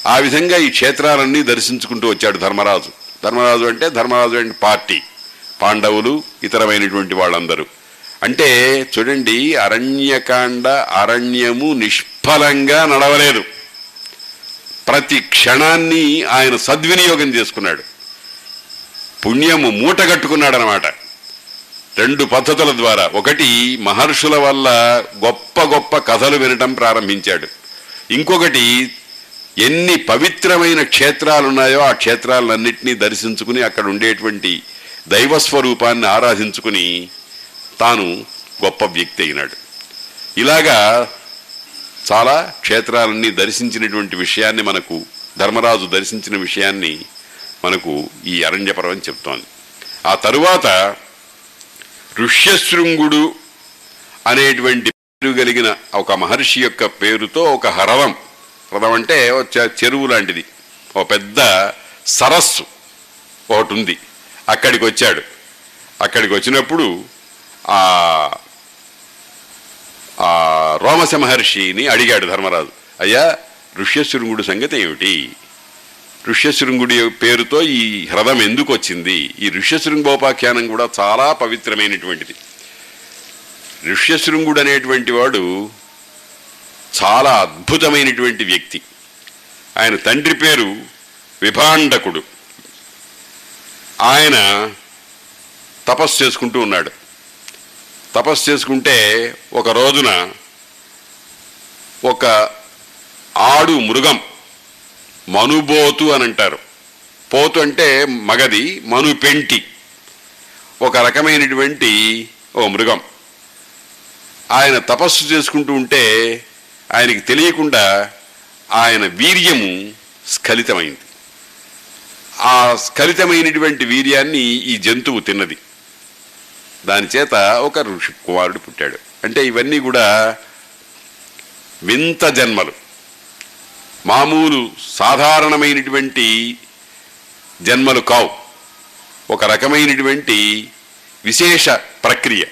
ఆ విధంగా ఈ క్షేత్రాలన్నీ దర్శించుకుంటూ వచ్చాడు ధర్మరాజు. ధర్మరాజు అంటే ధర్మరాజు అంటే పార్టీ పాండవులు ఇతరమైనటువంటి వాళ్ళందరూ. అంటే చూడండి అరణ్యకాండ అరణ్యము నిష్ఫలంగా నడవలేదు. ప్రతి క్షణాన్ని ఆయన సద్వినియోగం చేసుకున్నాడు. పుణ్యము మూట కట్టుకున్నాడనమాట రెండు పద్ధతుల ద్వారా. ఒకటి మహర్షుల వల్ల గొప్ప గొప్ప కథలు వినటం ప్రారంభించాడు. ఇంకొకటి ఎన్ని పవిత్రమైన క్షేత్రాలు ఉన్నాయో ఆ క్షేత్రాలన్నింటినీ దర్శించుకుని అక్కడ ఉండేటువంటి దైవస్వరూపాన్ని ఆరాధించుకుని తాను గొప్ప వ్యక్తి అయినాడు. ఇలాగా చాలా క్షేత్రాలన్నీ దర్శించినటువంటి విషయాన్ని మనకు ధర్మరాజు దర్శించిన విషయాన్ని మనకు ఈ అరణ్యపర్వం చెప్తోంది. ఆ తరువాత ఋష్యశృంగుడు అనేటువంటి పేరు కలిగిన ఒక మహర్షి యొక్క పేరుతో ఒక హరవం. హ్రదం అంటే చెరువు లాంటిది. ఒక పెద్ద సరస్సు ఒకటి ఉంది అక్కడికి వచ్చాడు అక్కడికి వచ్చినప్పుడు ఆ రోమస మహర్షిని అడిగాడు ధర్మరాజు. అయ్యా ఋష్యశృంగుడు సంగతి ఏమిటి? ఋష్యశృంగుడి పేరుతో ఈ హ్రదం ఎందుకు వచ్చింది? ఈ ఋష్యశృంగోపాఖ్యానం కూడా చాలా పవిత్రమైనటువంటిది. ఋష్యశృంగుడు అనేటువంటి వాడు చాలా అద్భుతమైనటువంటి వ్యక్తి. ఆయన తండ్రి పేరు విభాండకుడు. ఆయన తపస్సు చేసుకుంటూ ఉన్నాడు. తపస్సు చేసుకుంటే ఒక రోజున ఒక ఆడు మృగం మనుబోతు అని అంటారు. పోతు అంటే మగది మను పెంటి. ఒక రకమైనటువంటి ఓ మృగం. ఆయన తపస్సు చేసుకుంటూ ఉంటే ఆయనకి తెలియకుండా ఆయన వీర్యము స్ఖలితమైంది. ఆ స్ఖలితమైనటువంటి వీర్యాన్ని ఈ జంతువు తిన్నది. దాని చేత ఒక ఋషి కుమారుడు పుట్టాడు. అంటే ఇవన్నీ కూడా వింత జన్మలు. మామూలు సాధారణమైనటువంటి జన్మలు కావు. ఒక రకమైనటువంటి విశేష ప్రక్రియ.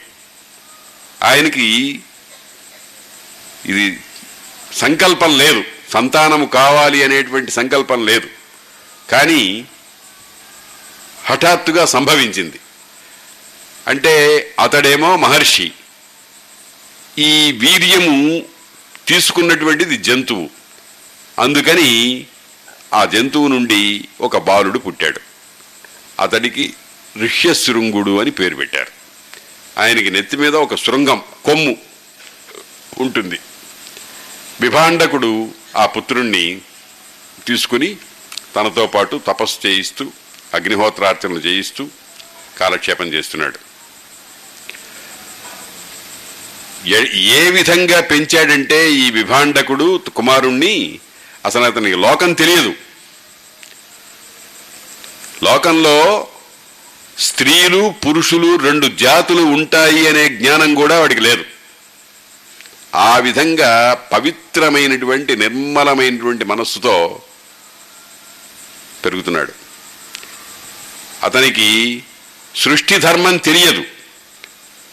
ఆయనకి ఇది సంకల్పం లేదు. సంతానము కావాలి అనేటువంటి సంకల్పం లేదు. కానీ హఠాత్తుగా సంభవించింది. అంటే అతడేమో మహర్షి. ఈ వీర్యము తీసుకున్నటువంటిది జంతువు. అందుకని ఆ జంతువు నుండి ఒక బాలుడు పుట్టాడు. అతడికి ఋష్యశృంగుడు అని పేరు పెట్టారు. ఆయనకి నెత్తి మీద ఒక శృంగం కొమ్ము ఉంటుంది. విభాండకుడు ఆ పుత్రుణ్ణి తీసుకుని తనతో పాటు తపస్సు చేయిస్తూ అగ్నిహోత్రార్చనలు చేయిస్తూ కాలక్షేపం చేస్తున్నాడు. ఏ- ఏ విధంగా పెంచాడంటే ఈ విభాండకుడు కుమారుణ్ణి అసలు అతనికి లోకం తెలియదు. లోకంలో స్త్రీలు పురుషులు రెండు జాతులు ఉంటాయి అనే జ్ఞానం కూడా వాడికి లేదు. ఆ విధంగా పవిత్రమైనటువంటి నిర్మలమైనటువంటి మనస్సుతో పెరుగుతున్నాడు. అతనికి సృష్టి ధర్మం తెలియదు.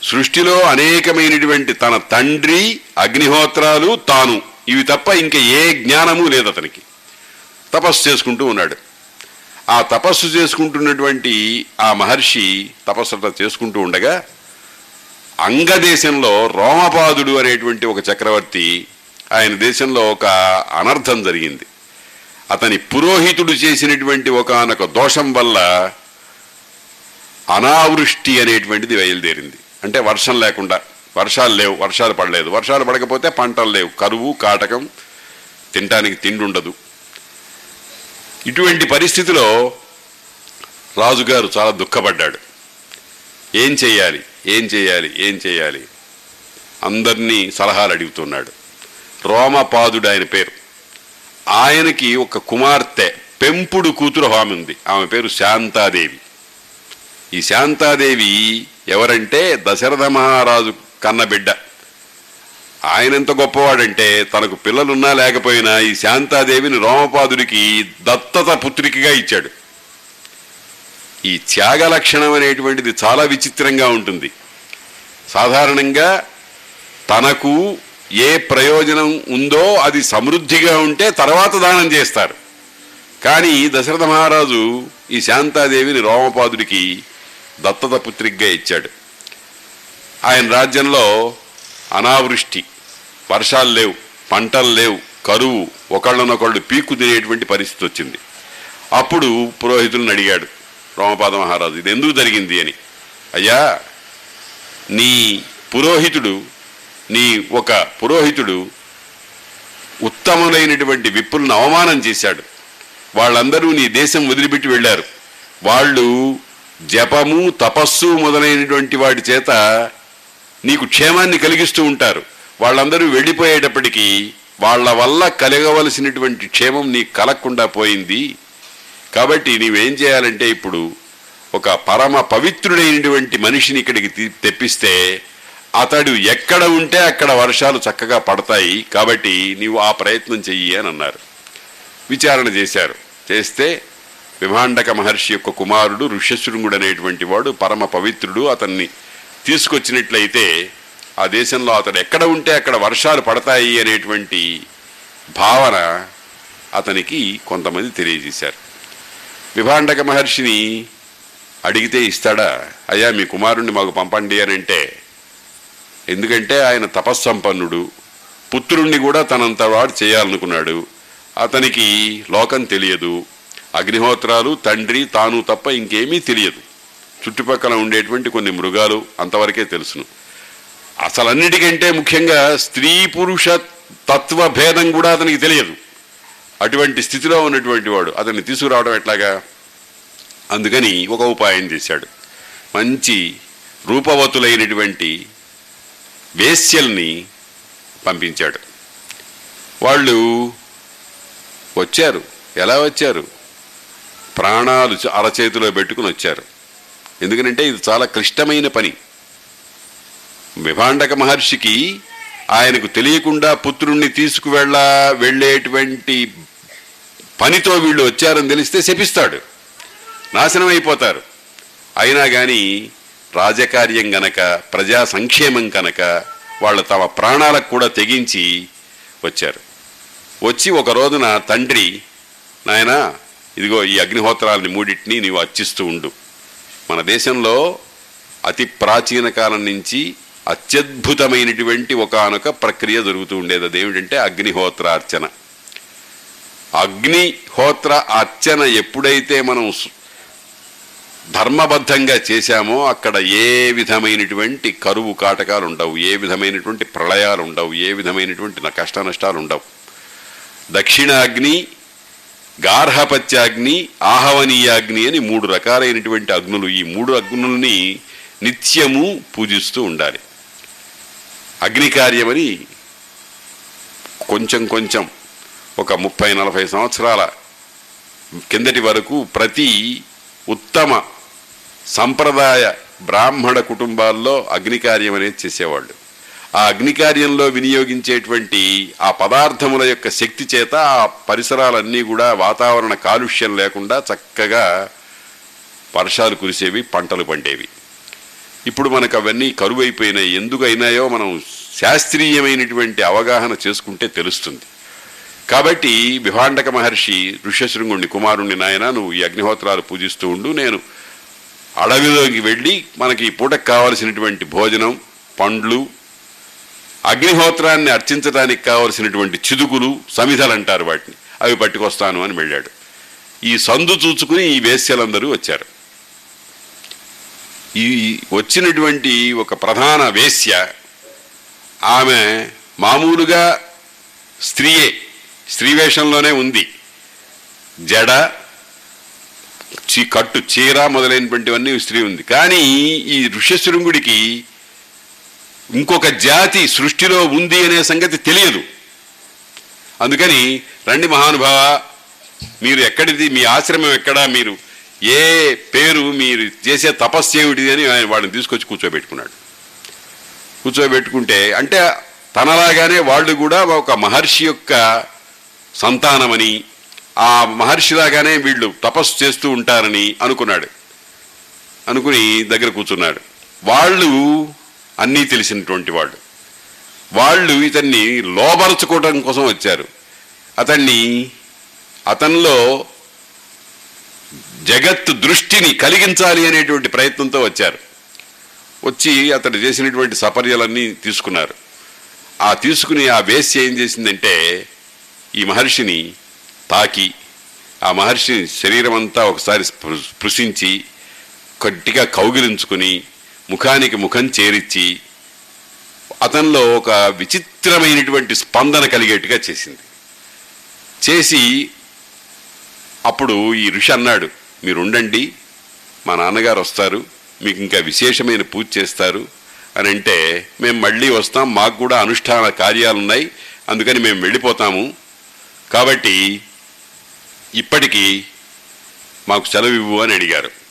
సృష్టిలో అనేకమైనటువంటి తన తండ్రి అగ్నిహోత్రాలు తాను. ఇవి తప్ప ఇంకా ఏ జ్ఞానము లేదు అతనికి. తపస్సు చేసుకుంటూ ఉన్నాడు. ఆ తపస్సు చేసుకుంటున్నటువంటి ఆ మహర్షి తపస్సు చేసుకుంటూ ఉండగా అంగదేశంలో రోమపాదుడు అనేటువంటి ఒక చక్రవర్తి ఆయన దేశంలో ఒక అనర్థం జరిగింది. అతని పురోహితుడు చేసినటువంటి ఒకనొక దోషం వల్ల అనావృష్టి అనేటువంటిది బయలుదేరింది. అంటే వర్షం లేకుండా. వర్షాలు లేవు వర్షాలు పడలేదు. వర్షాలు పడకపోతే పంటలు లేవు. కరువు కాటకం తినటానికి తిండి ఉండదు. ఇటువంటి పరిస్థితిలో రాజుగారు చాలా దుఃఖపడ్డాడు. ఏం చేయాలి? ఏం చేయాలి? ఏం చేయాలి? అందరినీ సలహాలు అడుగుతున్నాడు. రోమపాదుడు ఆయన పేరు. ఆయనకి ఒక కుమార్తె పెంపుడు కూతురు ఆమె ఉంది. ఆమె పేరు శాంతాదేవి. ఈ శాంతాదేవి ఎవరంటే దశరథ మహారాజు కన్నబిడ్డ. ఆయన ఎంత గొప్పవాడంటే తనకు పిల్లలున్నా లేకపోయినా ఈ శాంతాదేవిని రోమపాదుడికి దత్తత పుత్రికగా ఇచ్చాడు. ఈ త్యాగ లక్షణం అనేటువంటిది చాలా విచిత్రంగా ఉంటుంది. సాధారణంగా తనకు ఏ ప్రయోజనం ఉందో అది సమృద్ధిగా ఉంటే తర్వాత దానం చేస్తారు. కానీ దశరథ మహారాజు ఈ శాంతాదేవిని రోమపాదుడికి దత్తత పుత్రికగా ఇచ్చాడు. ఆయన రాజ్యంలో అనావృష్టి వర్షాలు లేవు పంటలు లేవు కరువు ఒకళ్ళనొకళ్ళు పీక్కు తినేటువంటి పరిస్థితి వచ్చింది. అప్పుడు పురోహితులను అడిగాడు రోమపాద మహారాజు ఇది ఎందుకు జరిగింది అని? అయ్యా నీ పురోహితుడు నీ ఒక పురోహితుడు ఉత్తములైనటువంటి విప్పులను అవమానం చేశాడు. వాళ్ళందరూ నీ దేశం వదిలిపెట్టి వెళ్ళారు. వాళ్ళు జపము తపస్సు మొదలైనటువంటి వాటి చేత నీకు క్షేమాన్ని కలిగిస్తూ ఉంటారు. వాళ్ళందరూ వెళ్ళిపోయేటప్పటికీ వాళ్ళ వల్ల కలగవలసినటువంటి క్షేమం నీకు కలగకుండా పోయింది. కాబట్టి నీవేం చేయాలంటే ఇప్పుడు ఒక పరమ పవిత్రుడైనటువంటి మనిషిని ఇక్కడికి తెప్పిస్తే అతడు ఎక్కడ ఉంటే అక్కడ వర్షాలు చక్కగా పడతాయి. కాబట్టి నీవు ఆ ప్రయత్నం చెయ్యి అని అన్నారు. విచారణ చేశారు. చేస్తే విభాండక మహర్షి యొక్క కుమారుడు ఋష్యశృంగుడు అనేటువంటి వాడు పరమ పవిత్రుడు. అతన్ని తీసుకొచ్చినట్లయితే ఆ దేశంలో అతడు ఎక్కడ ఉంటే అక్కడ వర్షాలు పడతాయి అనేటువంటి భావన అతనికి కొంతమంది తెలియజేశారు. విభాండక మహర్షిని అడిగితే ఇస్తాడా? అయ్యా మీ కుమారుణ్ణి మాకు పంపండి అని అంటే ఎందుకంటే ఆయన తపస్సంపన్నుడు పుత్రుణ్ణి కూడా తనంత వాడు చేయాలనుకున్నాడు. అతనికి లోకం తెలియదు అగ్నిహోత్రాలు తండ్రి తాను తప్ప ఇంకేమీ తెలియదు. చుట్టుపక్కల ఉండేటువంటి కొన్ని మృగాలు అంతవరకే తెలుసును. అసలన్నిటికంటే ముఖ్యంగా స్త్రీ పురుష తత్వ భేదం కూడా అతనికి తెలియదు. అటువంటి స్థితిలో ఉన్నటువంటి వాడు అతన్ని తీసుకురావడం ఎట్లాగా? అందుకని ఒక ఉపాయం చేశాడు. మంచి రూపవతులైనటువంటి వేశ్యల్ని పంపించాడు. వాళ్ళు వచ్చారు. ఎలా వచ్చారు? ప్రాణాలు అరచేతిలో పెట్టుకుని వచ్చారు. ఎందుకనంటే ఇది చాలా క్లిష్టమైన పని. విభాండక మహర్షికి ఆయనకు తెలియకుండా పుత్రుణ్ణి తీసుకువెళ్ళ వెళ్ళేటువంటి పనితో వీళ్ళు వచ్చారని తెలిస్తే శపిస్తాడు. నాశనం అయిపోతారు. అయినా కానీ రాజకార్యం గనక ప్రజా సంక్షేమం కనుక వాళ్ళు తమ ప్రాణాలకు కూడా తెగించి వచ్చారు. వచ్చి ఒక రోజున తండ్రి నాయనా ఇదిగో ఈ అగ్నిహోత్రాలని మూడింటిని నీవు అర్చిస్తూ ఉండు. మన దేశంలో అతి ప్రాచీన కాలం నుంచి అత్యద్భుతమైనటువంటి ఒకనొక ప్రక్రియ జరుగుతూ ఉండేది. అదేమిటంటే అగ్నిహోత్రార్చన. అగ్నిహోత్ర అర్చన ఎప్పుడైతే మనం ధర్మబద్ధంగా చేశామో అక్కడ ఏ విధమైనటువంటి కరువు కాటకాలు ఉండవు. ఏ విధమైనటువంటి ప్రళయాలు ఉండవు. ఏ విధమైనటువంటి కష్ట నష్టాలు ఉండవు. దక్షిణాగ్ని గార్హపత్యాగ్ని ఆహవనీయాగ్ని అని మూడు రకాలైనటువంటి అగ్నులు. ఈ మూడు అగ్నుల్ని నిత్యము పూజిస్తూ ఉండాలి. అగ్ని కార్యమని కొంచెం కొంచెం ఒక ముప్పై నలభై సంవత్సరాల కిందటి వరకు ప్రతి ఉత్తమ సంప్రదాయ బ్రాహ్మణ కుటుంబాల్లో అగ్నికార్యం అనేది చేసేవాళ్ళు. ఆ అగ్నికార్యంలో వినియోగించేటువంటి ఆ పదార్థముల యొక్క శక్తి చేత ఆ పరిసరాలన్నీ కూడా వాతావరణ కాలుష్యం లేకుండా చక్కగా వర్షాలు కురిసేవి పంటలు పండేవి. ఇప్పుడు మనకు అవన్నీ కరువు అయిపోయినాయి ఎందుకు అయినాయో మనం శాస్త్రీయమైనటువంటి అవగాహన చేసుకుంటే తెలుస్తుంది. కాబట్టి విభాండక మహర్షి ఋష్యశృంగుణ్ణి కుమారుణ్ణి నాయన నువ్వు ఈ అగ్నిహోత్రాలు పూజిస్తూ ఉండు. నేను అడవిలోకి వెళ్ళి మనకి ఈ పూటకు కావలసినటువంటి భోజనం పండ్లు అగ్నిహోత్రాన్ని అర్చించడానికి కావలసినటువంటి చిదుకులు సమిధలు అంటారు వాటిని. అవి పట్టుకొస్తాను అని వెళ్ళాడు. ఈ సందు చూచుకుని ఈ వేశ్యలందరూ వచ్చారు. ఈ వచ్చినటువంటి ఒక ప్రధాన వేశ్య ఆమె మామూలుగా స్త్రీయే స్త్రీ వేషంలోనే ఉంది. జడ చీ కట్టు చీర మొదలైనటువంటివన్నీ స్త్రీ ఉంది. కానీ ఈ ఋష్యశృంగుడికి ఇంకొక జాతి సృష్టిలో ఉంది అనే సంగతి తెలియదు. అందుకని రండి మహానుభావ మీరు ఎక్కడిది మీ ఆశ్రమం ఎక్కడా మీరు ఏ పేరు మీరు చేసే తపస్సు ఏమిటిది అని ఆయన వాడిని తీసుకొచ్చి కూర్చోబెట్టుకున్నాడు. కూర్చోబెట్టుకుంటే అంటే తనలాగానే వాళ్ళు కూడా ఒక మహర్షి యొక్క సంతానమని ఆ మహర్షిలాగానే వీళ్ళు తపస్సు చేస్తూ ఉంటారని అనుకున్నాడు. అనుకుని దగ్గర కూర్చున్నాడు. వాళ్ళు అన్నీ తెలిసినటువంటి వాళ్ళు. వాళ్ళు ఇతన్ని లోబరచుకోవడం కోసం వచ్చారు. అతన్ని అతనిలో జగత్తు దృష్టిని కలిగించాలి అనేటువంటి ప్రయత్నంతో వచ్చారు. వచ్చి అతడు చేసినటువంటి సపర్యలన్నీ తీసుకున్నారు. ఆ తీసుకుని ఆ వేస్య ఏం చేసిందంటే ఈ మహర్షిని తాకి ఆ మహర్షిని శరీరమంతా ఒకసారి స్పృ- స్పృశించి గట్టిగా కౌగిలించుకుని ముఖానికి ముఖం చేరిచ్చి అతనిలో ఒక విచిత్రమైనటువంటి స్పందన కలిగేట్టుగా చేసింది. చేసి అప్పుడు ఈ ఋషి అన్నాడు మీరు ఉండండి మా నాన్నగారు వస్తారు మీకు ఇంకా విశేషమైన పూజ చేస్తారు. అని అంటే మేము మళ్ళీ వస్తాం మాకు కూడా అనుష్ఠాన కార్యాలు ఉన్నాయి అందుకని మేము వెళ్ళిపోతాము. కాబట్టి ఇప్పటికీ మాకు సెలవు ఇవ్వు అని అడిగారు.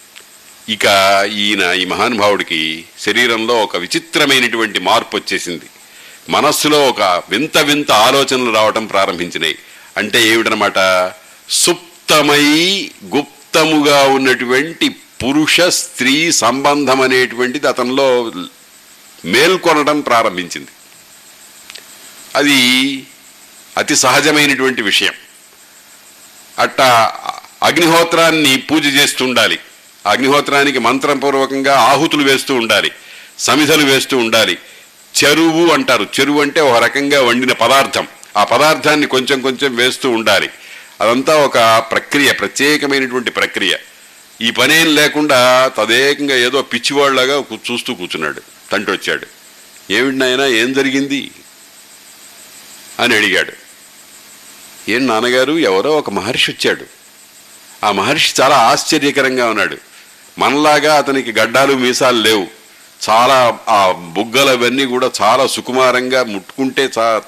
ఇక ఈయన ఈ మహానుభావుడికి శరీరంలో ఒక విచిత్రమైనటువంటి మార్పు వచ్చేసింది. మనస్సులో ఒక వింత వింత ఆలోచనలు రావటం ప్రారంభించినాయి. అంటే ఏమిటనమాట సుప్తమై గుప్తముగా ఉన్నటువంటి పురుష స్త్రీ సంబంధం అనేటువంటిది అతనిలో మేల్కొనడం ప్రారంభించింది. అది అతి సహజమైనటువంటి విషయం. అట్టా అగ్నిహోత్రాన్ని పూజ చేస్తుండాలి అగ్నిహోత్రానికి మంత్రపూర్వకంగా ఆహుతులు వేస్తూ ఉండాలి సమిధలు వేస్తూ ఉండాలి. చెరువు అంటారు. చెరువు అంటే ఒక రకంగా వండిన పదార్థం. ఆ పదార్థాన్ని కొంచెం కొంచెం వేస్తూ ఉండాలి. అదంతా ఒక ప్రక్రియ ప్రత్యేకమైనటువంటి ప్రక్రియ. ఈ పనేం లేకుండా తదేకంగా ఏదో పిచ్చివాళ్ళగా చూస్తూ కూర్చున్నాడు. తండ్రి వచ్చాడు ఏమిటి నాయన ఏం జరిగింది? అని అడిగాడు. ఏం నాన్నగారు ఎవరో ఒక మహర్షి వచ్చాడు. ఆ మహర్షి చాలా ఆశ్చర్యకరంగా ఉన్నాడు. మనలాగా అతనికి గడ్డాలు మీసాలు లేవు. చాలా ఆ బుగ్గలు అవన్నీ కూడా చాలా సుకుమారంగా ముట్టుకుంటే చా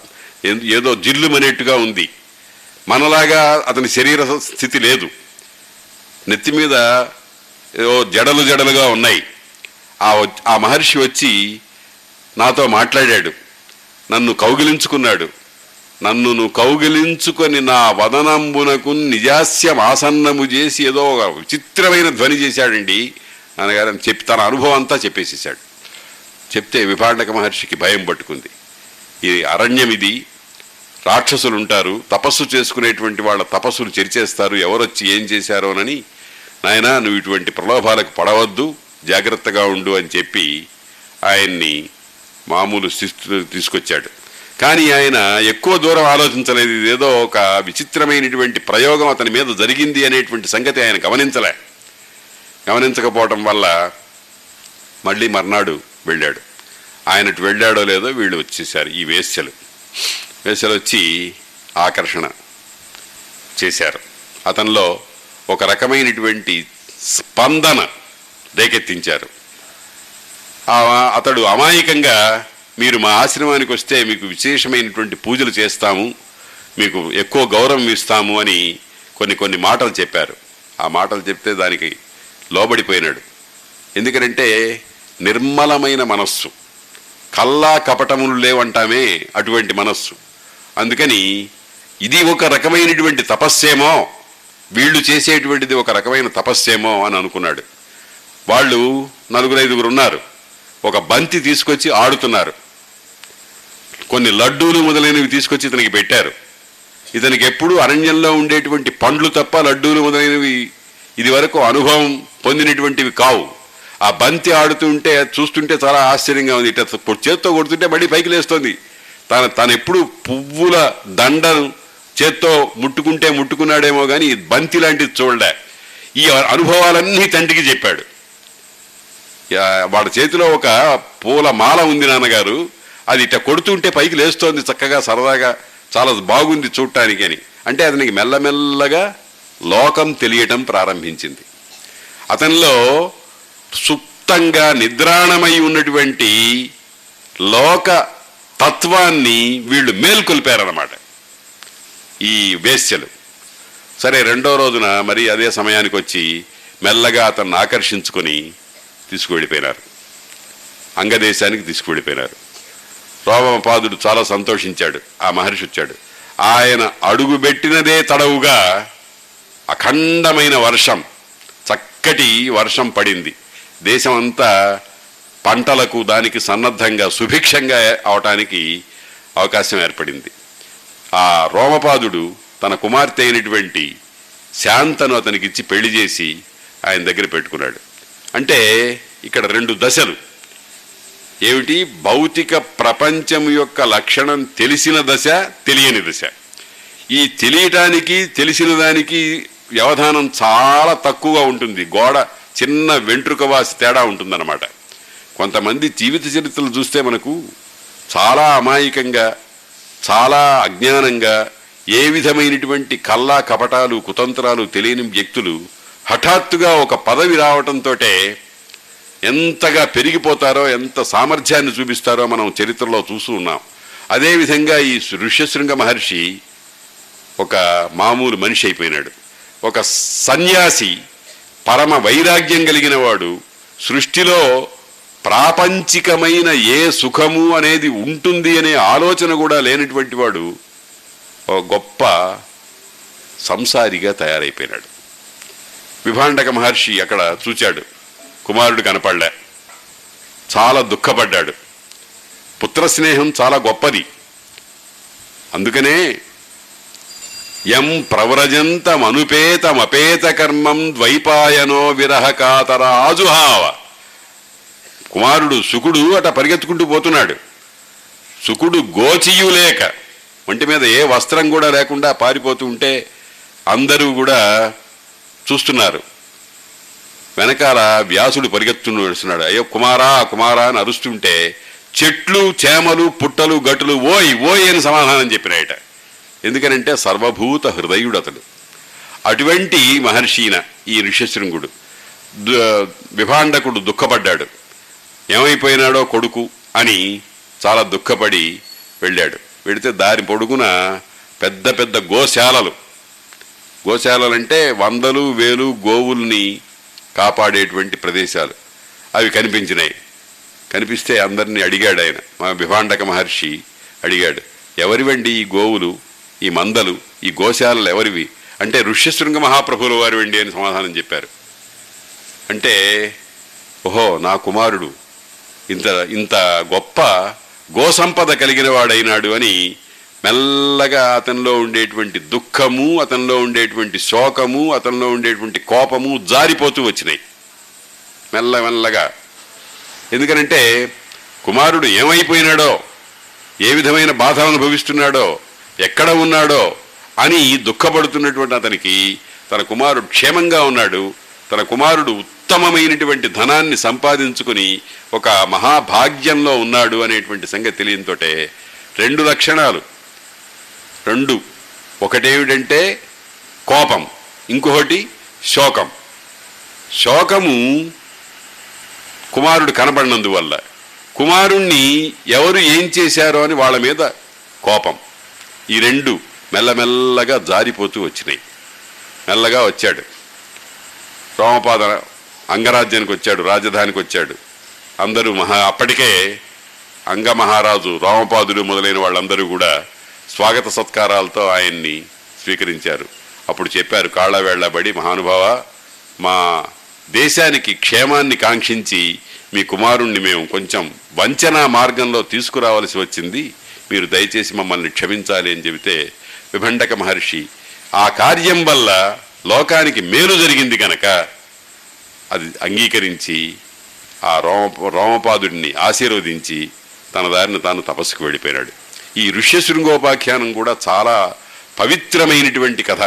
ఏదో జిల్లుమనేట్టుగా ఉంది. మనలాగా అతని శరీర స్థితి లేదు. నెత్తి మీద ఏదో జడలు జడలుగా ఉన్నాయి. ఆ ఆ మహర్షి వచ్చి నాతో మాట్లాడాడు. నన్ను కౌగిలించుకున్నాడు. నన్ను కౌగిలించుకొని నా వదనంబునకు నిజాస్యం ఆసన్నము చేసి ఏదో ఒక విచిత్రమైన ధ్వని చేశాడండి. నాన్నగారు అని చెప్పి తన అనుభవం అంతా చెప్పేసేసాడు చెప్తే విభాండక మహర్షికి భయం పట్టుకుంది. ఈ అరణ్యం ఇది. రాక్షసులు ఉంటారు తపస్సు చేసుకునేటువంటి వాళ్ళ తపస్సులు చెరిచేస్తారు. ఎవరొచ్చి ఏం చేశారోనని నాయనా నువ్వు ఇటువంటి ప్రలోభాలకు పడవద్దు. జాగ్రత్తగా ఉండు అని చెప్పి ఆయన్ని మామూలు స్థితిలో తీసుకొచ్చాడు. కానీ ఆయన ఎక్కువ దూరం ఆలోచించలేదు. ఇదేదో ఒక విచిత్రమైనటువంటి ప్రయోగం అతని మీద జరిగింది అనేటువంటి సంగతి ఆయన గమనించలే. గమనించకపోవటం వల్ల మళ్ళీ మర్నాడు వెళ్ళాడు. ఆయనటు వెళ్ళాడో లేదో వీళ్ళు వచ్చేసారు ఈ వేశ్యలు. వేశ్యలు వచ్చి ఆకర్షణ చేశారు. అతనిలో ఒక రకమైనటువంటి స్పందన రేకెత్తించారు. అతడు అమాయకంగా మీరు మా ఆశ్రమానికి వస్తే మీకు విశేషమైనటువంటి పూజలు చేస్తాము మీకు ఎక్కువ గౌరవం ఇస్తాము అని కొన్ని కొన్ని మాటలు చెప్పారు. ఆ మాటలు చెప్తే దానికి లోబడిపోయినాడు. ఎందుకంటే నిర్మలమైన మనస్సు. కల్లా కపటములు లేవంటామే అటువంటి మనస్సు. అందుకని ఇది ఒక రకమైనటువంటి తపస్సేమో వీళ్ళు చేసేటువంటిది ఒక రకమైన తపస్సేమో అని అనుకున్నాడు. వాళ్ళు నలుగురు ఐదుగురు ఉన్నారు. ఒక బంతి తీసుకొచ్చి ఆడుతున్నారు. కొన్ని లడ్డూలు మొదలైనవి తీసుకొచ్చి ఇతనికి పెట్టారు. ఇతనికి ఎప్పుడూ అరణ్యంలో ఉండేటువంటి పండ్లు తప్ప లడ్డూలు మొదలైనవి ఇది వరకు అనుభవం పొందినటువంటివి కావు. ఆ బంతి ఆడుతుంటే చూస్తుంటే చాలా ఆశ్చర్యంగా ఉంది. ఇట చేత్తో కొడుతుంటే మళ్ళీ పైకి లేస్తుంది. తన తను ఎప్పుడు పువ్వుల దండను చేత్తో ముట్టుకుంటే ముట్టుకున్నాడేమో కానీ బంతి లాంటిది చూడలే. ఈ అనుభవాలన్నీ తండ్రికి చెప్పాడు. వాడి వాళ్ళ చేతిలో ఒక పూల మాల ఉంది నాన్నగారు. అది ఇట్ట కొడుతుంటే పైకి లేస్తోంది చక్కగా సరదాగా చాలా బాగుంది చూడటానికి అని. అంటే అతనికి మెల్లమెల్లగా లోకం తెలియటం ప్రారంభించింది. అతనిలో సుప్తంగా నిద్రాణమై ఉన్నటువంటి లోక తత్వాన్ని వీళ్ళు మేల్కొల్పారన్నమాట. ఈ వేశ్యలు. సరే రెండో రోజున మరి అదే సమయానికి వచ్చి మెల్లగా అతన్ని ఆకర్షించుకొని తీసుకువెళ్ళిపోయినారు. అంగదేశానికి తీసుకువెళ్ళిపోయినారు. రోమపాదుడు చాలా సంతోషించాడు. ఆ మహర్షి వచ్చాడు. ఆయన అడుగుబెట్టినదే తడవుగా అఖండమైన వర్షం చక్కటి వర్షం పడింది. దేశమంతా పంటలకు దానికి సన్నద్ధంగా సుభిక్షంగా అవటానికి అవకాశం ఏర్పడింది. ఆ రోమపాదుడు తన కుమార్తె అయినటువంటి శాంతను అతనికి ఇచ్చి పెళ్ళి చేసి ఆయన దగ్గర పెట్టుకున్నాడు. అంటే ఇక్కడ రెండు దశలు. ఏమిటి? భౌతిక ప్రపంచం యొక్క లక్షణం తెలిసిన దశ తెలియని దశ. ఈ తెలియటానికి తెలిసిన దానికి వ్యవధానం చాలా తక్కువగా ఉంటుంది. గోడ చిన్న వెంట్రుక వాసి తేడా ఉంటుందన్నమాట. కొంతమంది జీవిత చరిత్రలు చూస్తే మనకు చాలా అమాయకంగా చాలా అజ్ఞానంగా ఏ విధమైనటువంటి కల్లా కపటాలు కుతంత్రాలు తెలియని వ్యక్తులు హఠాత్తుగా ఒక పదవి రావటంతోటే ఎంతగా పెరిగిపోతారో ఎంత సామర్థ్యాన్ని చూపిస్తారో మనం చరిత్రలో చూస్తూ ఉన్నాం. అదేవిధంగా ఈ ఋష్యశృంగ మహర్షి ఒక మామూలు మనిషి అయిపోయినాడు. ఒక సన్యాసి పరమ వైరాగ్యం కలిగిన వాడు సృష్టిలో ప్రాపంచికమైన ఏ సుఖము అనేది ఉంటుంది అనే ఆలోచన కూడా లేనటువంటి వాడు గొప్ప సంసారిగా తయారైపోయినాడు. విభాండక మహర్షి అక్కడ చూచాడు. కుమారుడు కనపడలే. చాలా దుఃఖపడ్డాడు. పుత్ర స్నేహం చాలా గొప్పది. అందుకనే ఎం ప్రవ్రజంతమనుపేతమపేత కర్మం ద్వైపాయనో విరహ కాతర ఆజుహావ. కుమారుడు సుకుడు అట పరిగెత్తుకుంటూ పోతున్నాడు. సుకుడు గోచియులేక ఒంటి మీద ఏ వస్త్రం కూడా లేకుండా పారిపోతూ ఉంటే అందరూ కూడా చూస్తున్నారు. వెనకాల వ్యాసుడు పరిగెత్తును నడుస్తున్నాడు. అయ్యో కుమారా కుమారా అని అరుస్తుంటే చెట్లు చేమలు పుట్టలు గట్టులు ఓయ్ ఓయ్ అని సమాధానం చెప్పినాయట. ఎందుకనంటే సర్వభూత హృదయుడు అతడు. అటువంటి మహర్షిన ఈ ఋష్యశృంగుడు విభాండకుడు దుఃఖపడ్డాడు. ఏమైపోయినాడో కొడుకు అని చాలా దుఃఖపడి వెళ్ళాడు. వెళితే దారి పొడుగున పెద్ద పెద్ద గోశాలలు. గోశాలలు అంటే వందలు వేలు గోవుల్ని కాపాడేటువంటి ప్రదేశాలు. అవి కనిపించినాయి. కనిపిస్తే అందరినీ అడిగాడు ఆయన. మా విభాండక మహర్షి అడిగాడు ఎవరివండి ఈ గోవులు ఈ మందలు ఈ గోశాలలు ఎవరివి? అంటే ఋష్యశృంగ మహాప్రభుల వారి వెండి అని సమాధానం చెప్పారు. అంటే ఓహో నా కుమారుడు ఇంత ఇంత గొప్ప గోసంపద కలిగిన వాడైనాడు అని మెల్లగా అతనిలో ఉండేటువంటి దుఃఖము అతనిలో ఉండేటువంటి శోకము అతనిలో ఉండేటువంటి కోపము జారిపోతూ వచ్చినాయి. మెల్ల మెల్లగా. ఎందుకనంటే కుమారుడు ఏమైపోయినాడో ఏ విధమైన బాధ అనుభవిస్తున్నాడో ఎక్కడ ఉన్నాడో అని దుఃఖపడుతున్నటువంటి అతనికి తన కుమారుడు క్షేమంగా ఉన్నాడు. తన కుమారుడు ఉత్తమమైనటువంటి ధనాన్ని సంపాదించుకుని ఒక మహాభాగ్యంలో ఉన్నాడు అనేటువంటి సంగతి తెలియంతోటే రెండు లక్షణాలు. రెండు. ఒకటేమిటంటే కోపం ఇంకొకటి శోకం. శోకము కుమారుడు కనబడినందువల్ల. కుమారుణ్ణి ఎవరు ఏం చేశారో అని వాళ్ళ మీద కోపం. ఈ రెండు మెల్లమెల్లగా జారిపోతూ వచ్చినాయి. మెల్లగా వచ్చాడు. రోమపాద అంగరాజ్యానికి వచ్చాడు రాజధానికి వచ్చాడు. అందరూ మహా అప్పటికే అంగమహారాజు రోమపాదులు మొదలైన వాళ్ళందరూ కూడా స్వాగత సత్కారాలతో ఆయన్ని స్వీకరించారు. అప్పుడు చెప్పారు కాళ్ళవేళ్ళబడి మహానుభావ మా దేశానికి క్షేమాన్ని కాంక్షించి మీ కుమారుణ్ణి మేము కొంచెం వంచనా మార్గంలో తీసుకురావలసి వచ్చింది. మీరు దయచేసి మమ్మల్ని క్షమించాలి అని చెబితే విభండక మహర్షి ఆ కార్యం వల్ల లోకానికి మేలు జరిగింది కనుక అది అంగీకరించి ఆ రోమ రోమపాదుడిని ఆశీర్వదించి తన దారిని తాను తపస్సుకు వెళ్ళిపోయినాడు. ఈ ఋష్యశృంగోపాఖ్యానం కూడా చాలా పవిత్రమైనటువంటి కథ.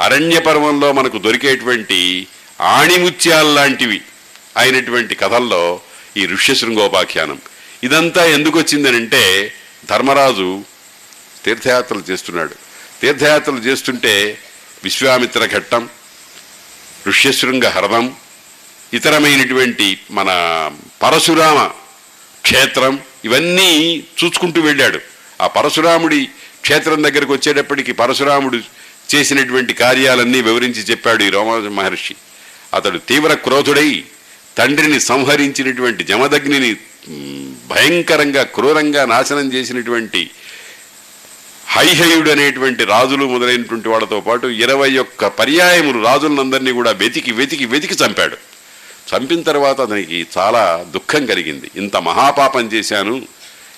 అరణ్య పర్వంలో మనకు దొరికేటువంటి ఆణిముత్యాల్లాంటివి అయినటువంటి కథల్లో ఈ ఋష్యశృంగోపాఖ్యానం ఇదంతా ఎందుకు వచ్చిందనంటే ధర్మరాజు తీర్థయాత్రలు చేస్తున్నాడు. తీర్థయాత్రలు చేస్తుంటే విశ్వామిత్ర ఘట్టం ఋష్యశృంగ హరదం ఇతరమైనటువంటి మన పరశురామ క్షేత్రం ఇవన్నీ చూసుకుంటూ వెళ్ళాడు. ఆ పరశురాముడి క్షేత్రం దగ్గరకు వచ్చేటప్పటికి పరశురాముడు చేసినటువంటి కార్యాలన్నీ వివరించి చెప్పాడు ఈ రోమ మహర్షి. అతడు తీవ్ర క్రోధుడై తండ్రిని సంహరించినటువంటి జమదగ్నిని భయంకరంగా క్రూరంగా నాశనం చేసినటువంటి హైహయుడు అనేటువంటి రాజులు మొదలైనటువంటి వాళ్ళతో పాటు ఇరవై ఒక్క పర్యాయములు రాజులందరినీ కూడా వెతికి వెతికి వెతికి చంపాడు. చంపిన తర్వాత అతనికి చాలా దుఃఖం కలిగింది. ఇంత మహాపాపం చేశాను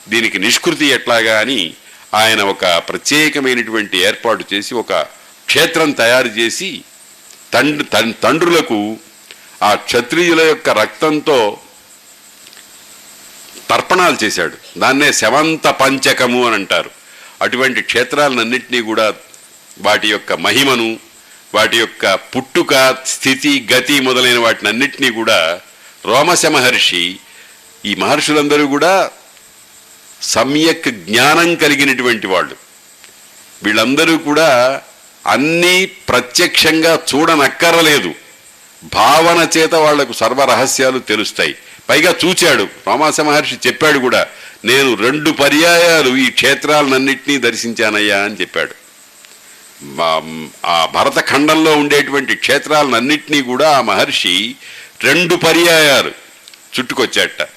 దీనికి నిష్కృతి ఎట్లాగా అని ఆయన ఒక ప్రత్యేకమైనటువంటి ఏర్పాటు చేసి ఒక క్షేత్రం తయారు చేసి తండ్రి తండ్రులకు ఆ క్షత్రియుల యొక్క రక్తంతో తర్పణాలు చేశాడు. దాన్నే శవంత పంచకము అని అంటారు. అటువంటి క్షేత్రాలన్నింటినీ కూడా వాటి యొక్క మహిమను వాటి యొక్క పుట్టుక స్థితి గతి మొదలైన వాటినన్నింటినీ కూడా రోమశ మహర్షి ఈ మహర్షులందరూ కూడా సమ్యక్ జ్ఞానం కలిగినటువంటి వాళ్ళు. వీళ్ళందరూ కూడా అన్నీ ప్రత్యక్షంగా చూడనక్కరలేదు. భావన చేత వాళ్ళకు సర్వ రహస్యాలు తెలుస్తాయి. పైగా చూచాడు. రామాస మహర్షి చెప్పాడు కూడా నేను రెండు పర్యాయాలు ఈ క్షేత్రాలన్నింటినీ దర్శించానయ్యా అని చెప్పాడు. ఆ భరత ఖండంలో ఉండేటువంటి క్షేత్రాలన్నింటినీ కూడా ఆ మహర్షి రెండు పర్యాయాలు చుట్టుకొచ్చాట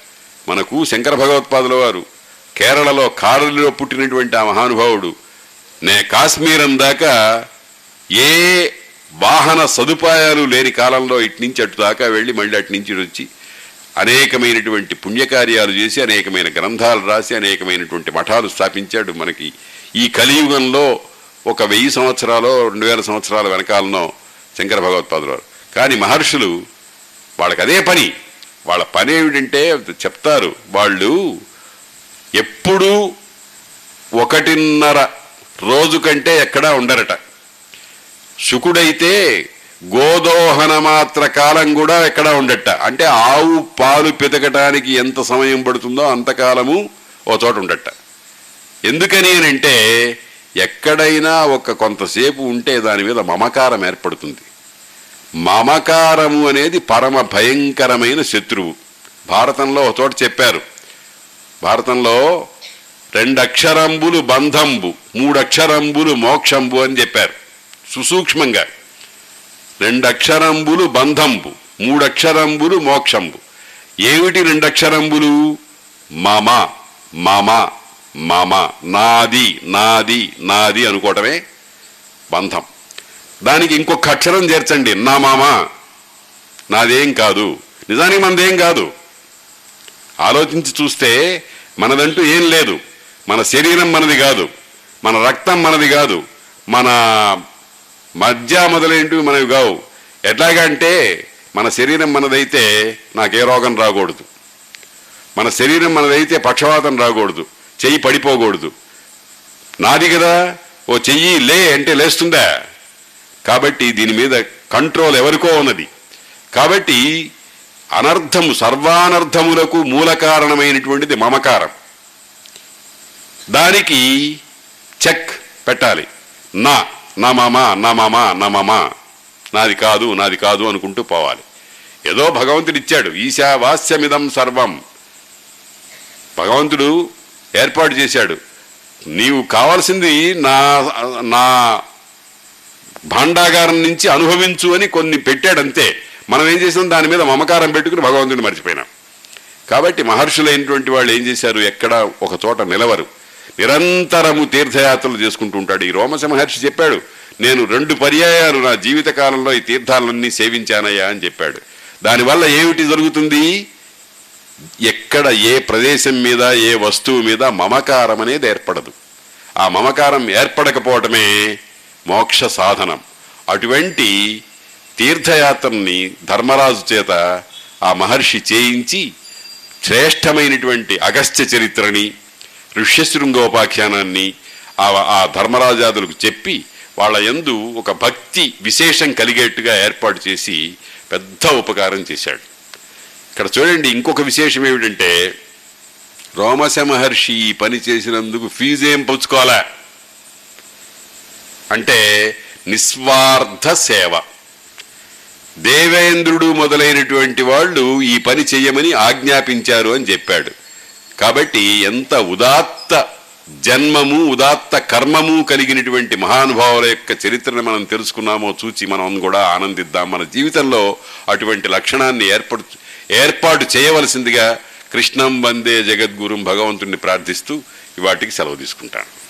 మనకు శంకర భగవత్పాదుల వారు కేరళలో కారలిలో పుట్టినటువంటి ఆ మహానుభావుడు. నే కాశ్మీరం దాకా ఏ వాహన సదుపాయాలు లేని కాలంలో ఇటు నుంచి అటు దాకా వెళ్ళి మళ్ళీ అటు నుంచి వచ్చి అనేకమైనటువంటి పుణ్యకార్యాలు చేసి అనేకమైన గ్రంథాలు రాసి అనేకమైనటువంటి మఠాలు స్థాపించాడు. మనకి ఈ కలియుగంలో ఒక వెయ్యి సంవత్సరాలు రెండు వేల సంవత్సరాల వెనకాలనో శంకర భగవత్పాదులు వారు. కానీ మహర్షులు వాళ్ళకి అదే పని. వాళ్ళ పని ఏమిటంటే చెప్తారు వాళ్ళు ఎప్పుడూ ఒకటిన్నర రోజు కంటే ఎక్కడా ఉండరట. శుకుడైతే గోదోహన మాత్ర కాలం కూడా ఎక్కడ ఉండట. అంటే ఆవు పాలు పితకటానికి ఎంత సమయం పడుతుందో అంతకాలము ఓ చోట ఉండట. ఎందుకని అని అంటే ఎక్కడైనా ఒక కొంతసేపు ఉంటే దాని మీద మమకారం ఏర్పడుతుంది. మమకారము అనేది పరమ భయంకరమైన శత్రువు. భారతంలో ఒక చోట చెప్పారు. భారతంలో రెండక్షరంబులు బంధంబు మూడక్షరంబులు మోక్షంబు అని చెప్పారు. సుసూక్ష్మంగా. రెండక్షరంబులు బంధంబు మూడక్షరంబులు మోక్షంబు. ఏమిటి రెండక్షరంబులు? మామ మామ మామ నాది నాది నాది అనుకోవటమే బంధం. దానికి ఇంకొక అక్షరం చేర్చండి. నా మామ నాదేం కాదు. నిజానికి మనదేం కాదు. ఆలోచించి చూస్తే మనదంటూ ఏం లేదు. మన శరీరం మనది కాదు. మన రక్తం మనది కాదు. మన మధ్య మొదలైనవి మనవి కావు. ఎట్లాగంటే మన శరీరం మనదైతే నాకే రోగం రాకూడదు. మన శరీరం మనదైతే పక్షవాతం రాకూడదు. చెయ్యి పడిపోకూడదు. నాది కదా. ఓ చెయ్యి లే అంటే లేస్తుందా? కాబట్టి దీని మీద కంట్రోల్ ఎవరికో ఉన్నది. కాబట్టి అనర్థము సర్వానర్థములకు మూల కారణమైనటువంటిది మమకారం. దానికి చెక్ పెట్టాలి. నా నా మామ నా మామ నా మామ. నాది కాదు నాది కాదు అనుకుంటూ పోవాలి. ఏదో భగవంతుడు ఇచ్చాడు ఈశావాస్యమిదం సర్వం. భగవంతుడు ఏర్పాటు చేశాడు. నీవు కావాల్సింది నా నా భాండాగారం నుంచి అనుభవించు అని కొన్ని పెట్టాడంతే. మనం ఏం చేసాం? దాని మీద మమకారం పెట్టుకుని భగవంతుడిని మర్చిపోయినాం. కాబట్టి మహర్షులైనటువంటి వాళ్ళు ఏం చేశారు? ఎక్కడ ఒక చోట నిలవరు. నిరంతరము తీర్థయాత్రలు చేసుకుంటూ ఉంటాడు. ఈ రోమశ మహర్షి చెప్పాడు నేను రెండు పర్యాయాలు నా జీవిత కాలంలో ఈ తీర్థాలన్నీ సేవించానయ్యా అని చెప్పాడు. దానివల్ల ఏమిటి జరుగుతుంది? ఎక్కడ ఏ ప్రదేశం మీద ఏ వస్తువు మీద మమకారం అనేది ఏర్పడదు. ఆ మమకారం ఏర్పడకపోవటమే మోక్ష సాధనం. అటువంటి తీర్థయాత్రని ధర్మరాజు చేత ఆ మహర్షి చేయించి శ్రేష్టమైనటువంటి అగస్త్య చరిత్రని ఋష్యశృంగోపాఖ్యానాన్ని ఆ ఆ ధర్మరాజాదులకు చెప్పి వాళ్ళ యందు ఒక భక్తి విశేషం కలిగేట్టుగా ఏర్పాటు చేసి పెద్ద ఉపకారం చేశాడు. ఇక్కడ చూడండి ఇంకొక విశేషం ఏమిటంటే రోమశ మహర్షి ఈ పని చేసినందుకు ఫీజు ఏం పుచ్చుకోవాలా? అంటే నిస్వార్థ సేవ. దేవేంద్రుడు మొదలైనటువంటి వాళ్ళు ఈ పని చెయ్యమని ఆజ్ఞాపించారు అని చెప్పాడు. కాబట్టి ఎంత ఉదాత్త జన్మము ఉదాత్త కర్మము కలిగినటువంటి మహానుభావుల యొక్క చరిత్రను మనం తెలుసుకున్నామో చూచి మనం కూడా ఆనందిద్దాం. మన జీవితంలో అటువంటి లక్షణాన్ని ఏర్పడు ఏర్పాటు చేయవలసిందిగా కృష్ణం వందే జగద్గురుం భగవంతుణ్ణి ప్రార్థిస్తూ ఇవాటికి సెలవు తీసుకుంటాను.